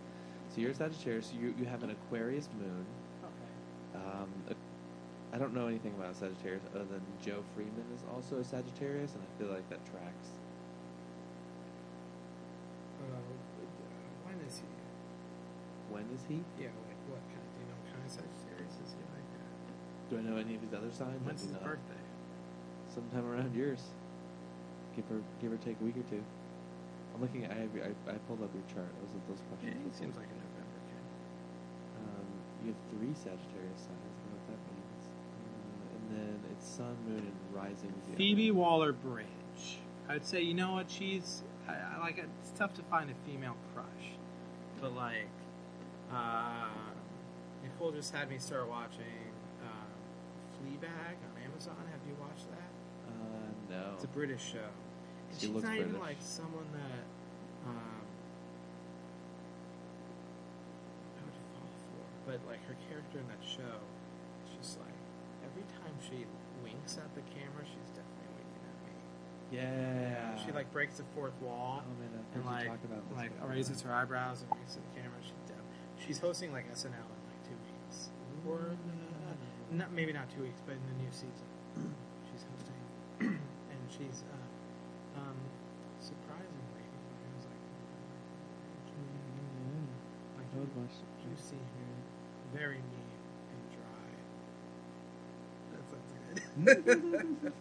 so you're a Sagittarius. You you have an Aquarius moon. okay. Um, I don't know anything about Sagittarius other than Joe Freeman is also a Sagittarius, and I feel like that tracks. Uh, when is he? When is he? Yeah, like what kind? Do you know what kind of Sagittarius is he like? Do I know any of his other signs? When's his not. birthday? sometime around yours. Give or give or take a week or two. I'm looking. at I have. I, I pulled up your chart. Those are those Yeah, questions. he seems like a November kid. Um, you have three Sagittarius signs. I don't know what that means. Uh, and then it's Sun, Moon, and Rising. Phoebe. Waller-Bridge. I'd say you know what she's. I, I like it. It's tough to find a female crush, but like, uh, Nicole just had me start watching uh, Fleabag on Amazon. Have you watched that? Uh, no. It's a British show. And She she's looks not even like someone that um, I would fall for. But like her character in that show, she's like every time she winks at the camera, she's definitely winking at me. yeah. She like breaks the fourth wall Oh man, and like talk about like before. raises her eyebrows and winks at the camera. She's def- she's hosting like SNL in like two weeks, or uh, not maybe not two weeks, but in the new season, *clears throat* she's hosting, *clears throat* and she's uh, um, surprisingly, I was like, like Not you, much. you see her very mean and dry. That sounds good.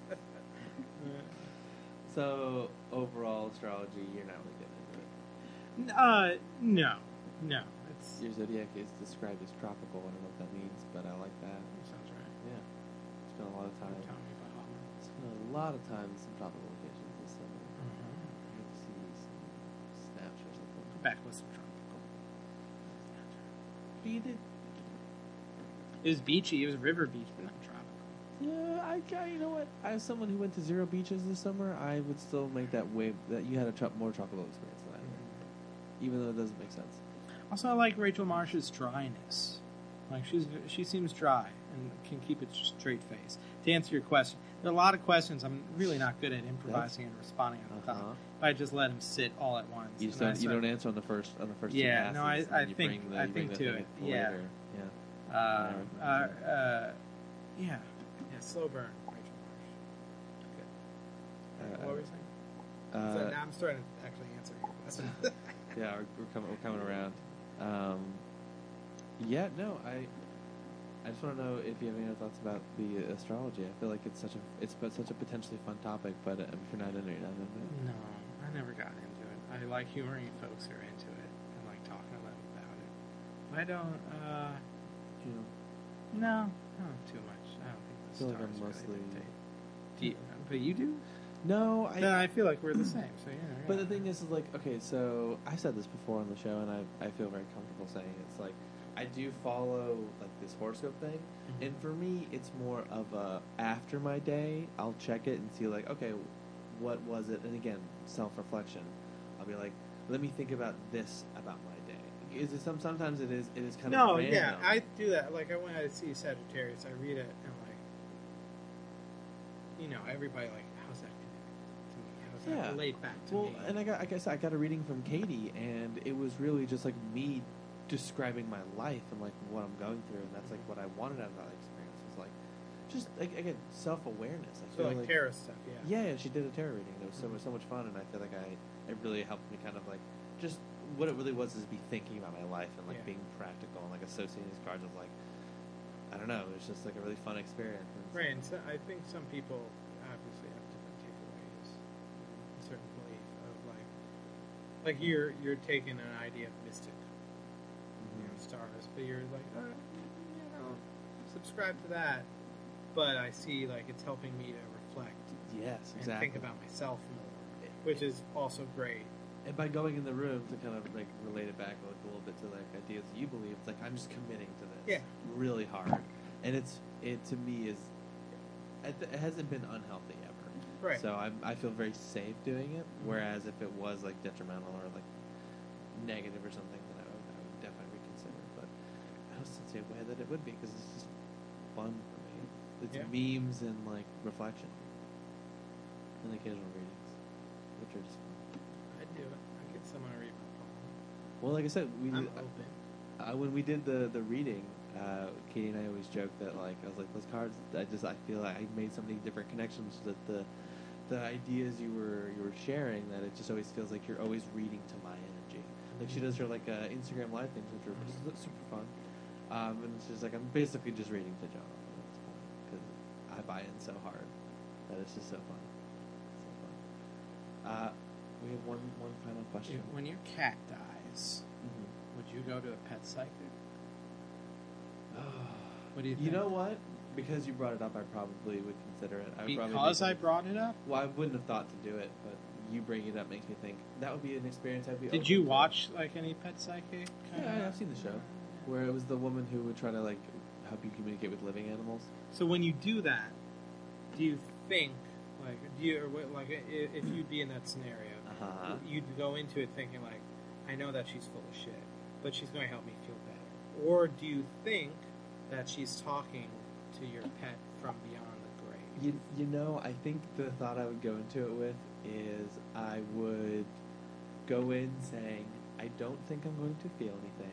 So overall astrology, you're not really getting into it. uh, no, no, it's Your zodiac is described as tropical. I don't know what that means, but I like that. sounds right. Yeah. Spent a lot of time. Tell me about Homer. Spent a lot of time in some tropical locations this summer. I had to see some snaps or something. Quebec was tropical. But did. It was beachy. It was river beach, but not tropical. Yeah, I, I. You know what? As someone who went to zero beaches this summer, I would still make that way that you had a tro- more tropical experience than I did, even though it doesn't make sense. Also, I like Rachel Marsh's dryness. Like she's she seems dry and can keep a straight face. To answer your question, there are a lot of questions. I'm really not good at improvising and responding on the Uh-huh. top. I just let them sit all at once. You just and I don't. You don't answer on the first on the first. Yeah, no, I- I think- bring the, I think to it, yeah. later. Yeah. Uh, uh, uh, yeah, yeah, slow burn. Rachel Marsh. Good. Uh, what were you saying? Uh, so now I'm starting to actually answer your question. *laughs* yeah, we're, we're coming. We're coming around. Um, yeah, no, I. I just want to know if you have any other thoughts about the astrology. I feel like it's such a it's but such a potentially fun topic, but um, if you're not into it, you're not in it. No, I never got into it. I like humoring folks who are into it and like talking about it. I don't. uh You know, No, not too much. I don't think the feel like I'm really mostly- dictate. Do you, but you do. no, I. then I feel like we're the same. So yeah. But yeah. the thing is, is like, okay, so I said this before on the show, and I, I feel very comfortable saying it. it's like I do follow like this horoscope thing, Mhm. and for me, it's more of a after my day, I'll check it and see like, okay, what was it? And again, self reflection. I'll be like, let me think about this about my day. Is it some? Sometimes it is. It is kind no, of random. yeah, I do that. Like I when I see Sagittarius, I read it and like, you know, everybody like, how's that connect to me? How's that Yeah. relate back to me? Well, me? and I got, I guess I got a reading from Katie, and it was really just like me describing my life and like what I'm going through, and that's like what I wanted out of that experience was like just like again self awareness. I so feel like tarot stuff, yeah. yeah, she did a tarot reading. It was so much, so much fun, and I feel like I it really helped me kind of like just what it really was is be thinking about my life and like Yeah. being practical and like associating these cards with like I don't know, it was just like a really fun experience. And Right, and so I think some people obviously have different takeaways, a certain belief of like, like mm-hmm. you're you're taking an idea of mystic, you know, stars, but you're like, uh, you know, subscribe to that, but I see like it's helping me to reflect Yes, and exactly. think about myself more, which is also great. And by going in the room to kind of like relate it back like a little bit to like ideas you believe, it's like I'm just committing to this Yeah. really hard, and it's it to me is it, it hasn't been unhealthy ever. Right. So I I feel very safe doing it. Whereas if it was like detrimental or like negative or something, then I would, I would definitely reconsider. But I a way that it would be because it's just fun for me. It's Yeah. memes and like reflection and occasional readings, which are just fun. I'd do it. I get someone to read my poem. Well, like I said, we. I'm did, open. uh, when we did the the reading, uh, Katie and I always joke that like I was like those cards. I just I feel like I made so many different connections that the the ideas you were you were sharing that it just always feels like you're always reading to my energy. Like she does her like uh, Instagram live things, which are Mhm. super fun. Um, and it's just like I'm basically just reading to John at this point because I buy in so hard that it's just so fun. So fun. Uh, we have one one final question. When your cat dies, Mhm. would you go to a pet psychic? *sighs* What do you Think? You know what? because you brought it up, I probably would consider it. I Because I brought it up. Well, I wouldn't have thought to do it, but you bringing it up makes me think that would be an experience I'd be. Did you to. watch like any Pet Psychic? Yeah, I've seen the show where it was the woman who would try to like help you communicate with living animals. So when you do that, do you think like do you or what- like i- if you'd be in that scenario, Uh-huh. you'd go into it thinking like, I know that she's full of shit, but she's going to help me feel better, or do you think that she's talking to your pet from beyond the grave? You, you know, I think the thought I would go into it with is I would go in saying, I don't think I'm going to feel anything,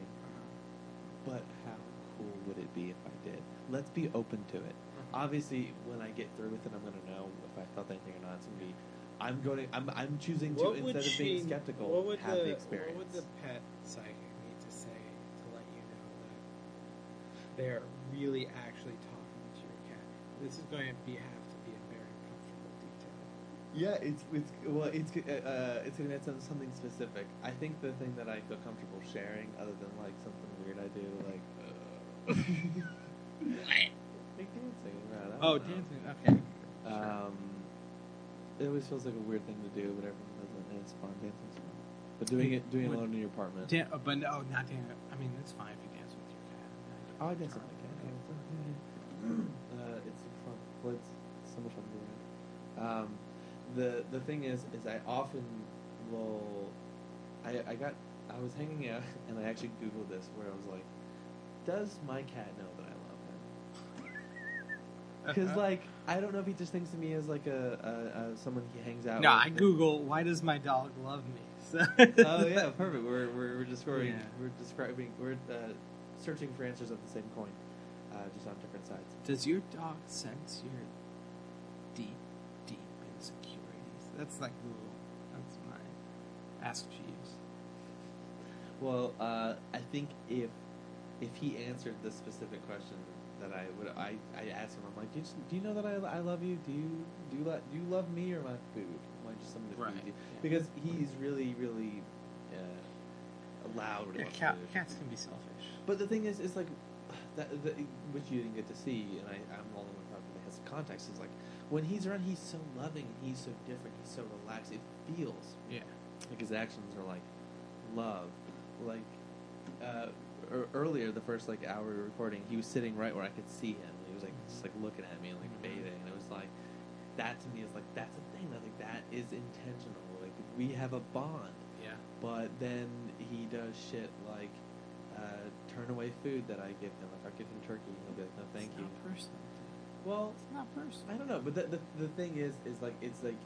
but how cool would it be if I did? Let's be open to it. Mm-hmm. Obviously, when I get through with it, I'm going to know if I felt anything or not. It's going to be, I'm going to, I'm, I'm choosing to, What instead of she? being skeptical, what would have the, the experience. What would the pet psychic need to say to let you know that they're really actually talking to your cat? This is going to be have to be a very uncomfortable detail. Yeah, it's it's well, it's uh, uh, it's gonna be some- something specific. I think the thing that I feel comfortable sharing, other than like something weird I do, like uh, like dancing around. Oh, know. dancing. Okay. Um, it always feels like a weird thing to do, but everyone does it, and it's fun. Dancing's fun. But doing it doing it alone in your apartment. Dan- uh, but no, not Dan. I mean, it's fine if you dance with your cat. oh, I dance with my cat. all the time. Yeah, yeah. *clears throat* uh, it's fun. Well, it's so much fun to be around. Um, the the thing is, is I often will. I I got I was hanging out *laughs* and I actually googled this where I was like, does my cat know that I love him? *laughs* Because like I don't know if he just thinks of me as like a, a, a someone he hangs out. no, with. I Google why does my dog love me? *laughs* So oh yeah, perfect. We're we're, we're describing Yeah. we're describing we're uh, searching for answers of the same coin, uh, just on different sides. Does your dog sense your deep, deep insecurities? That's like Google. That's my Ask Jeeves. Well, uh, I think if if he answered the specific question that I would, I I asked him, I'm like, do you, do you know that I, I love you? Do you do you, lo- do you love me or my food? Am I just someone to Right. feed you? Because he's really really uh, loud Yeah, cat, cats can be selfish. But the thing is, it's like that, that which you didn't get to see, and I, I'm the only one probably that has some context. Is like when he's around, he's so loving and he's so different. He's so relaxed. It feels Yeah. like his actions are like love. Like uh, er, earlier, the first like hour we were recording, he was sitting right where I could see him. He was like just like looking at me and like Mhm. bathing, and it was like that to me is like that's a thing. I think that is intentional. Like we have a bond Yeah. but then he does shit like uh, turn away food that I give him. If I give him turkey, he'll be like, "No, thank it's you." Not personal. Well, It's not personal. I don't know, but the, the the thing is, is like it's like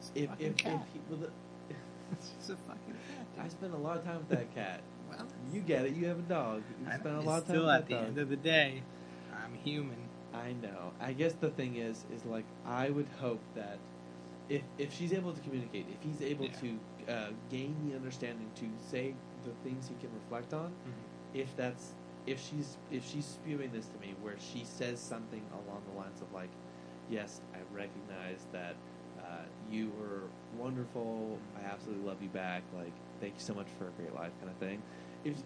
It's if if, if cat. he, well, the, *laughs* it's just a fucking cat. I spend a lot of time with that cat. well, You get it. You have a dog. You spend a lot of time still with at the that end of the day, I'm human. I know. I guess the thing is, is like I would hope that if if she's able to communicate, if he's able Yeah. to uh, gain the understanding to say the things he can reflect on, if that's if she's if she's spewing this to me where she says something along the lines of like yes i recognize that uh, you were wonderful. I absolutely love you back. Like thank you so much for a great life kind of thing. If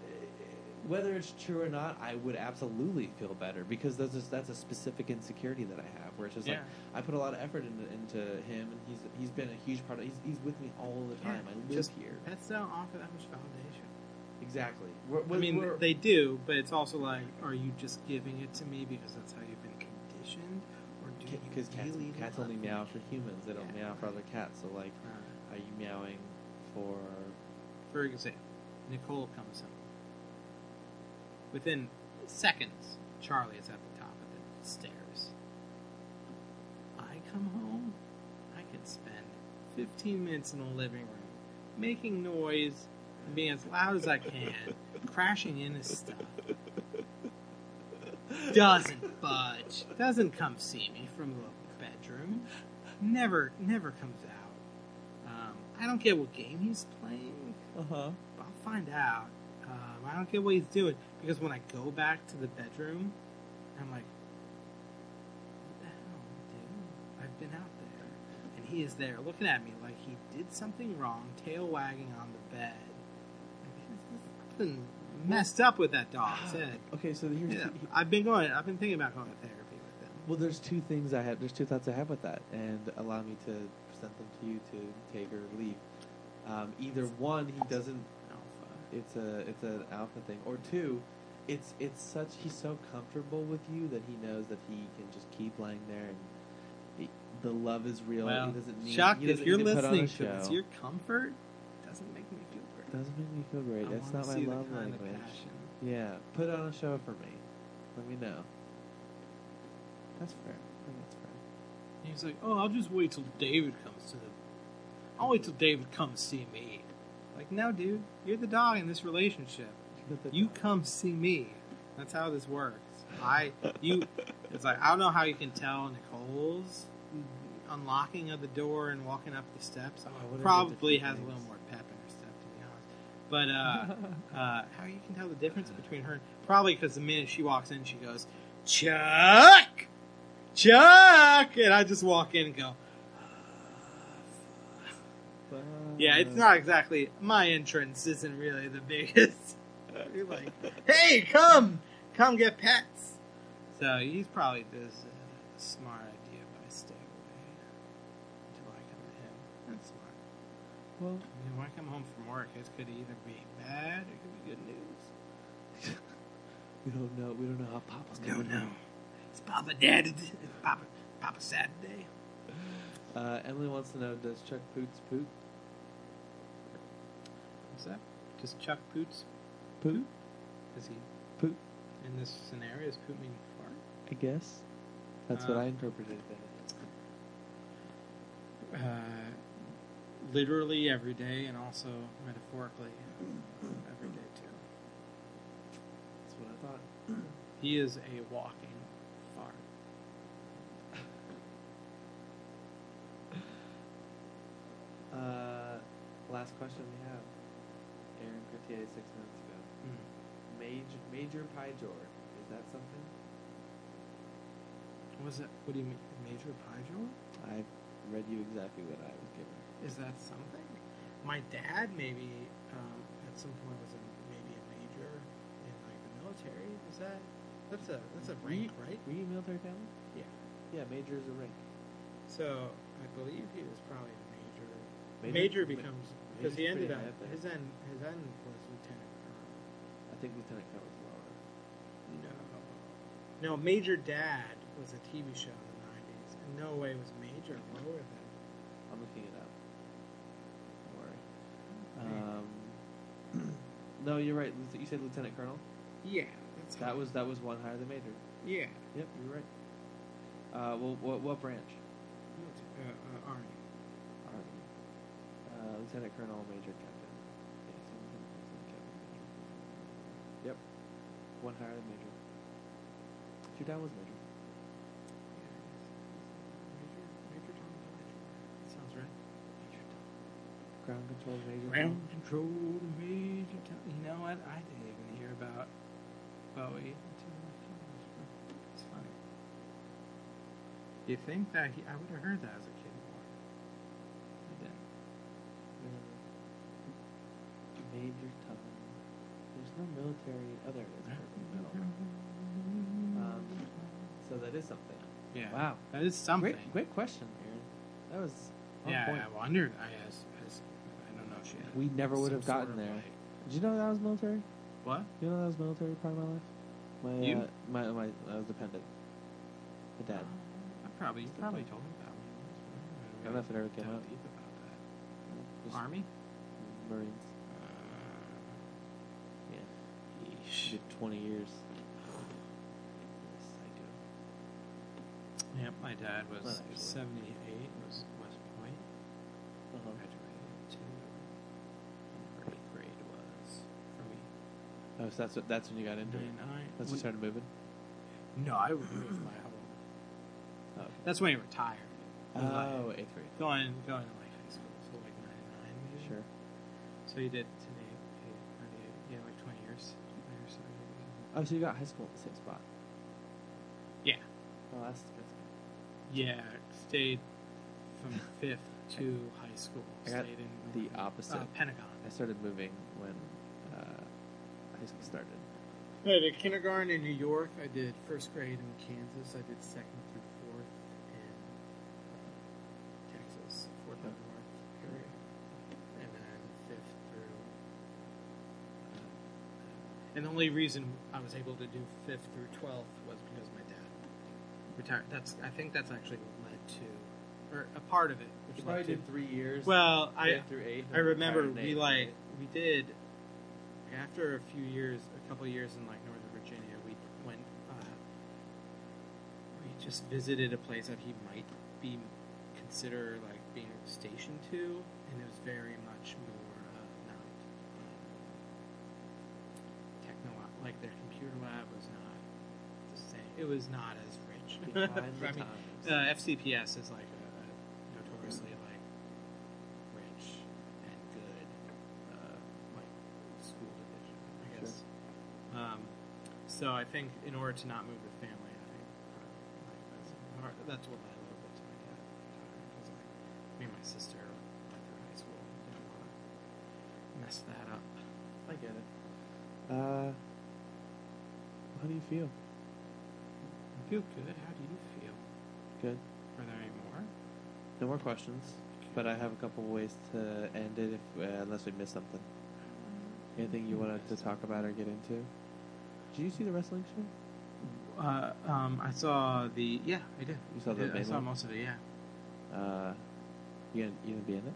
whether it's true or not i would absolutely feel better because that's a, that's a specific insecurity that i have where it's just Yeah. like i put a lot of effort into, into him and he's he's been a huge part of he's, he's with me all the time. I live just here. Pets don't offer that much validation. Exactly we're, I we're- mean, we're- they do, but it's also like, are you just giving it to me because that's how you've been conditioned, or do you because cats, really cats only me? meow for humans. They don't Yeah. meow for other cats. So like, Uh, are you meowing for? for example, Nicole comes home. Within seconds, Charlie is at the top of the stairs. I come home, I can spend 15 minutes in the living room, making noise, being as loud as I can, crashing into stuff. Doesn't budge. Doesn't come see me from the bedroom. Never, never comes out. Um, I don't get what game he's playing. Uh huh. I'll find out. Um, I don't get what he's doing because when I go back to the bedroom, I'm like, "What the hell, dude? I've been out there, and he is there looking at me like he did something wrong, tail wagging on the bed. Something messed up with that dog's head. *gasps* Okay, so here's Yeah, *laughs* I've been going. I've been thinking about going to therapy with him. Well, there's two things I have. There's two thoughts I have with that, and allow me to present them to you to take or leave. Um, either one, he doesn't. Alpha. It's a it's an alpha thing, or two, it's it's such he's so comfortable with you that he knows that he can just keep lying there and he, the love is real. Well, he doesn't need. shocked he if doesn't you're need to put on a listening to this. Your comfort doesn't make me feel. Doesn't make me feel great. I That's wanna not my see the love kind of language. passion. Yeah, put on a show for me. Let me know. That's fair. I think that's fair. He's like, oh, I'll just wait till David comes to the. I'll wait till David comes see me. Like, no, dude, you're the dog in this relationship. *laughs* You come see me. That's how this works. I, you, it's like I don't know how you can tell Nicole's mm-hmm. unlocking of the door and walking up the steps. Oh, Probably the has a little things? more But uh, *laughs* uh, how you can tell the difference between her? Probably because the minute she walks in, she goes, Chuck, Chuck, and I just walk in and go, yeah, it's not exactly my entrance. Isn't really the *laughs* biggest. You're like, hey, come, come get pets. So he's probably does a smart idea, but I stay away until I come to him. That's smart. Well, Mean, when I come home from work, it could either be bad or it could be good news. *laughs* we don't know. We don't know how Papa's No, doing. no. It's Papa Dad. It's Papa, Papa Saturday. *laughs* Uh, Emily wants to know: Does Chuck Poots poot? What's that? Does Chuck Poots Poot? Does he Poot? in this scenario? Is poop mean fart? I guess. That's what Uh, I interpreted. That. uh, literally every day and also metaphorically every day too. That's what I thought. He is a walking fart. *laughs* Uh, last question we have. Aaron Cartier six minutes ago. Major Major Pijor. Is that something? What was it? What do you mean, major pygel? I read you exactly what I was given. Is that something? My dad maybe um, at some point was a, maybe a major in like the military. Is that that's a that's a rank, right? Were you military family? Yeah. Yeah, major is a rank. So I believe he was probably a major. Major- Major, becomes because he ended up his end his end was lieutenant colonel. I think lieutenant colonel is lower. No. No, Major Dad was a TV show in the 90s. And no way was Major lower than. I'm looking it up. Um, *clears throat* no, you're right. You said lieutenant colonel. Yeah, that's That was that was one higher than major. Yeah. Yep, you're right. Uh, well, what what branch? Uh, uh, Army. Army. Uh, lieutenant colonel, major captain. Yeah, so lieutenant, lieutenant captain, major. Yep, one higher than major. Your dad was. Major, Major Tom Blanchard. That sounds right. Major Tom. Ground control, major. Ground control to Major Tom. You know what? I didn't even hear about Bowie until a few years ago. It's funny. You think that he, I would have heard that as a kid more. I didn't. Uh, Major Tom. There's no military. other is. Perfect middle. Um, so that is something. Yeah. Wow. That is something. Great, great question, Aaron. That was yeah, point. I wondered. I as, as I don't know. She had We never would have gotten there. like- Did you know that I was military? what? You know that I was military part of my life. My You? Uh, my my I was dependent. My dad. I probably you probably told me about me. I don't know if it ever came out. deep about that. Just Army. Marines. Uh, Yeah. yeesh. Did twenty years. Psycho. Yep, my dad was Not actually. 78, was West Point. Uh-huh. Graduated to whatever eighth grade was for me. Oh, so that's what, that's when you got into it. 99. That's when you started moving. No, I moved my whole. Oh, okay. That's when he retired. He was like Oh, eighth grade. going going to like high school, so like 99 maybe. Sure. So you did to me, yeah, like 20 years. 20 or so years. Oh, so you got high school at the same spot. Yeah. Oh, that's that's good. Yeah, stayed from fifth to high school. I got stayed in the opposite. Uh, Pentagon. I started moving when uh, basically started? I did kindergarten in New York. I did first grade in Kansas. I did second through fourth in uh, Texas, fourth and north area, and then fifth through. Uh, uh, and the only reason I was able to do fifth through twelfth was because my dad retired. That's I think that's actually what led to, or a part of it. Which you probably did three years. Well, I through eight. I remember we like we did after a few years, a couple years in like Northern Virginia. We went. Uh, we just visited a place that he might be consider like being stationed to, and it was very much more uh, not uh, techno. Like their computer lab was not the same. It was not as rich. *laughs* I mean, uh, FCPS is like a, a notoriously like rich and good uh, like school division, I Sure. guess. Um, so I think in order to not move with family, I think uh, like that's, hard- that's what led a little bit to my dad because like me and my sister went through high school, didn't want to mess that up. I get it. Uh, how do you feel? I feel good. How do you feel? Good. Are there any more? No more questions, but I have a couple ways to end it if uh, unless we miss something. Anything you wanted to talk about or get into? Did you see the wrestling show? Uh, um, I saw the yeah, I did. You saw I the did. I main saw one? most of it. Yeah. Uh, you gonna, you gonna be in it?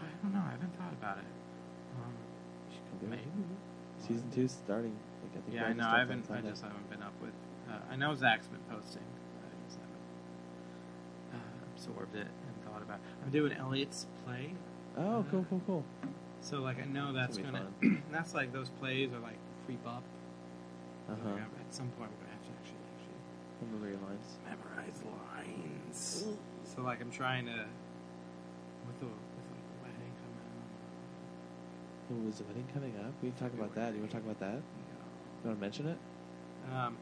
I don't know. I haven't thought about it. Um, You should come do maybe. it. Season two's starting. Like, I think Yeah, I know. I haven't. I just haven't been up with. Uh, I know Zach's been posting. I just haven't uh, absorbed it and thought about. I'm doing Elliot's play, Oh, cool, cool, cool. So like I know that's That'll gonna. be *clears throat* that's like those plays are like creep up. Uh huh. I'm- At some point, we're gonna have to actually actually Remember your lines. memorize lines. So like I'm trying to with the with like the wedding coming up. Oh, is the wedding coming up? We can talk about that. You want to talk about that? You want to mention it? Um,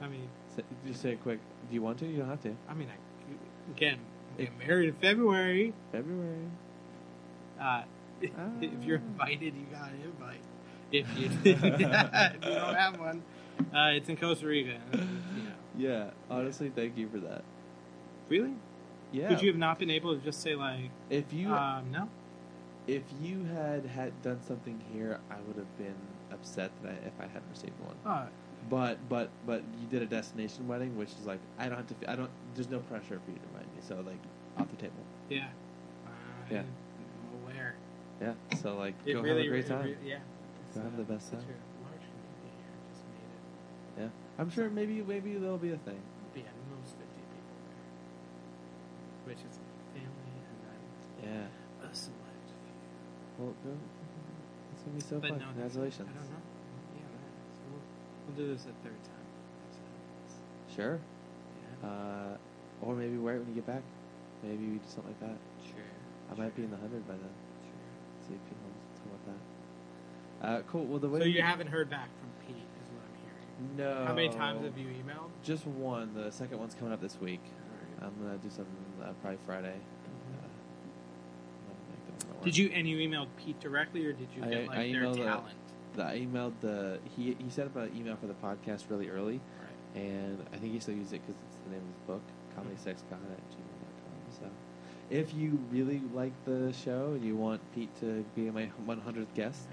I mean, Say, just say it quick. Do you want to? You don't have to. I mean, I, again, get married in February. February. Uh, if you're invited, you got an invite. If you, *laughs* *laughs* if you don't have one, uh, it's in Costa Rica. and, You know. Yeah. Honestly, thank you for that. Really? Yeah. Could you have not been able to just say like, If you um, no? if you had had done something here, I would have been upset that I, if I hadn't received one. Uh, But but but you did a destination wedding, which is like I don't have to. I don't. There's no pressure for you to invite me. So like off the table. yeah. Uh, Yeah. I'm aware. Yeah. So like It go really, have a great time. re- yeah. Go have the best time. a large community here just made it. Yeah. I'm sure maybe maybe there'll be a thing. be at most 50 people there. Which is family and then Yeah. a select few. Well, no, it's gonna be so but fun. no, Congratulations. I don't know. Yeah, right. So we'll, we'll do this a third time. That's how it is. Sure. Yeah. Uh, or maybe wear it when you get back. Maybe we do something like that. sure. I might be in the hundred by then. See if people talk about that. Uh, cool. Well, the way So we- you haven't heard back from Pete, is what I'm hearing. no. How many times have you emailed? Just one. The second one's coming up this week. Alright. I'm gonna do something uh, probably Friday. Uh, I'm gonna make that one work. Did you and you emailed Pete directly, or did you I- get like I their emailed, uh, talent? The, I emailed the he he set up an email for the podcast really early, Right. and I think he still uses it because it's the name of his book, Comedy Sex God at if you really like the show and you want Pete to be my 100th guest,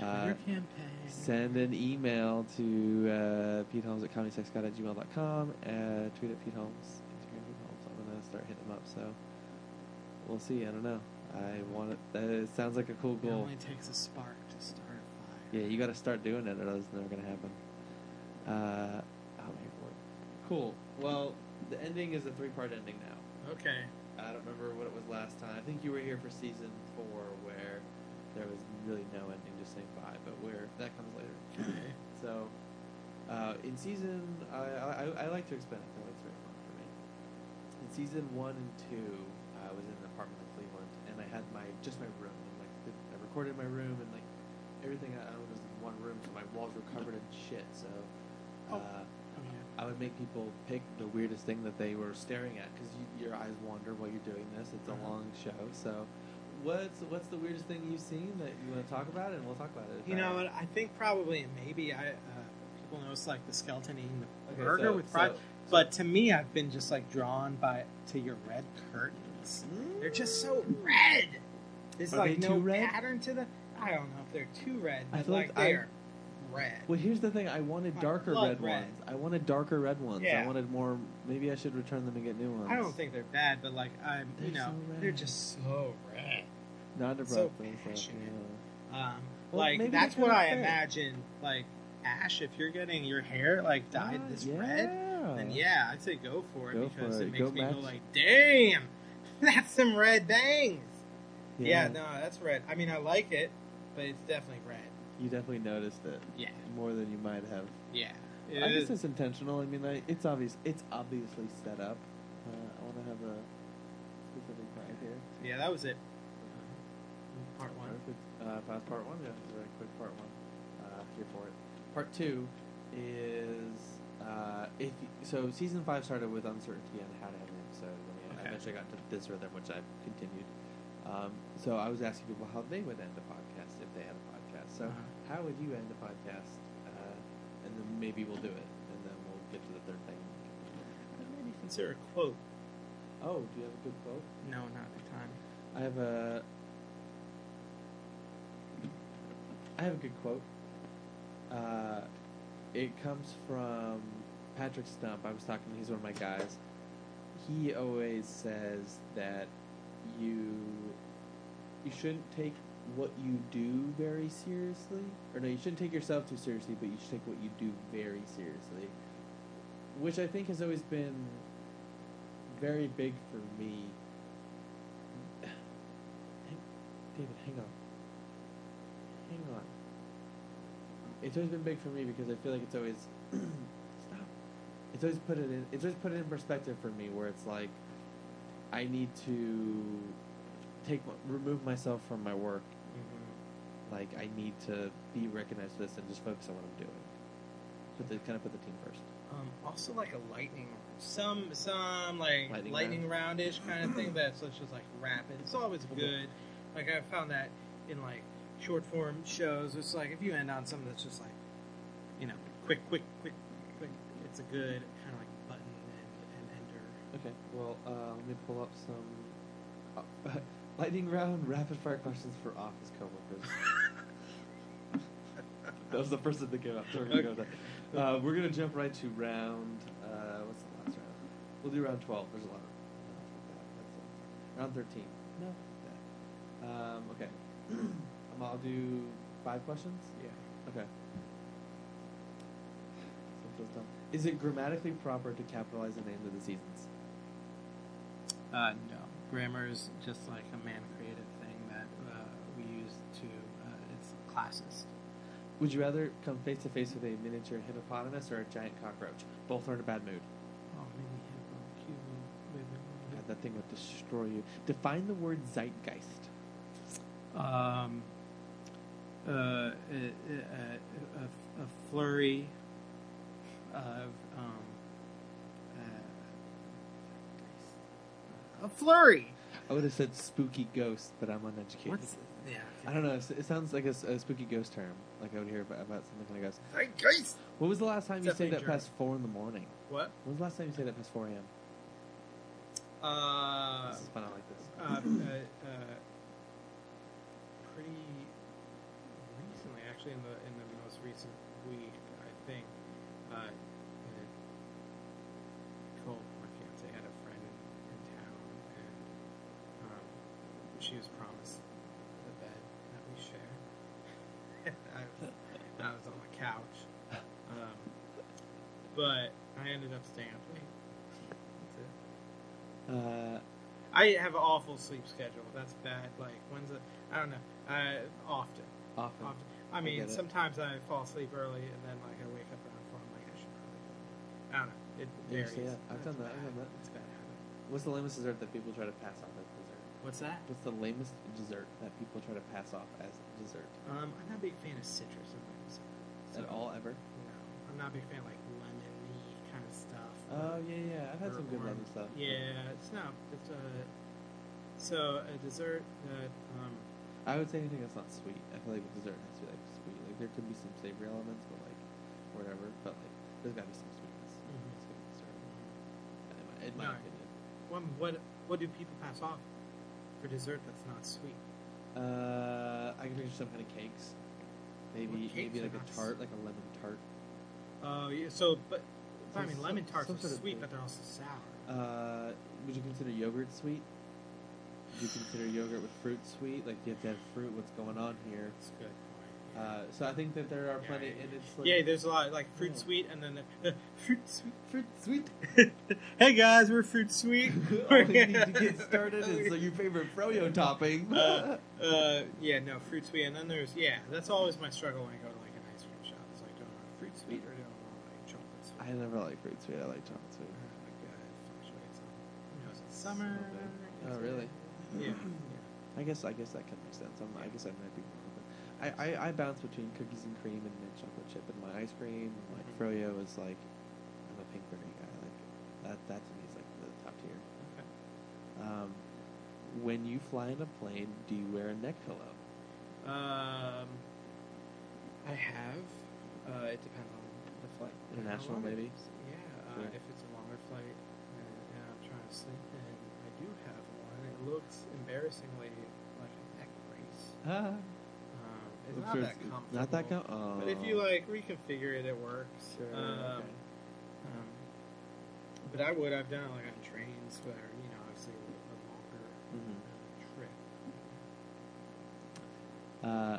Uh, campaign. send an email to uh, Pete Holmes at comedysexgod at gmail.com, uh, tweet at Pete Holmes, Instagram Pete Holmes. I'm gonna start hitting him up. So, we'll see. I don't know. I want it. That it sounds like a cool goal. It only takes a spark to start a fire. Yeah, you got to start doing it, or else it's never gonna happen. Uh, I'm here for it. Cool. Well, the ending is a three-part ending now. Okay. I don't remember what it was last time. I think you were here for season four, where there was really no ending, just saying bye. But where that comes later. Okay. So, uh, in season, I, I, I like to explain it. It's very fun for me. In season one and two, I was in an apartment in Cleveland, and I had my just my room. And, like I recorded in my room, and like everything I owned was in one room, so my walls were covered in shit. So, uh, Oh. I would make people pick the weirdest thing that they were staring at because you, your eyes wander while you're doing this. It's a Uh-huh. long show, so. What's what's the weirdest thing you've seen that you want to talk about, and we'll talk about it. You know what? I think probably maybe I uh, people notice like the skeleton eating the Okay, burger so- with fries, so- but to me, I've been just like drawn by to your red curtains. They're just so red. There's Are like no red? pattern to the. I don't know if they're too red, I but feel like, like they're red. Well, here's the thing. I wanted My darker blood red, red. ones. I wanted darker red ones. I wanted more. Maybe I should return them and get new ones. I don't think they're bad, but like I'm, you They're know, so red. they're just so red. Not to so those up, passionate. yeah. Um, Well, like that's what kinda I imagine. Like Ash, if you're getting your hair like dyed Ah, this yeah. red, then yeah, I'd say go for it Go because for it, it. makes Go me match- go like, damn, *laughs* that's some red bangs. Yeah. no, that's red. I mean, I like it, but it's definitely red. You definitely noticed it Yeah, more than you might have. yeah. I It guess it's intentional. I mean, I, it's obvious. It's obviously set up. Uh, I want to have a specific part here. yeah, that was it. Part one. Uh, past part one. Yeah, it's a very quick part one. Uh, here for it. Part two is uh, if so. Season five started with uncertainty on how to have an episode. I mean, I eventually got to this rhythm, which I've continued. Um, so I was asking people how they would end a podcast if they had a podcast. So Uh-huh. how would you end a podcast? Uh, and then maybe we'll do it, and then we'll get to the third thing. Maybe consider a quote. Oh, do you have a good quote? No, not at the time. I have a. I have a good quote. Uh, it comes from Patrick Stump. I was talking. He's one of my guys. He always says that you you shouldn't take what you do very seriously, or no, you shouldn't take yourself too seriously, but you should take what you do very seriously. Which I think has always been very big for me. *sighs* David, hang on. Hang on. It's always been big for me because I feel like it's always *clears throat* stop. It's always put it in. It's always put it in perspective for me, where it's like I need to take remove myself from my work. Like I need to be recognized for this and just focus on what I'm doing. Put the kind of put the team first. Um, also like a lightning, some some like Lightning lightning, roundish *clears throat* kind of thing that's as like rapid. It's always good. Like I found that in like short form shows. It's like if you end on something that's just like, you know, quick, quick, quick, quick. It's a good kind of like button and, and ender. Okay. Well, uh, let me pull up some uh, *laughs* lightning round rapid fire questions for office coworkers. *laughs* that was the first thing that came up. So we're gonna go with that. Uh, we're gonna jump right to round. Uh, what's the last round? We'll do round twelve. There's a lot. Of, no, that's it. Round thirteen. No. that. Um, okay. *clears throat* Um, I'll do five questions. Yeah. Okay. So it feels dumb. Is it grammatically proper to capitalize the names of the seasons? Uh, no. Grammar is just like a man created thing that uh, we use to. Uh, it's classist. Would you rather come face to face with a miniature hippopotamus or a giant cockroach? Both are in a bad mood. Oh, maybe hippo, cute, God, that thing would destroy you. Define the word zeitgeist. um, uh, a, a, a, a flurry of um, a flurry. I would have said spooky ghost, but I'm uneducated. What's yeah? I don't know. It it sounds like a spooky ghost term. Like I would hear about, about something kind of ghost. Zeitgeist. When was the last time you stayed Definitely up past four in the morning? What? When was the last time you stayed up past four a.m.? Uh, this is fun. I like this. uh, uh, uh, pretty recently, actually, in the in the most recent week, I think. Uh, uh, Cole, my fiance, had a friend in, in town, and um, she was promised the bed that we share. *laughs* I, was, I was on the couch, um, but I ended up staying up late. That's it. Uh, I have an awful sleep schedule. That's bad. Like when's it? I don't know. Uh, often, often. often. I mean, it. sometimes I fall asleep early, and then like I wake up around four. I'm like, I should probably go. I don't know. It varies. yeah, I've It's done that, I've done that. It's bad habit. What's the lamest dessert that people try to pass off as dessert? What's that? What's the lamest dessert that people try to pass off as dessert? Um, I'm not a big fan of citrus and things. At all, ever? No, I'm not a big fan of like lemony kind of stuff. Oh yeah, yeah. I've had some good orange. lemon stuff. Yeah, it's not. It's a. So a dessert that um, I would say anything that's not sweet. I feel like with dessert has to be like sweet. Like there could be some savory elements, but like whatever. But like there's got to be some sweetness. Mhm. It's good dessert. In my, in my No. opinion. what what what do people pass off for dessert that's not sweet? Uh, I can picture some kind of cakes. Maybe cakes maybe are like not a tart, like a lemon tart. Oh yeah. So, but I mean, some- lemon tarts some are sort of sweet, but they're also sour. Uh, would you consider yogurt sweet? Would you consider yogurt with fruit sweet? Like do you have to have fruit. What's going on here? That's good. Uh, so I think that there are plenty, yeah, and it's like, yeah, there's a lot like fruit Oh. sweet, and then the, *laughs* fruit sweet. fruit sweet. *laughs* hey guys, we're fruit sweet. *laughs* All you need to get started is like your favorite froyo topping. uh, uh, yeah, no fruit sweet, and then there's yeah. That's always my struggle when I go to like an ice cream shop. It's like, do I want fruit sweet or do I want like chocolate sweet? I never like fruit sweet. I like chocolate sweet. Like it fluctuates you know, it's summer. So good. it's, Oh, really? Yeah. *clears throat* I guess I guess that can make sense. I'm, I guess I might be wrong. But I, I, I bounce between cookies and cream and mint chocolate chip and my ice cream. And like Mhm. froyo is like I'm a pinkberry guy. Like that that to me is like the top tier. Okay. Um, when you fly in a plane, do you wear a neck pillow? Um, I have. Uh, it depends on the flight. how International, long maybe? Yeah. Sure. Uh, if it's a longer flight and, and I'm trying to sleep, and I do have one. It looks embarrassingly like a neck brace. Ah, it's not sure that it's- comfortable. Not that com- oh. But if you like reconfigure it, it works. Sure, Um, okay. um, but I would. I've done it like on trains where you know obviously a, a longer Mhm. uh, trip. Uh,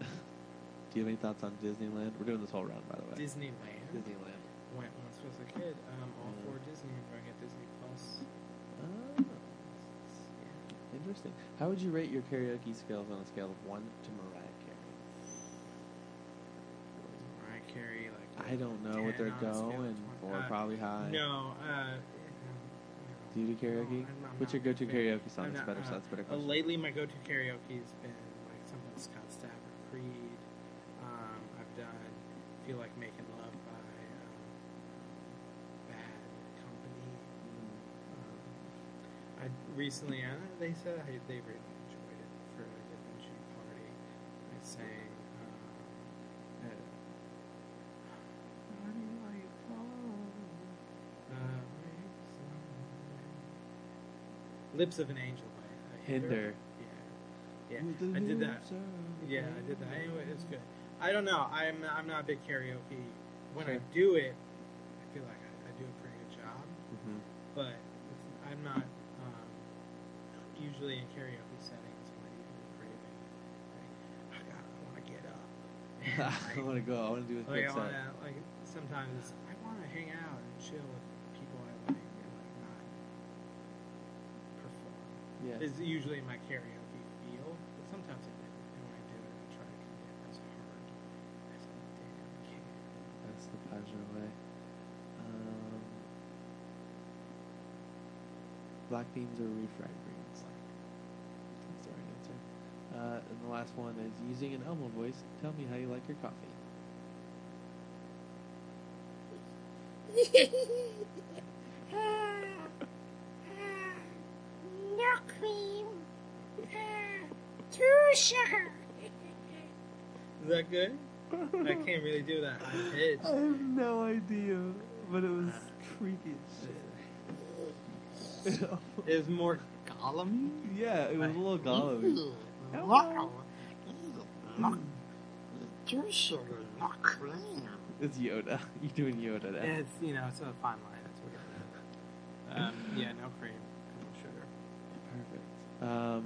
*laughs* do you have any thoughts on Disneyland? We're doing this whole round, by the way. Disneyland. Disneyland. Went once was a kid. Um, all Yeah. for Disney. Bring it Disney Plus. Ah, Yeah. interesting. How would you rate your karaoke skills on a scale of one to Mariah I don't know what they're on a scale of going 20. for. Uh, Probably high. No. Uh, Do you do karaoke? No, I'm What's your go-to karaoke song? That's not, better. so uh, that's a better Uh, question. lately, my go-to karaoke has been like something Scott Stapp or Creed. Um, I've done "Feel Like Making Love" by um, Bad Company. Um, I recently, uh, they said I, they really enjoyed it for a convention party. I sang. Lips of an Angel by uh, Hinder. Yeah, yeah. I did that. Yeah, I did that. Anyway, it's good. I don't know. I'm I'm not a big karaoke. When I do it, I feel like I, I do a pretty good job. hmm But it's, I'm not um, usually in karaoke settings. I'm not usually craving. Like, I. I want to get up. *laughs* I want to go. I want to do a Like quick I set. want to. Like sometimes I want to hang out and chill with people I like and like not perform. Yeah. Is usually my karaoke feel, but sometimes I do. And when I do it, I try to commit as hard as I damn can. That's the pleasure way. Um, black beans or refried beans? That's the right answer. Uh, and the last one is using an Elmo voice. Tell me how you like your coffee. *laughs* cream. Too sugar. Is that good? I can't really do that high pitch. *laughs* I have no idea, but it was creepy as shit. It was more Gollum. yeah, it was a little golly. Wow. Too sugar, not cream. It's Yoda. *laughs* You're doing Yoda there. It's you know it's a fine line. It's weird. Um, yeah, no cream, no sugar. Perfect. Um,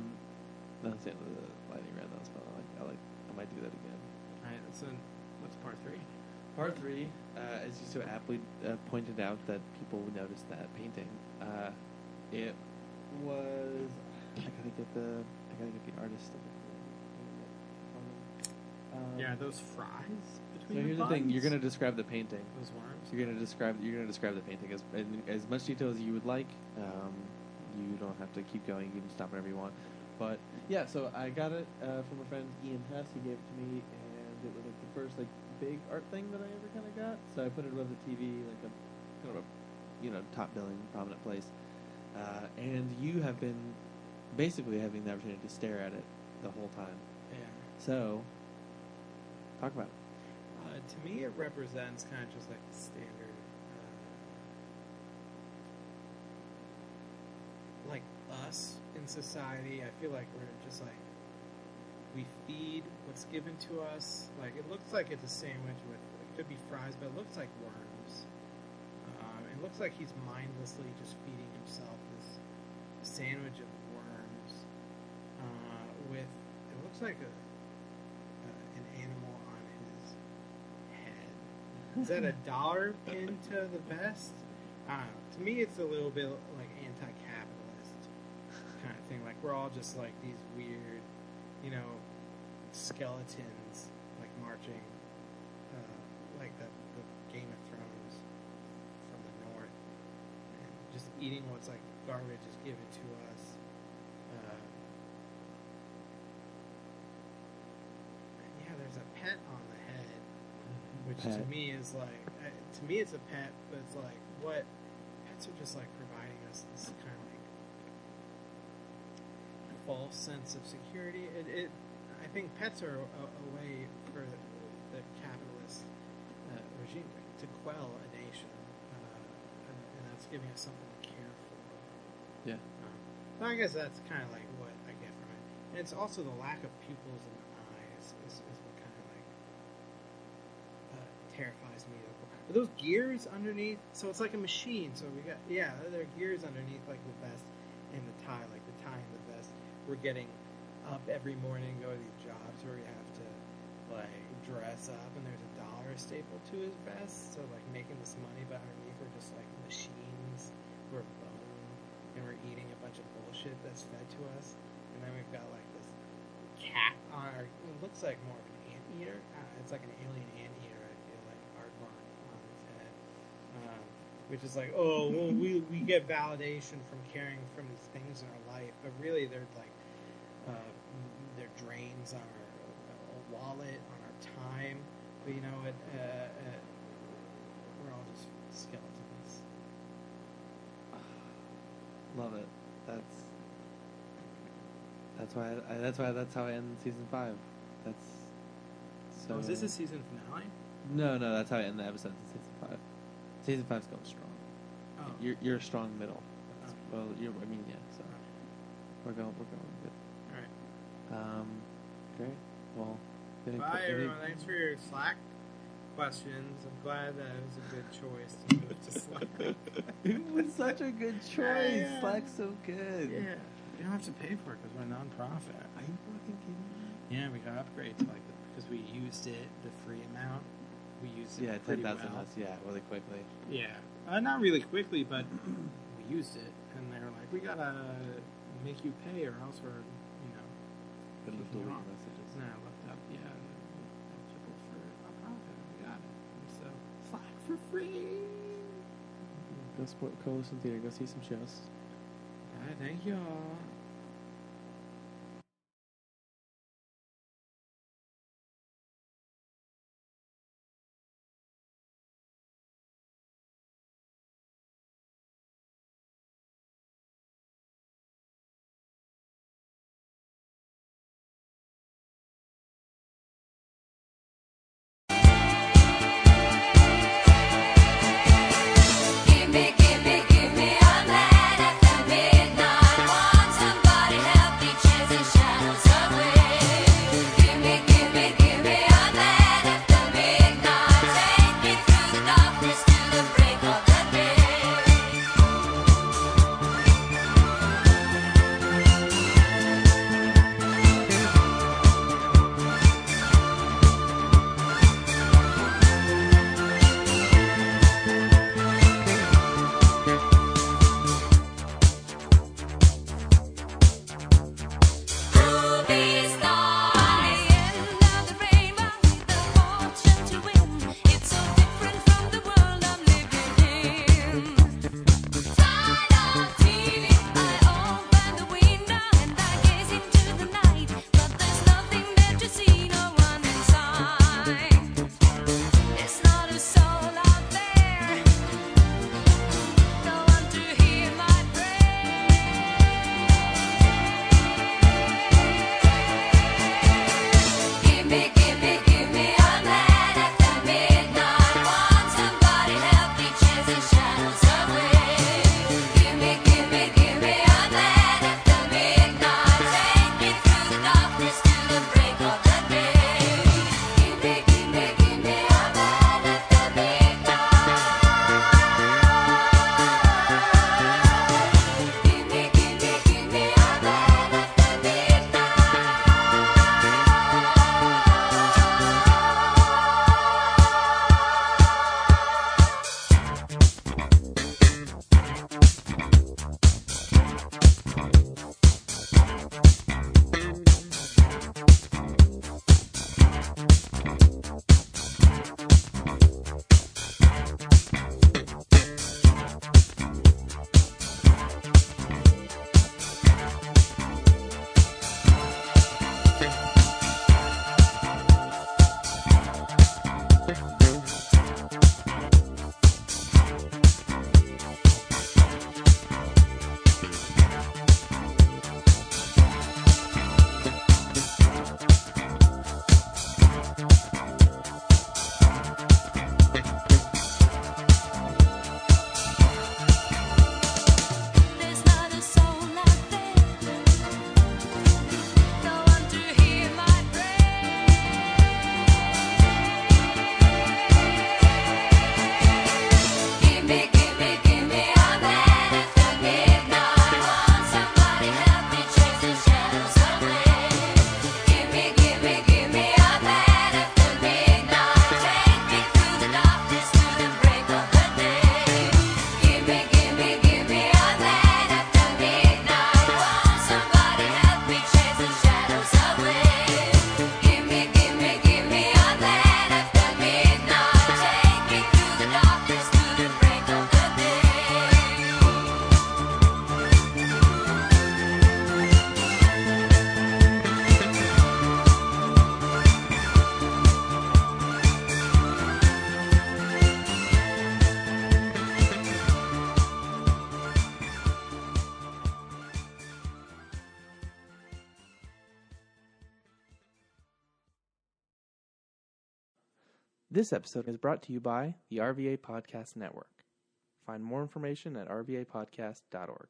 that's the end of the lightning round. That was fun. I like. I like. I might do that again. All right, so what's part three? Part three, uh, as you so aptly uh, pointed out, that people noticed that painting. Uh, it was. I gotta get the. I gotta get the artist. Um, Yeah, those fries So here's the the thing: you're gonna describe the painting. those worms. You're gonna describe. You're gonna describe the painting as in as much detail as you would like. Um, you don't have to keep going. You can stop whenever you want. But yeah, so I got it uh, from a friend Ian Hess. He gave it to me, and it was like the first like big art thing that I ever kind of got. So I put it above the TV, like a kind of a you know top billing prominent place. Uh, and you have been basically having the opportunity to stare at it the whole time. Yeah. So talk about it. Uh, to me, it represents kind of just like the standard, uh, like us in society. I feel like we're just like we feed what's given to us. Like it looks like it's a sandwich with it could be fries, but it looks like worms. Um, it looks like he's mindlessly just feeding himself this sandwich of worms uh, with it looks like a, uh, an animal on his head. Is that a dollar pinned to the vest? Know. To me, it's a little bit kind of thing. Like we're all just like these weird, you know, skeletons like marching, uh, like the, the Game of Thrones from the north, and just eating what's like garbage is given to us. Uh, yeah, there's a pet on the head, which to me is like, to me it's a pet, but it's like what pets are just like providing us this kind of like false sense of security. It, it I think pets are a, a way for the, the capitalist uh, regime to quell a nation, uh, and, and that's giving us something to care for. Yeah. Um, so I guess that's kind of like what I get from it, and it's also the lack of pupils in the eyes is, is what kind of like uh, terrifies me. But those gears underneath, so it's like a machine. So we got yeah, there are gears underneath like the vest and the tie, like the We're getting up every morning, go to these jobs where we have to like dress up, and there's a dollar stapled to his vest. So like making this money, but underneath we're just like machines. We're bone, and we're eating a bunch of bullshit that's fed to us. And then we've got like this cat on our. It looks like more of an anteater. Uh, it's like an alien anteater. I feel like aardvark on his head, um, which is like, oh, well, we we get validation from caring from these things in our life, but really they're like uh, they're drains on our, our wallet, on our time. But you know what? Uh, uh, we're all just skeletons. *sighs* Love it. That's that's why I, that's why that's how I end season five. That's so. So is this a season finale? No, no, that's how I end the episode in season five. Season five's going strong. Oh, You're you're a strong middle. Oh. well, you're I mean yeah. So we're going we're going good. Um, great. Well, Bye, any- everyone. Thanks for your Slack questions. I'm glad that it was a good choice to move to Slack. *laughs* it was such a good *laughs* choice. Yeah. Slack's so good. yeah, you don't have to pay for it because we're a nonprofit. Are you fucking kidding me? Yeah, we got upgrades like because we used it the free amount. We used it Yeah, ten thousand well. less. Yeah, really quickly. Yeah, uh, not really quickly, but *clears throat* we used it, and they were like, "We gotta make you pay, or else we're, you know." Kicking little off." messages. Then I looked up, yeah, eligible for a profit. We got it. And so Slack for free. Go support Coalition Theater. Go see some shows. All right, thank y'all. This episode is brought to you by the RVA Podcast Network. Find more information at rvapodcast.org.